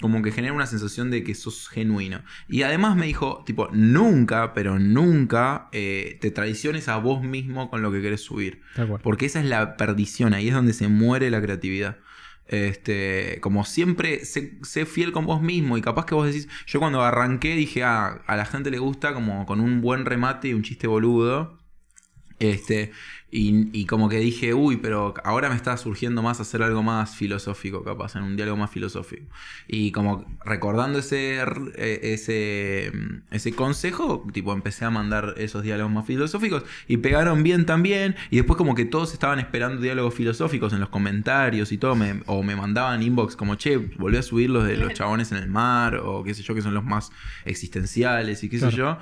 como que genera una sensación de que sos genuino. Y además me dijo, tipo, nunca, pero nunca eh, te traiciones a vos mismo con lo que querés subir. Porque esa es la perdición, ahí es donde se muere la creatividad. Este, como siempre, sé, sé fiel con vos mismo y capaz que vos decís, yo cuando arranqué dije, ah, a la gente le gusta como con un buen remate y un chiste boludo. Este, y, y como que dije, uy, pero ahora me está surgiendo más hacer algo más filosófico, capaz, en un diálogo más filosófico. Y como recordando ese, eh, ese, ese consejo, tipo, empecé a mandar esos diálogos más filosóficos y pegaron bien también. Y después, como que todos estaban esperando diálogos filosóficos en los comentarios y todo, me- o me mandaban inbox como, che, volví a subir los de los chabones en el mar, o qué sé yo, que son los más existenciales y qué sé yo.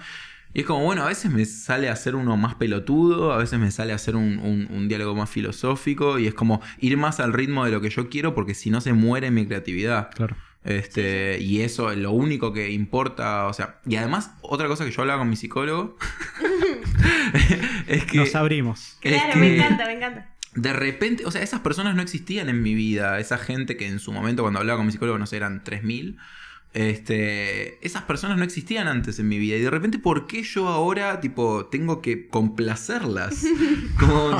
Y es como, bueno, a veces me sale a hacer uno más pelotudo, a veces me sale a hacer un, un- un diálogo más filosófico, y es como ir más al ritmo de lo que yo quiero, porque si no se muere mi creatividad. Claro. Este, y eso es lo único que importa, o sea, y además, otra cosa que yo hablaba con mi psicólogo es que Nos abrimos. Es Claro, que- me encanta, me encanta. de repente, o sea, esas personas no existían en mi vida, esa gente que en su momento cuando hablaba con mi psicólogo, no sé, eran 3000. Este, esas personas no existían antes en mi vida y de repente, ¿por qué yo ahora, tipo, tengo que complacerlas? Como,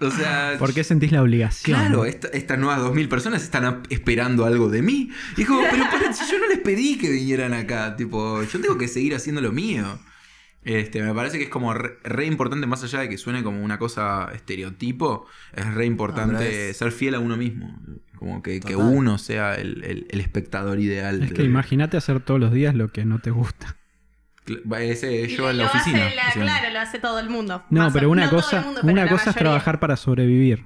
o sea, ¿Por qué sentís la obligación? Claro, esta- estas nuevas 2000 personas están esperando algo de mí. Y es como, pero para, si yo no les pedí que vinieran acá, tipo, yo tengo que seguir haciendo lo mío. Este, me parece que es como re, re importante, más allá de que suene como una cosa estereotipo, es re importante No, pero es- ser fiel a uno mismo. Como que, que uno sea el, el- el espectador ideal. Es de- que imagínate hacer todos los días lo que no te gusta. Ese Y yo en la lo hace oficina. claro, lo hace todo el mundo. No, Más pero una no cosa, el mundo, pero una cosa es trabajar para sobrevivir.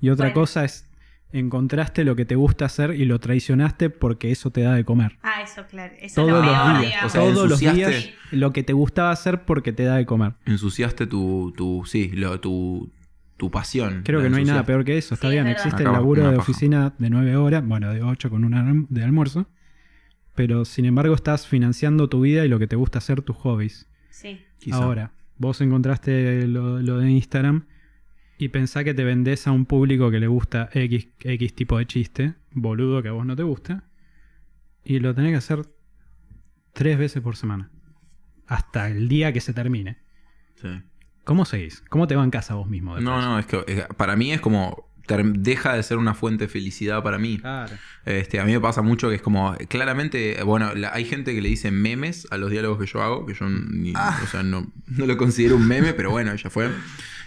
Y otra Bueno. cosa es encontraste lo que te gusta hacer y lo traicionaste porque eso te da de comer. Ah, eso, claro. Eso es Todos lo los peor, días. digamos. O sea, todos los días lo que te gustaba hacer porque te da de comer. Ensuciaste tu, tu sí, lo- tu, tu pasión. Creo que no hay nada peor que eso. Está Sí, bien, es existe el laburo de paja. oficina de 9 horas, bueno, de 8 con una de almuerzo. Pero sin embargo estás financiando tu vida y lo que te gusta hacer, tus hobbies. Sí. Quizá. Ahora, vos encontraste lo, lo de Instagram y pensá que te vendés a un público que le gusta X, X tipo de chiste, boludo que a vos no te gusta, y lo tenés que hacer tres veces por semana. Hasta el día que se termine. Sí. ¿Cómo seguís? ¿Cómo te va en casa vos mismo? después? No, no, es que eh, para mí es como. Deja de ser una fuente de felicidad para mí. Claro. Este, a mí me pasa mucho que es como, claramente, bueno, la- hay gente que le dice memes a los diálogos que yo hago, que yo ni- o sea, no, no lo considero un meme, pero bueno, ya fue.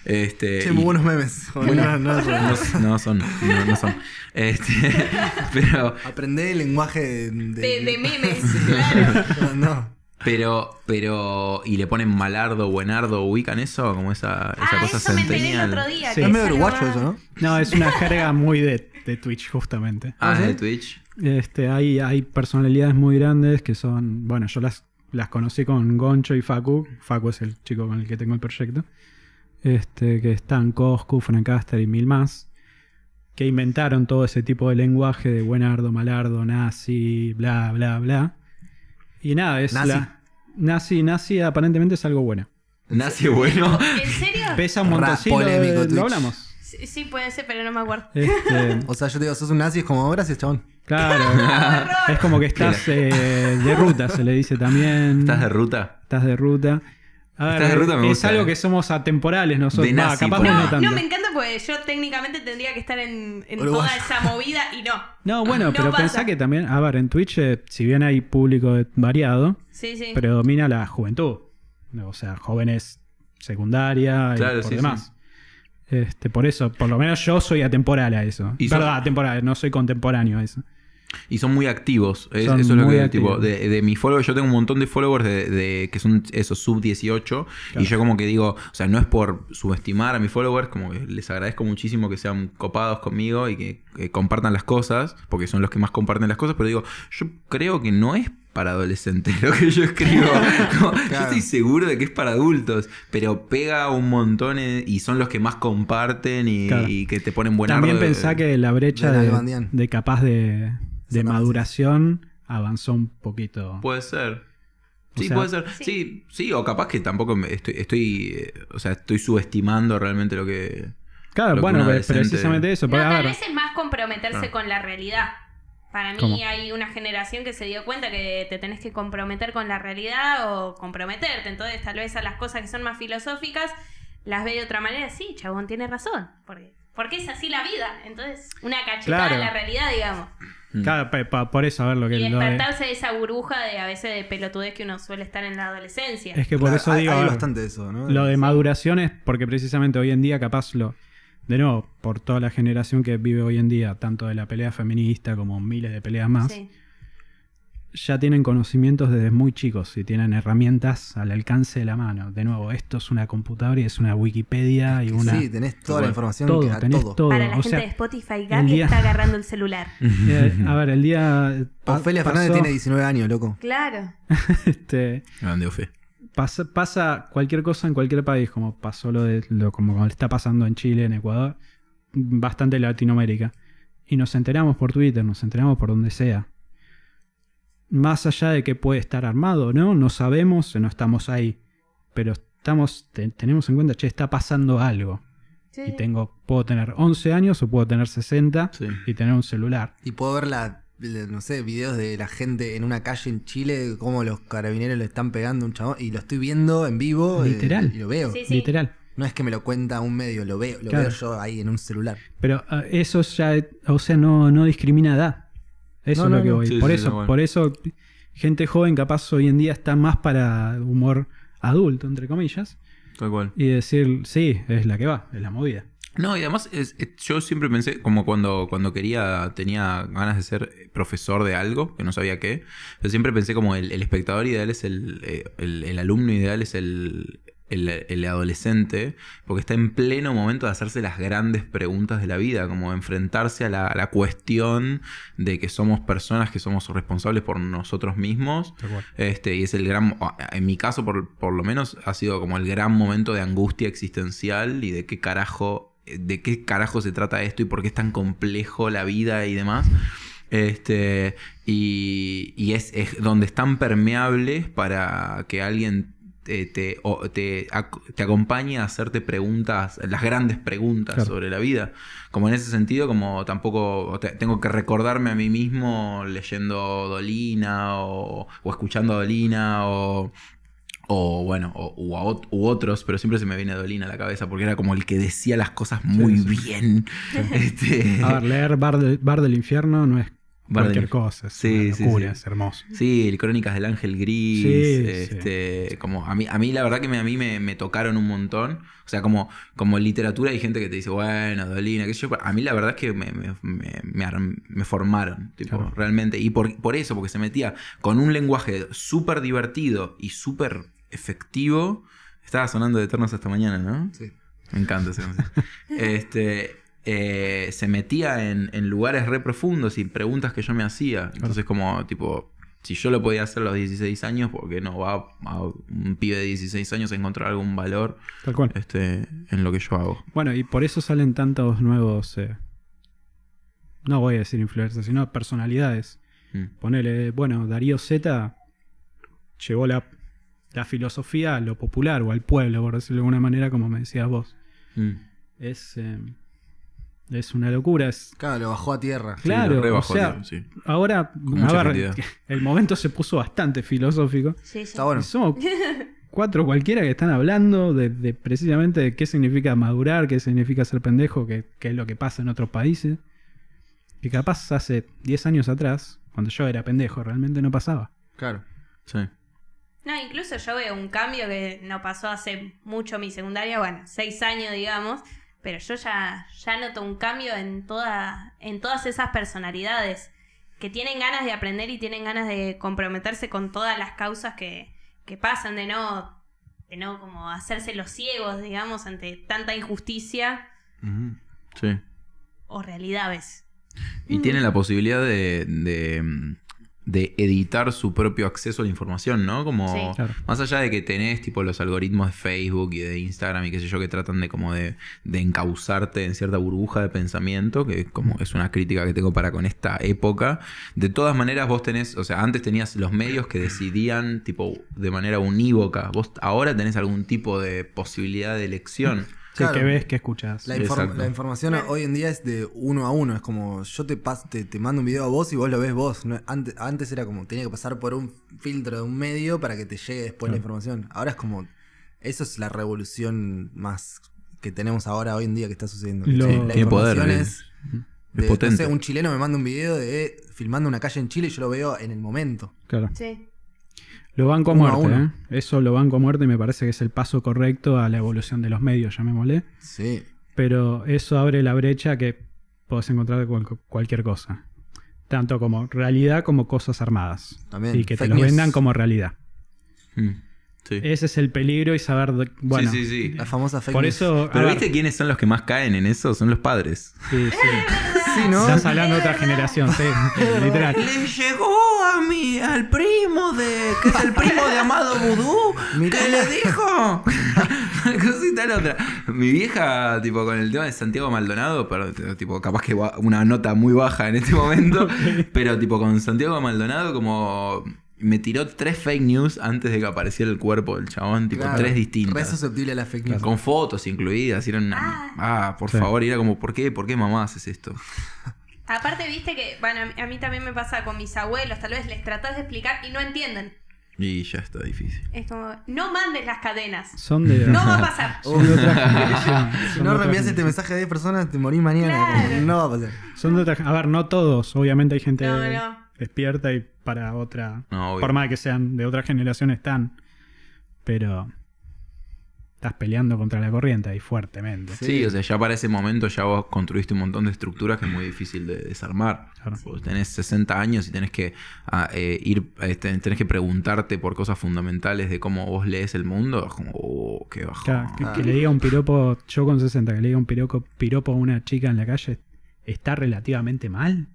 Este, y- muy buenos memes. No, no, no. no, no son, no, no son. Este, pero, Aprendé el lenguaje de, De, de memes, claro. No, no. Pero, pero, y le ponen malardo, buenardo, ubican eso, como esa, esa Ah, cosa eso me enteré el otro día. Sí. Es medio uruguayo eso, ¿no? No, es una jerga muy de, de Twitch, justamente. Ah, ¿Ah, sí? de Twitch. Este, hay, hay personalidades muy grandes que son. Bueno, yo las, las conocí con Goncho y Facu. Facu es el chico con el que tengo el proyecto. Este, que están Coscu, Francaster y mil más. Que inventaron todo ese tipo de lenguaje de buenardo, malardo, nazi, bla, bla, bla. Y nada, es Nazi. la. Nazi, nazi aparentemente es algo bueno. Nace bueno. ¿En serio? Pesa un montón. Sí, lo, polémico lo Twitch. hablamos. Sí, sí, puede ser, pero no me acuerdo. Este, O sea, yo te digo, sos un nazi, es como, gracias, chabón. claro. es como que estás eh, de ruta, se le dice también. ¿Estás de ruta? Estás de ruta. A ver, ruta me es gusta, algo eh. que somos atemporales nosotros. De nazi, capaz no. No, tanto. no, me encanta porque yo técnicamente tendría que estar en, en toda esa movida y no. No, bueno, No pero pasa. pensá que también, a ver, en Twitch, eh, si bien hay público variado, Sí, sí. predomina la juventud. O sea, jóvenes secundaria y Claro, por sí, demás. Este, por eso, por lo menos yo soy atemporal a eso. Y son- Perdón, atemporal, no soy contemporáneo a eso. Y son muy activos. Es- Son eso es lo que, tipo, de, de mis followers, yo tengo un montón de followers de, de- que son esos sub 18. Claro. Y yo como que digo, o sea, no es por subestimar a mis followers, como que les agradezco muchísimo que sean copados conmigo y que, que compartan las cosas, porque son los que más comparten las cosas, pero digo, yo creo que no es para adolescentes lo que yo escribo. Yo estoy seguro de que es para adultos, pero pega un montón y son los que más comparten y, Claro. y que te ponen buen También pensá que la brecha de capaz de, de maduración avanzó un poquito. Puede ser. O Sí, sea- puede ser. Sí. Sí. sí, o capaz que tampoco me estoy, estoy, eh, o sea, estoy subestimando realmente lo que... Claro, lo que bueno, adolescente- precisamente eso. No, tal ver, vez es más comprometerse con la realidad. Para mí ¿Cómo? hay una generación que se dio cuenta que te tenés que comprometer con la realidad o comprometerte. Entonces, tal vez a las cosas que son más filosóficas las ve de otra manera. Sí, chabón, tiene razón. Porque, porque es así la vida. Entonces, una cachetada Claro. a la realidad, digamos. Mm. claro, pa- por eso, a ver lo que Y lo de- despertarse de esa burbuja de a veces de pelotudez que uno suele estar en la adolescencia. Es que por Claro, eso hay, digo, hay ver, bastante de eso, ¿no? lo de Sí. maduración es porque precisamente hoy en día capaz lo... De nuevo, por toda la generación que vive hoy en día, tanto de la pelea feminista como miles de peleas más, Sí. Ya tienen conocimientos desde muy chicos y tienen herramientas al alcance de la mano. De nuevo, esto es una computadora y es una Wikipedia y una... Sí, tenés toda la información todo, que a tenés todo. todo. Para la o gente sea, de Spotify, Gaby día- está agarrando el celular. eh, a ver, el día... Ofelia pasó- Fernández tiene 19 años, loco. Claro. este, Grande Ofe. pasa, pasa cualquier cosa en cualquier país, como pasó lo de lo como está pasando en Chile, en Ecuador, bastante en Latinoamérica. Y nos enteramos por Twitter, nos enteramos por donde sea. Más allá de que puede estar armado o no, no sabemos, no estamos ahí. Pero estamos, te- tenemos en cuenta, che, está pasando algo. Sí. Y tengo, puedo tener 11 años o puedo tener 60 Sí. y tener un celular. Y puedo ver la, no sé, videos de la gente en una calle en Chile, cómo los carabineros le están pegando a un chabón. Y lo estoy viendo en vivo. eh, Literal. y lo veo. Sí, sí. Literal. No es que me lo cuenta un medio, lo veo, lo Claro. veo yo ahí en un celular. Pero ah, eso ya, o sea, no, no discrimina edad. Eso No, es lo que no. voy. Sí, por sí, eso, bueno. por eso, gente joven capaz hoy en día está más para humor adulto, entre comillas, Tal cual. y decir, sí, es la que va, es la movida. No, y además es- es- yo siempre pensé, como cuando, cuando quería, tenía ganas de ser profesor de algo, que no sabía qué, yo siempre pensé como el, el espectador ideal es el, eh, el, el alumno ideal es el, el, el adolescente, porque está en pleno momento de hacerse las grandes preguntas de la vida, como enfrentarse a la, a la cuestión de que somos personas que somos responsables por nosotros mismos este, y es el gran, en mi caso por, por lo menos, ha sido como el gran momento de angustia existencial y de qué carajo, de qué carajo se trata esto y por qué es tan complejo la vida y demás. Este, y, y es, es donde están permeables para que alguien te, te, o te, ac- te acompañe a hacerte preguntas, las grandes preguntas Claro. sobre la vida. Como en ese sentido, como tampoco te- tengo que recordarme a mí mismo leyendo Dolina o, o escuchando a Dolina o, O bueno, o, u, a ot- u otros, pero siempre se me viene Dolina a la cabeza porque era como el que decía las cosas muy bien. Este, A ver, leer Bar, del- Bar del Infierno no es cualquier cosa. Es Sí, una sí, locura, sí. es hermoso. Sí, el Crónicas del Ángel Gris. Sí, este, como a mí, a mí la verdad que me, a mí me, me tocaron un montón. O sea, como, como literatura hay gente que te dice, bueno, Dolina, qué sé yo. pero A mí la verdad es que me, me, me- me arm- me formaron, tipo, Claro. realmente. Y por, por eso, porque se metía con un lenguaje súper divertido y súper efectivo. Estaba sonando de Eternos hasta mañana, ¿no? Sí. Me encanta esa canción. este, eh, se metía en, en lugares re profundos y preguntas que yo me hacía. Entonces, como, tipo, si yo lo podía hacer a los 16 años, ¿por qué no va a un pibe de 16 años a encontrar algún valor Tal cual. este, en lo que yo hago? Bueno, y por eso salen tantos nuevos. eh, no voy a decir influencers, sino personalidades. Mm. Ponele, bueno, Darío Z llevó la, la filosofía a lo popular o al pueblo, por decirlo de alguna manera, como me decías vos. Mm. Es, eh, es una locura. Es, Claro, lo bajó a tierra. Sí, Claro, lo re o bajó, sea, tío, sí. ahora, a ver, el momento se puso bastante filosófico. Sí, sí. Está bueno. Y somos cuatro cualquiera que están hablando de, de precisamente de qué significa madurar, qué significa ser pendejo, qué, qué es lo que pasa en otros países. Que capaz hace 10 años atrás, cuando yo era pendejo, realmente no pasaba. Claro. Sí. No, incluso yo veo un cambio que no pasó hace mucho mi secundaria, bueno, seis años digamos, pero yo ya, ya noto un cambio en, toda, en todas esas personalidades que tienen ganas de aprender y tienen ganas de comprometerse con todas las causas que, que pasan, de no, de no como hacerse los ciegos, digamos, ante tanta injusticia. Sí. o realidades. Y tiene la posibilidad de, de, mm, de editar su propio acceso a la información, ¿no? Como Sí. Claro. más allá de que tenés tipo los algoritmos de Facebook y de Instagram y qué sé yo que tratan de como de, de encauzarte en cierta burbuja de pensamiento, que como es una crítica que tengo para con esta época. De todas maneras vos tenés, o sea, antes tenías los medios que decidían tipo de manera unívoca. Vos ahora tenés algún tipo de posibilidad de elección. Sí, Claro. que ves, que escuchas. La, inform- Exacto. la información hoy en día es de uno a uno. Es como yo te, pas- te, te mando un video a vos y vos lo ves vos. No- antes, antes era como tenía que pasar por un filtro de un medio para que te llegue después la información. Ahora es como. Eso es la revolución más que tenemos ahora hoy en día que está sucediendo. Lo- Que la Tiene poder, información es. Es de- potente. No sé, un chileno me manda un video de filmando una calle en Chile y yo lo veo en el momento. Claro. Sí. Lo banco a Uno a muerte, uno. ¿eh? Eso lo banco a muerte y me parece que es el paso correcto a la evolución de los medios, llamémosle. Sí. Pero eso abre la brecha que podés encontrar cual- cualquier cosa. Tanto como realidad como cosas armadas. También. Y que te news. vendan como realidad. Mm. Sí. Ese es el peligro y saber, bueno, sí, sí, sí. La famosa fake por news. eso... Pero ver, ¿viste quiénes son los que más caen en eso? Son los padres. Sí, sí. Sí, ¿no? Estás hablando de otra generación, sí, literal. Le llegó a mi, al primo de. que es el primo de Amado Vudú. Que le dijo. Cosita la otra. Mi vieja, tipo, con el tema de Santiago Maldonado, pero tipo, capaz que una nota muy baja en este momento. Pero tipo, con Santiago Maldonado, como. Me tiró tres fake news antes de que apareciera el cuerpo del chabón, tipo, Claro. tres Re distintas. susceptible a la fake news. Con fotos incluidas. era una- ah, por Sí. favor, y era como, ¿por qué? ¿Por qué mamá haces esto? Aparte, viste que, bueno, a mí- también me pasa con mis abuelos, tal vez les tratás de explicar y no entienden. Y ya está difícil. Es como, no mandes las cadenas. Son de... No va a pasar. Si no reenvías este mensaje a 10 personas, te morís mañana. Claro. No va a pasar. Son de otra... A ver, no todos. Obviamente hay gente No, no. despierta y para otra... No. Por más que sean de otra generación están. Pero... Estás peleando contra la corriente ahí fuertemente. Sí. o sea, ya para ese momento ya vos construiste un montón de estructuras que es muy difícil de desarmar. Claro. Vos tenés 60 años y tenés que ah, eh, ir, eh, ten- tenés que preguntarte por cosas fundamentales de cómo vos lees el mundo. Es como, oh, qué. Claro, que, Ah. que le diga un piropo, yo con 60, que le diga un piropo, piropo a una chica en la calle, está relativamente mal.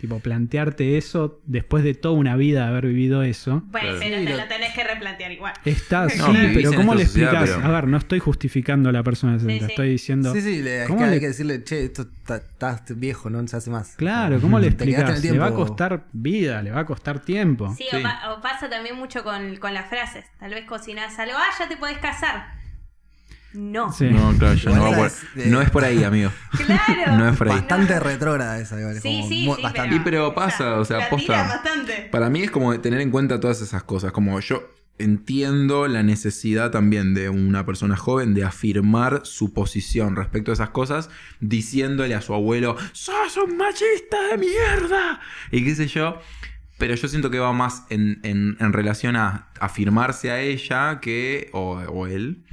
Tipo, plantearte eso después de toda una vida de haber vivido eso. Bueno, Claro. pero te lo- tenés que replantear igual. Está, No, sí, pero ¿cómo le explicas? pero- A ver, no estoy justificando a la persona de 60, Sí, sí. estoy diciendo. Sí, sí, le, ¿Cómo le- hay que decirle, che, esto está, está viejo, no se hace más. Claro, ¿cómo le explicas? Le va a costar vida, le va a costar tiempo. Sí, Sí. O, pa- o pasa también mucho con, con las frases. Tal vez cocinás algo, ah, ya te podés casar. No. Sí. No, claro, ya Igual no, va por, es de- no es por ahí, amigo. Claro. No es por ahí. Bastante retrógrada esa, igual. Sí, como sí, sí, bastante. Y pero pasa, o sea, posta. bastante. Para mí es como tener en cuenta todas esas cosas. Como yo, entiendo la necesidad también de una persona joven de afirmar su posición respecto a esas cosas, diciéndole a su abuelo, sos un machista de mierda. Y qué sé yo. Pero yo siento que va más en, en- en relación a afirmarse a ella que, o, o él,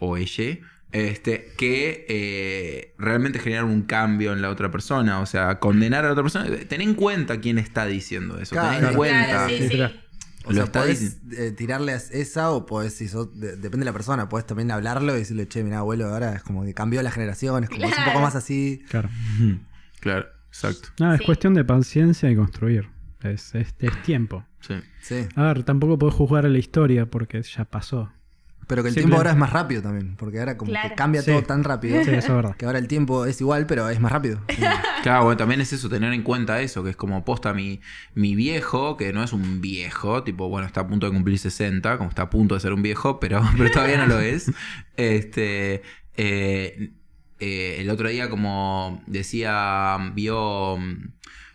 o ella, este, que eh, realmente generar un cambio en la otra persona. O sea, condenar a la otra persona. Ten en cuenta quién está diciendo eso. Claro, ten en cuenta. Claro, sí, Sí, sí. claro. O Lo sea, podés eh, tirarle esa o podés, si sos- de- depende de la persona, podés también hablarlo y decirle, che, mira, abuelo, ahora es como que cambió la generación, es como es un poco más así. Claro. Claro, exacto. No, es Sí. cuestión de paciencia y construir. Es, es, es tiempo. Sí. Sí. A ver, tampoco puedo juzgar a la historia porque ya pasó. Pero que el Simple- tiempo ahora es más rápido también, porque ahora como Claro. que cambia Sí. todo tan rápido. Sí, eso es verdad. Que ahora el tiempo es igual, pero es más rápido. Claro, bueno, también es eso, tener en cuenta eso, que es como posta mi, mi viejo, que no es un viejo, tipo, bueno, está a punto de cumplir 60, como está a punto de ser un viejo, pero, pero todavía no lo es. Este, eh, eh, el otro día, como decía, vio,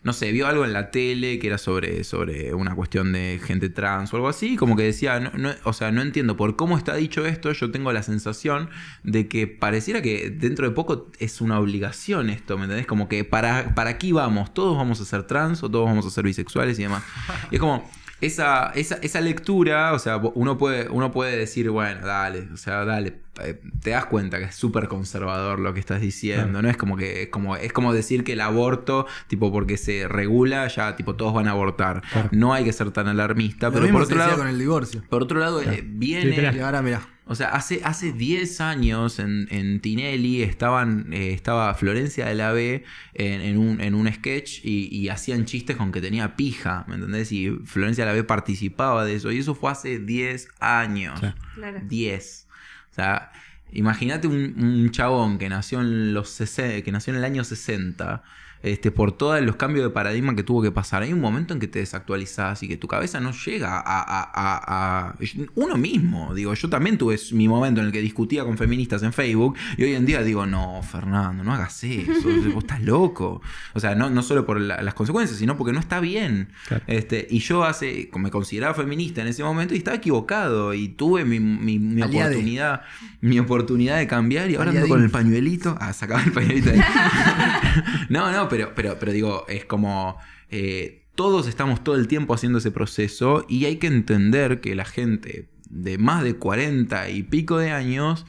no sé, vio algo en la tele que era sobre, sobre una cuestión de gente trans o algo así, como que decía, no, no- o sea, no entiendo por cómo está dicho esto, yo tengo la sensación de que pareciera que dentro de poco es una obligación esto, ¿me entendés? Como que para, para aquí vamos, todos vamos a ser trans o todos vamos a ser bisexuales y demás. Y es como... Esa, esa, esa lectura, o sea, uno puede, uno puede decir, bueno, dale, o sea, dale, eh, te das cuenta que es súper conservador lo que estás diciendo. ¿no? Es como que, es como, es como decir que el aborto, tipo, porque se regula, ya, tipo, todos van a abortar. Claro. No hay que ser tan alarmista, Lo pero mismo por otro lado, con el divorcio. por otro lado, eh, viene, ahora mira. O sea, hace, hace 10 años en, en Tinelli estaban, eh, estaba Florencia de la B en, en un, en un sketch y, y hacían chistes con que tenía pija, ¿me entendés? Y Florencia de la B participaba de eso. Y eso fue hace 10 años. Sí. Claro. 10. O sea, imagínate un, un chabón que nació en los 60, que nació en el año 60. Este, por todos los cambios de paradigma que tuvo que pasar. Hay un momento en que te desactualizás y que tu cabeza no llega a, a- a- a- uno mismo. Digo, yo también tuve mi momento en el que discutía con feministas en Facebook y hoy en día digo, no, Fernando, no hagas eso, vos estás loco. O sea, no, no solo por la- las consecuencias, sino porque no está bien. Claro. Este, y yo hace, me consideraba feminista en ese momento y estaba equivocado y tuve mi, mi- oportunidad, mi oportunidad de cambiar y ahora ando con el pañuelito. Ah, sacaba el pañuelito ahí. no, no, pero, pero, pero digo, es como eh, todos estamos todo el tiempo haciendo ese proceso y hay que entender que la gente de más de 40 y pico de años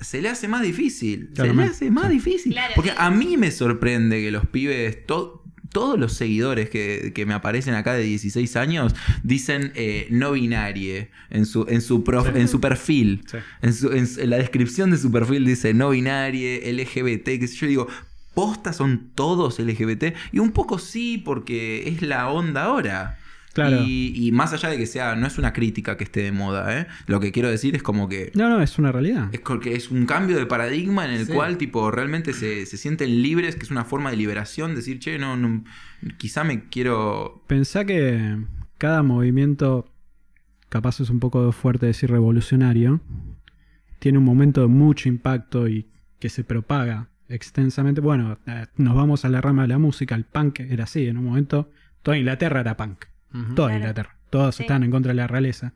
se le hace más difícil. se le hace más sí. difícil. Claro, Porque a mí me sorprende que los pibes, to- todos los seguidores que, que me aparecen acá de 16 años, dicen eh, no binarie en su, en su, prof- en su perfil. Sí. En, su- en su- en la descripción de su perfil dice no binarie, LGBT, que yo. Digo, ¿posta son todos LGBT? Y un poco sí, porque es la onda ahora. Claro. Y, y más allá de que sea, no es una crítica que esté de moda, ¿eh? Lo que quiero decir es como que. No, no, es una realidad. Es porque es un cambio de paradigma en el Sí. cual, tipo, realmente se, se sienten libres, que es una forma de liberación, decir, che, no, no, quizá me quiero. Pensá que cada movimiento, capaz es un poco fuerte decir revolucionario, tiene un momento de mucho impacto y que se propaga extensamente. Bueno, eh, nos vamos a la rama de la música, el punk era así, en un momento toda Inglaterra era punk, toda Claro. Inglaterra, todos Sí. estaban en contra de la realeza.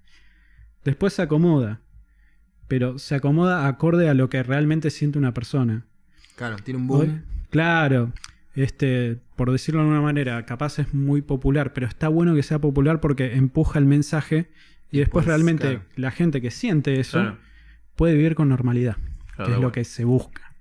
Después se acomoda, pero se acomoda acorde a lo que realmente siente una persona. Claro, tiene un boom. Hoy- Claro, este, por decirlo de alguna manera, capaz es muy popular, pero está bueno que sea popular porque empuja el mensaje y, Y después pues, realmente claro. la gente que siente eso Claro. puede vivir con normalidad, Claro, que es lo que se busca.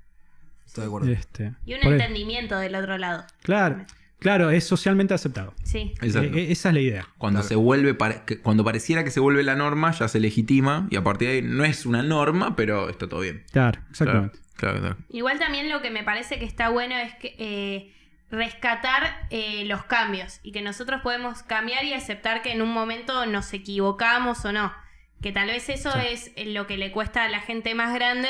Estoy de acuerdo. Este, Y un eso- entendimiento del otro lado. claro, claro, es socialmente aceptado. Sí. Exacto. E- e- esa es la idea. Cuando Claro. se vuelve, cuando pareciera que se vuelve la norma, ya se legitima y a partir de ahí no es una norma, pero está todo bien. Claro, exactamente. Claro, claro. Igual también lo que me parece que está bueno es que eh, rescatar eh, los cambios y que nosotros podemos cambiar y aceptar que en un momento nos equivocamos o no. Que tal vez eso Sí. es lo que le cuesta a la gente más grande,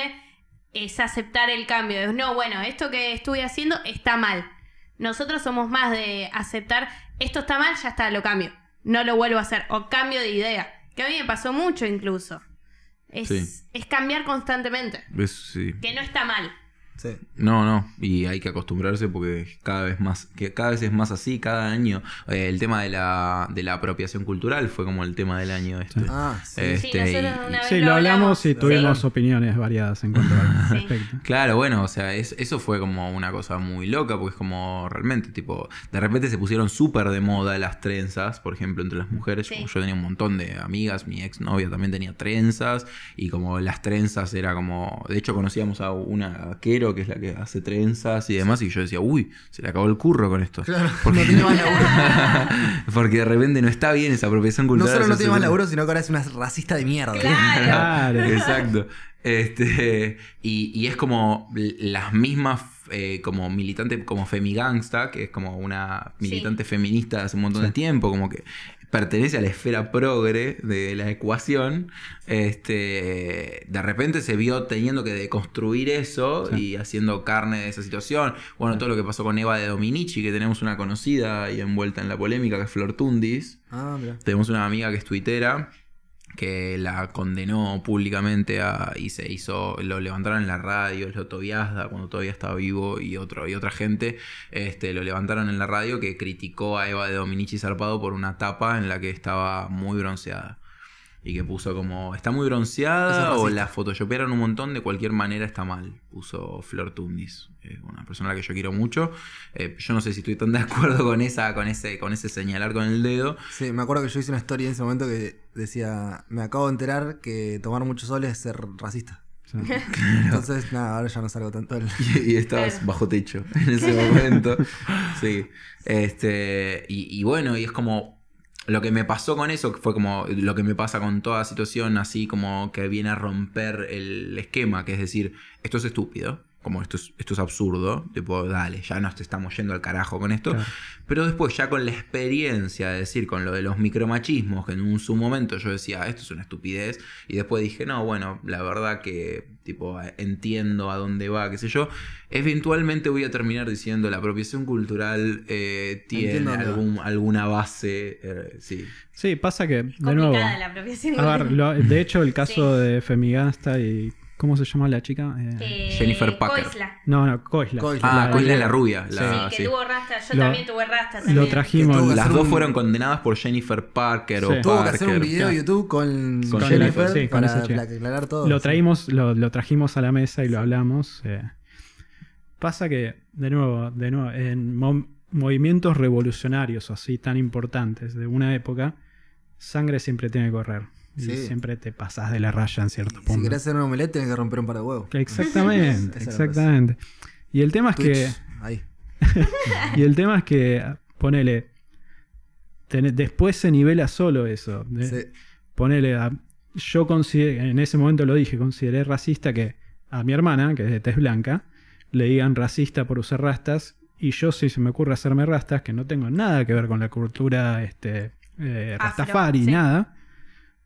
es aceptar el cambio. Es, no, bueno, esto que estuve haciendo está mal. Nosotros somos más de aceptar, esto está mal, ya está, lo cambio. No lo vuelvo a hacer. O cambio de idea. Que a mí me pasó mucho incluso. Es, Sí. es cambiar constantemente. Sí. Que no está mal. Sí. No, no, y hay que acostumbrarse porque cada vez más, que cada vez es más así, cada año. Eh, el tema de la, de la apropiación cultural fue como el tema del año este. Ah, sí. Sí, Este, nosotros y- una vez Sí, lo hablamos y Sí. tuvimos opiniones variadas en cuanto al Sí. respecto. Claro, bueno, o sea, es- eso fue como una cosa muy loca, porque es como realmente, tipo, de repente se pusieron súper de moda las trenzas, por ejemplo, entre las mujeres. Sí. Como yo tenía un montón de amigas, mi ex novia también tenía trenzas, y como las trenzas era como, de hecho conocíamos a una Que es la que hace trenzas y demás, y yo decía, uy, se le acabó el curro con esto. Claro, Porque, no tiene más laburo. porque de repente no está bien esa apropiación No cultural. solo no tiene más laburo, sino que ahora es una racista de mierda. Claro. Claro. Exacto. Este, y, y es como las mismas, eh, como militante, como Femigangsta, que es como una militante feminista de hace un montón de tiempo, como que pertenece a la esfera progre de la ecuación, este, de repente se vio teniendo que deconstruir eso Sí. y haciendo carne de esa situación. Bueno, todo lo que pasó con Eva de Dominici, que tenemos una conocida y envuelta en la polémica, que es Flor Tundis. Ah, mira. Tenemos una amiga que es tuitera que la condenó públicamente a, y se hizo, lo levantaron en la radio, el Loto Biasda, cuando todavía estaba vivo, y otro, y otra gente, este, lo levantaron en la radio que criticó a Eva de Dominici Zarpado por una tapa en la que estaba muy bronceada. Y que puso como, está muy bronceada es o la photoshopearon un montón, de cualquier manera está mal. Puso Flor Tundis, eh, una persona a la que yo quiero mucho. Eh, yo no sé si estoy tan de acuerdo con esa, con ese, con ese señalar con el dedo. Sí, me acuerdo que yo hice una historia en ese momento que decía, me acabo de enterar que tomar mucho sol es ser racista. Sí. Entonces, nada, ahora ya no salgo tanto del... Y, y estabas Claro. bajo techo en ese momento. Sí. Este. Y, y bueno, y es como. Lo que me pasó con eso fue como lo que me pasa con toda situación así como que viene a romper el esquema, que es decir, esto es estúpido, como esto es, esto es absurdo, tipo, dale, ya nos te estamos yendo al carajo con esto. Claro. Pero después ya con la experiencia, es decir, con lo de los micromachismos, que en un su momento yo decía, esto es una estupidez, y después dije, no, bueno, la verdad que tipo entiendo a dónde va, qué sé yo, eventualmente voy a terminar diciendo la apropiación cultural eh, tiene algún, alguna base, eh, sí. Sí, pasa que, de nuevo. La apropiación A ver, lo- de hecho, el caso de Femigasta y. ¿Cómo se llama la chica? Eh, Eh, Jennifer Packer. Coisla. no, no, Koisla. Koisla. Ah, La- Coisla es la rubia. Sí, que sí. tuvo rastas. Yo Lo- también tuve rastas. también. Lo trajimos. Las dos un- fueron condenadas por Jennifer Parker o Sí. Tuvo que Parker. hacer un video de. YouTube con, Con Jennifer sí, con para chica. aclarar todo. Lo sí. traímos, lo, lo trajimos a la mesa y lo hablamos. eh. Pasa que, de nuevo, de nuevo, en mo- movimientos revolucionarios así tan importantes de una época, sangre siempre tiene que correr. Sí. siempre te pasas de la raya en cierto Si punto. querés hacer un omelette, tenés que romper un par de huevos. Exactamente, exactamente. Y el tema es que. Ahí. Y el tema es que, ponele. ten- después se nivela solo eso. De- Sí. Ponele a- Yo consideré, en ese momento lo dije, consideré racista que a mi hermana, que es de tez blanca, le digan racista por usar rastas. Y yo, si se me ocurre hacerme rastas, que no tengo nada que ver con la cultura este, eh, Afro, rastafari, sí. nada,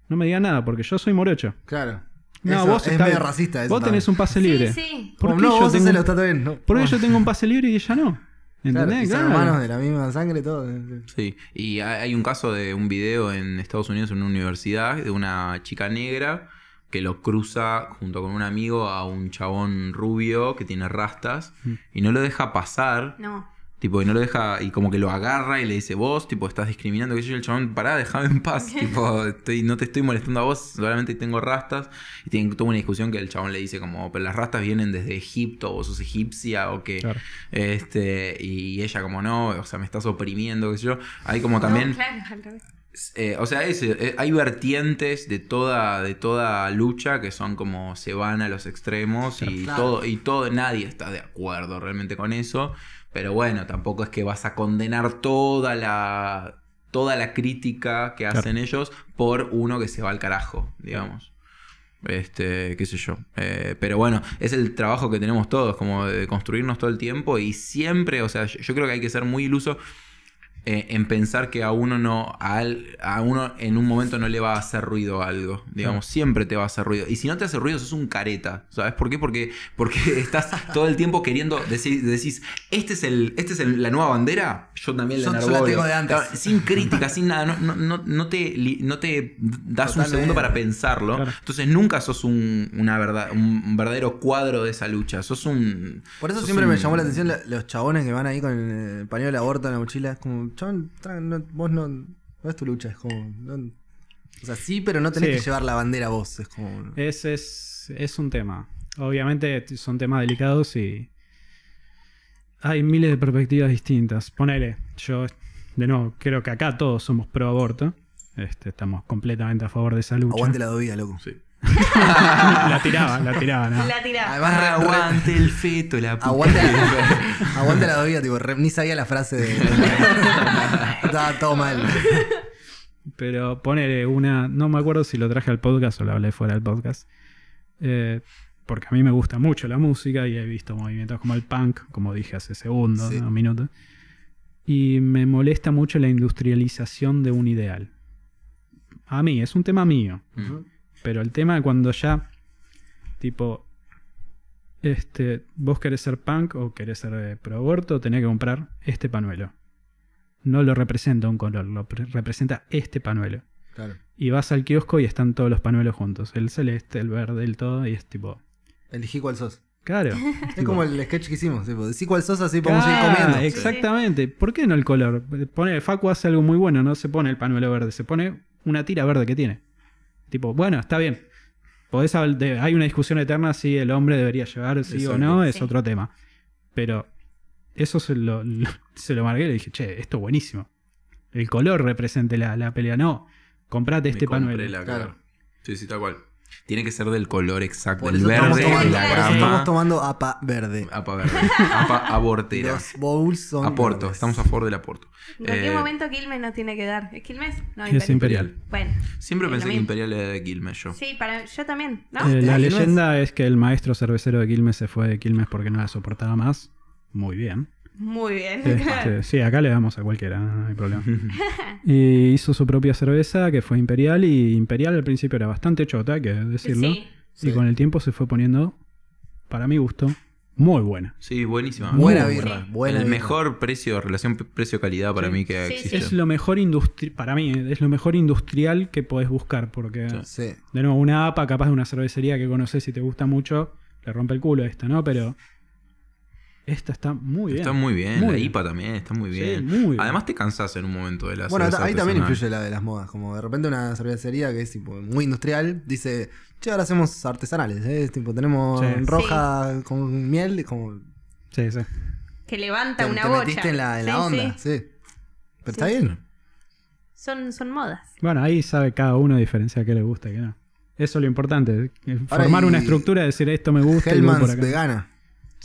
no me digan nada, porque yo soy morocho. Claro. No, Eso vos es medio racista eso Vos tenés un pase Sí, libre. sí. ¿Por Como, qué no, yo vos tengo- está bien. No. ¿Por qué Bueno, yo tengo un pase libre y ella no? claro, ¿Entendés? y son Claro. hermanos de la misma sangre, todo. Sí, y hay hay un caso de un video en Estados Unidos en una universidad de una chica negra que lo cruza junto con un amigo a un chabón rubio que tiene rastas Mm. y no lo deja pasar, No. Tipo, y no lo deja, y como que lo agarra y le dice, vos, tipo, estás discriminando, que yo, y el chabón, pará, déjame en paz, tipo, estoy, no te estoy molestando a vos, solamente tengo rastas, y tienen toda una discusión que el chabón le dice como, pero las rastas vienen desde Egipto, vos sos egipcia, o que, Claro. este, y ella como no, o sea, me estás oprimiendo, qué sé yo, hay como también... No, claro. Eh, o sea, es, eh, hay vertientes de toda, de toda lucha que son como se van a los extremos y Claro. todo, y todo, nadie está de acuerdo realmente con eso. Pero bueno, tampoco es que vas a condenar toda la. toda la crítica que hacen ellos por uno que se va al carajo, digamos. Este, qué sé yo. Eh, pero bueno, es el trabajo que tenemos todos, como de construirnos todo el tiempo y siempre, o sea, yo, yo creo que hay que ser muy iluso. Eh, en pensar que a uno no, a, al- a uno en un momento no le va a hacer ruido algo. Digamos, siempre te va a hacer ruido. Y si no te hace ruido, sos un careta. ¿Sabes por qué? Porque, porque estás todo el tiempo queriendo decir, decís, este es el, este es el- la nueva bandera, yo también la Yo- yo la enarbollo". tengo de antes. Claro, Sin crítica, sin nada. No, no, no, no te, no te das un segundo para pensarlo. Claro. Entonces nunca sos un, una verdad, un verdadero cuadro de esa lucha. Sos un. Por eso siempre me llamó la atención los chabones que van ahí con el pañuelo de aborto en la mochila. Es como, tra- no- vos no, no es tu lucha. Es como, no- o sea, sí, pero no tenés Sí. que llevar la bandera vos. Es como, Ese es, es un tema. Obviamente son temas delicados y hay miles de perspectivas distintas. Ponele, yo de nuevo creo que acá todos somos pro aborto. Este, estamos completamente a favor de esa lucha. aguante la dovía, loco. Sí. la tiraba, la tiraba, ¿no? La tiraba. Además, re- re- Aguante el feto, la puta. Aguante la, aguante la tipo, re- ni sabía la frase de. Estaba todo mal. Pero ponele una. No me acuerdo si lo traje al podcast o lo hablé fuera del podcast. Eh, porque a mí me gusta mucho la música y he visto movimientos como el punk, como dije hace segundos, Sí. ¿no? un minuto. Y me molesta mucho la industrialización de un ideal. A mí, es un tema mío. Mm. Pero el tema de cuando ya, tipo, este, vos querés ser punk o querés ser eh, pro aborto, tenés que comprar este panuelo. No lo representa un color, lo pre- representa este panuelo. Claro. Y vas al kiosco y están todos los panuelos juntos. El celeste, el verde, el todo. Y es tipo, Elegí cuál sos. claro. Es como el sketch que hicimos. Tipo, decí cuál sos, así podemos ir comiendo. Exactamente. ¿Por qué no el color? Pone, Facu hace algo muy bueno, no se pone el panuelo verde, se pone una tira verde que tiene. Tipo, bueno, está bien. Podés hay una discusión eterna si el hombre debería llevar sí o no, es Sí. otro tema. Pero eso se lo, lo- se lo marqué y le dije, che, esto es buenísimo. El color represente la, la pelea. No, comprate este Me compré panuelo. la Claro. cara. Sí, sí, tal cual. Tiene que ser del color exacto. Por el eso, estamos verde, tomando, la por eso estamos tomando apa verde. Apa verde. Apa abortera. Los bowls son. Aporto. verdes. Estamos a favor del aporto. ¿En qué Eh, momento Quilmes no tiene que dar? ¿Es Quilmes? No, Es imperial. Bueno. Siempre pensé que. Imperial era de Quilmes yo. Sí, para, yo también, ¿no? Eh, la leyenda es que el maestro cervecero de Quilmes se fue de Quilmes porque no la soportaba más. Muy bien. Muy bien. Este, sí, acá le damos a cualquiera, no hay problema. y hizo su propia cerveza que fue Imperial y Imperial al principio era bastante chota, hay que decirlo. Sí. Y Sí. con el tiempo se fue poniendo, para mi gusto, muy buena. Sí, buenísima. Buena birra. buena. Buena el birra. mejor precio, relación precio-calidad para Sí. mí que Sí, existe. Es lo mejor industri para mí, es lo mejor industrial que podés buscar, porque de nuevo, una APA capaz de una cervecería que conoces y te gusta mucho, le rompe el culo a esta, ¿no? Pero esta está muy bien. Está muy bien. Muy la bien. IPA también está muy Sí, bien. muy bien. Además te cansás en un momento de la Bueno, ahí también influye la de las modas. Como de repente una cervecería que es tipo muy industrial dice, che, ahora hacemos artesanales. ¿eh? Tipo, tenemos Sí. roja con miel. y Como Sí, sí. Que levanta te, una te bocha. metiste en la, en la Sí, onda. sí. Sí. Pero está bien. Son, son modas. Bueno, ahí sabe cada uno diferenciar qué le gusta y qué no. Eso es lo importante. Ahora, Formar y- una estructura, decir esto me gusta y voy por Hellman's acá. vegana.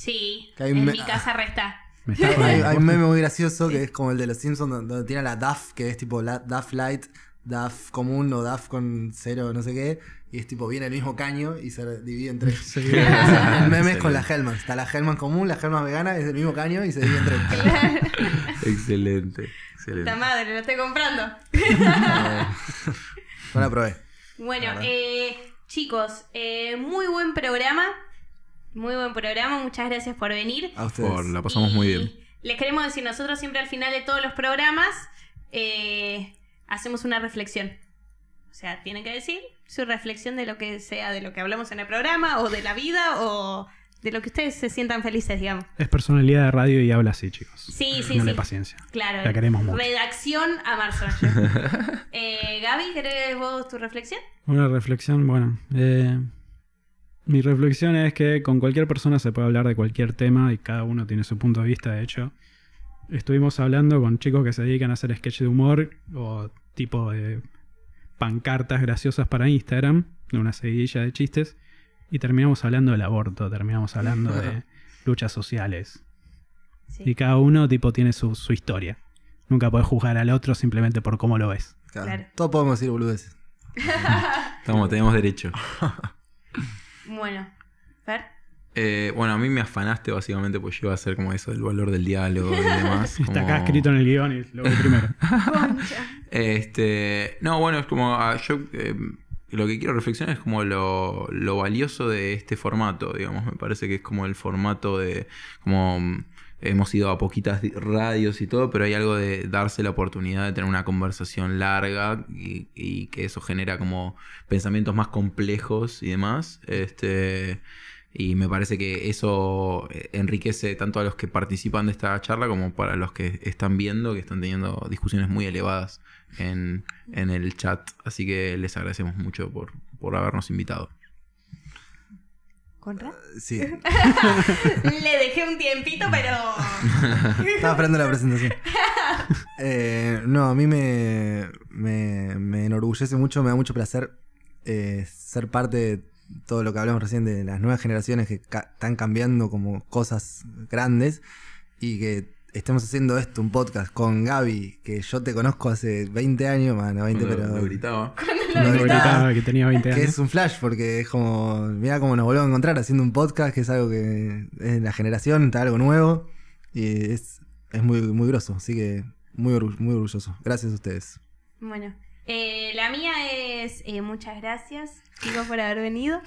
Sí, Que hay en me- mi casa resta. Me está hay, un meme muy gracioso que es como el de los Simpsons donde, donde tiene la DAF, que es tipo la, DAF Light, DAF común o DAF con cero, no sé qué. Y es tipo, viene el mismo caño y se divide en tres. Sí. el meme es con la. Hellman. Está la Hellman común, la Hellman vegana, es el mismo caño y se divide en tres. Excelente. Excelente. Esta madre, lo estoy comprando. No la probé. Bueno, La eh, chicos, eh, muy buen programa. Muy buen programa. Muchas gracias por venir. A ustedes. Por la pasamos muy bien. Les queremos decir, nosotros siempre al final de todos los programas eh, hacemos una reflexión. O sea, tienen que decir su reflexión de lo que sea, de lo que hablamos en el programa, o de la vida, o de lo que ustedes se sientan felices, digamos. Es personalidad de radio y habla así, chicos. Sí, sí, Dale sí. paciencia. Claro. La queremos mucho. Redacción a marzo. eh, Gaby, ¿querés vos tu reflexión? Una reflexión, bueno. eh, mi reflexión es que con cualquier persona se puede hablar de cualquier tema y cada uno tiene su punto de vista. De hecho, estuvimos hablando con chicos que se dedican a hacer sketch de humor o tipo de pancartas graciosas para Instagram, de una seguidilla de chistes, y terminamos hablando del aborto, terminamos hablando de luchas sociales. Sí. Y cada uno tipo tiene su, su historia. Nunca podés juzgar al otro simplemente por cómo lo ves. Claro. Claro. Todos podemos decir boludeces. Estamos, tenemos derecho. Bueno, Fer. Eh, bueno, a mí me afanaste básicamente porque yo iba a hacer como eso del valor del diálogo y demás. Está como- acá escrito en el guion y lo vi primero. Este, no, bueno, es como ah, yo eh, lo que quiero reflexionar es como lo, lo valioso de este formato, digamos, me parece que es como el formato de como hemos ido a poquitas di- radios y todo, pero hay algo de darse la oportunidad de tener una conversación larga y, y que eso genera como pensamientos más complejos y demás. Este, y me parece que eso eh, enriquece tanto a los que participan de esta charla como para los que están viendo, que están teniendo discusiones muy elevadas en, en el chat. Así que les agradecemos mucho por, por habernos invitado. ¿Conrad? Sí, Le dejé un tiempito, pero. estaba esperando la presentación. Eh, no, a mí me, me, me enorgullece mucho, me da mucho placer eh, ser parte de todo lo que hablamos recién de las nuevas generaciones que ca- están cambiando como cosas grandes y que estemos haciendo esto, un podcast con Gaby, que yo te conozco hace 20 años, bueno, 20, Lo- pero... lo gritaba. lo Lo gritaba. gritaba que tenía 20 Que años. es un flash, porque es como, mira cómo nos volvemos a encontrar haciendo un podcast, que es algo que es la generación, está algo nuevo, y es, es muy, muy groso, así que muy, muy orgulloso. Gracias a ustedes. Bueno, eh, la mía es eh, muchas gracias, chicos, por haber venido.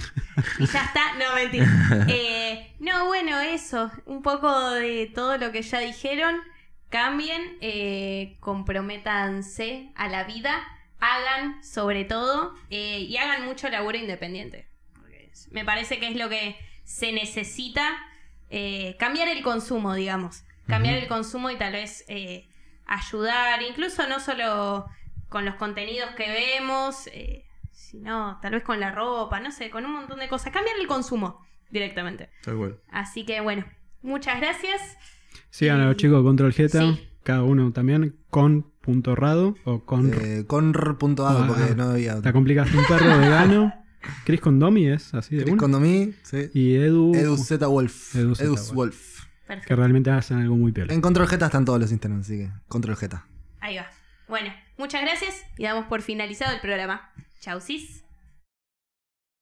Y ya está, no, mentira. Eh, no, bueno, eso, un poco de todo lo que ya dijeron. Cambien, eh, comprométanse a la vida, hagan sobre todo y hagan mucho laburo independiente. Me parece que es lo que se necesita, cambiar el consumo, digamos. Cambiar el consumo y tal vez ayudar, incluso no solo con los contenidos que vemos, eh, sino tal vez con la ropa, no sé, con un montón de cosas. Cambiar el consumo directamente. Tal cual. Así que bueno, muchas gracias. Sigan a los chicos Control Jeta, Sí. cada uno también, con punto rado o con... Eh, conr.ado, Ah, porque no había Te complicaste un perro vegano. Chris Condomi es así de Chris uno. Condomí, sí. Y Edu, Edu Z Wolf. Edu Z Edu Wolf. Wolf. que realmente hacen algo muy piola. En Control Jeta están todos los Instagram, así que Control Jeta. Ahí va. Bueno, muchas gracias y damos por finalizado el programa. Chau, sis.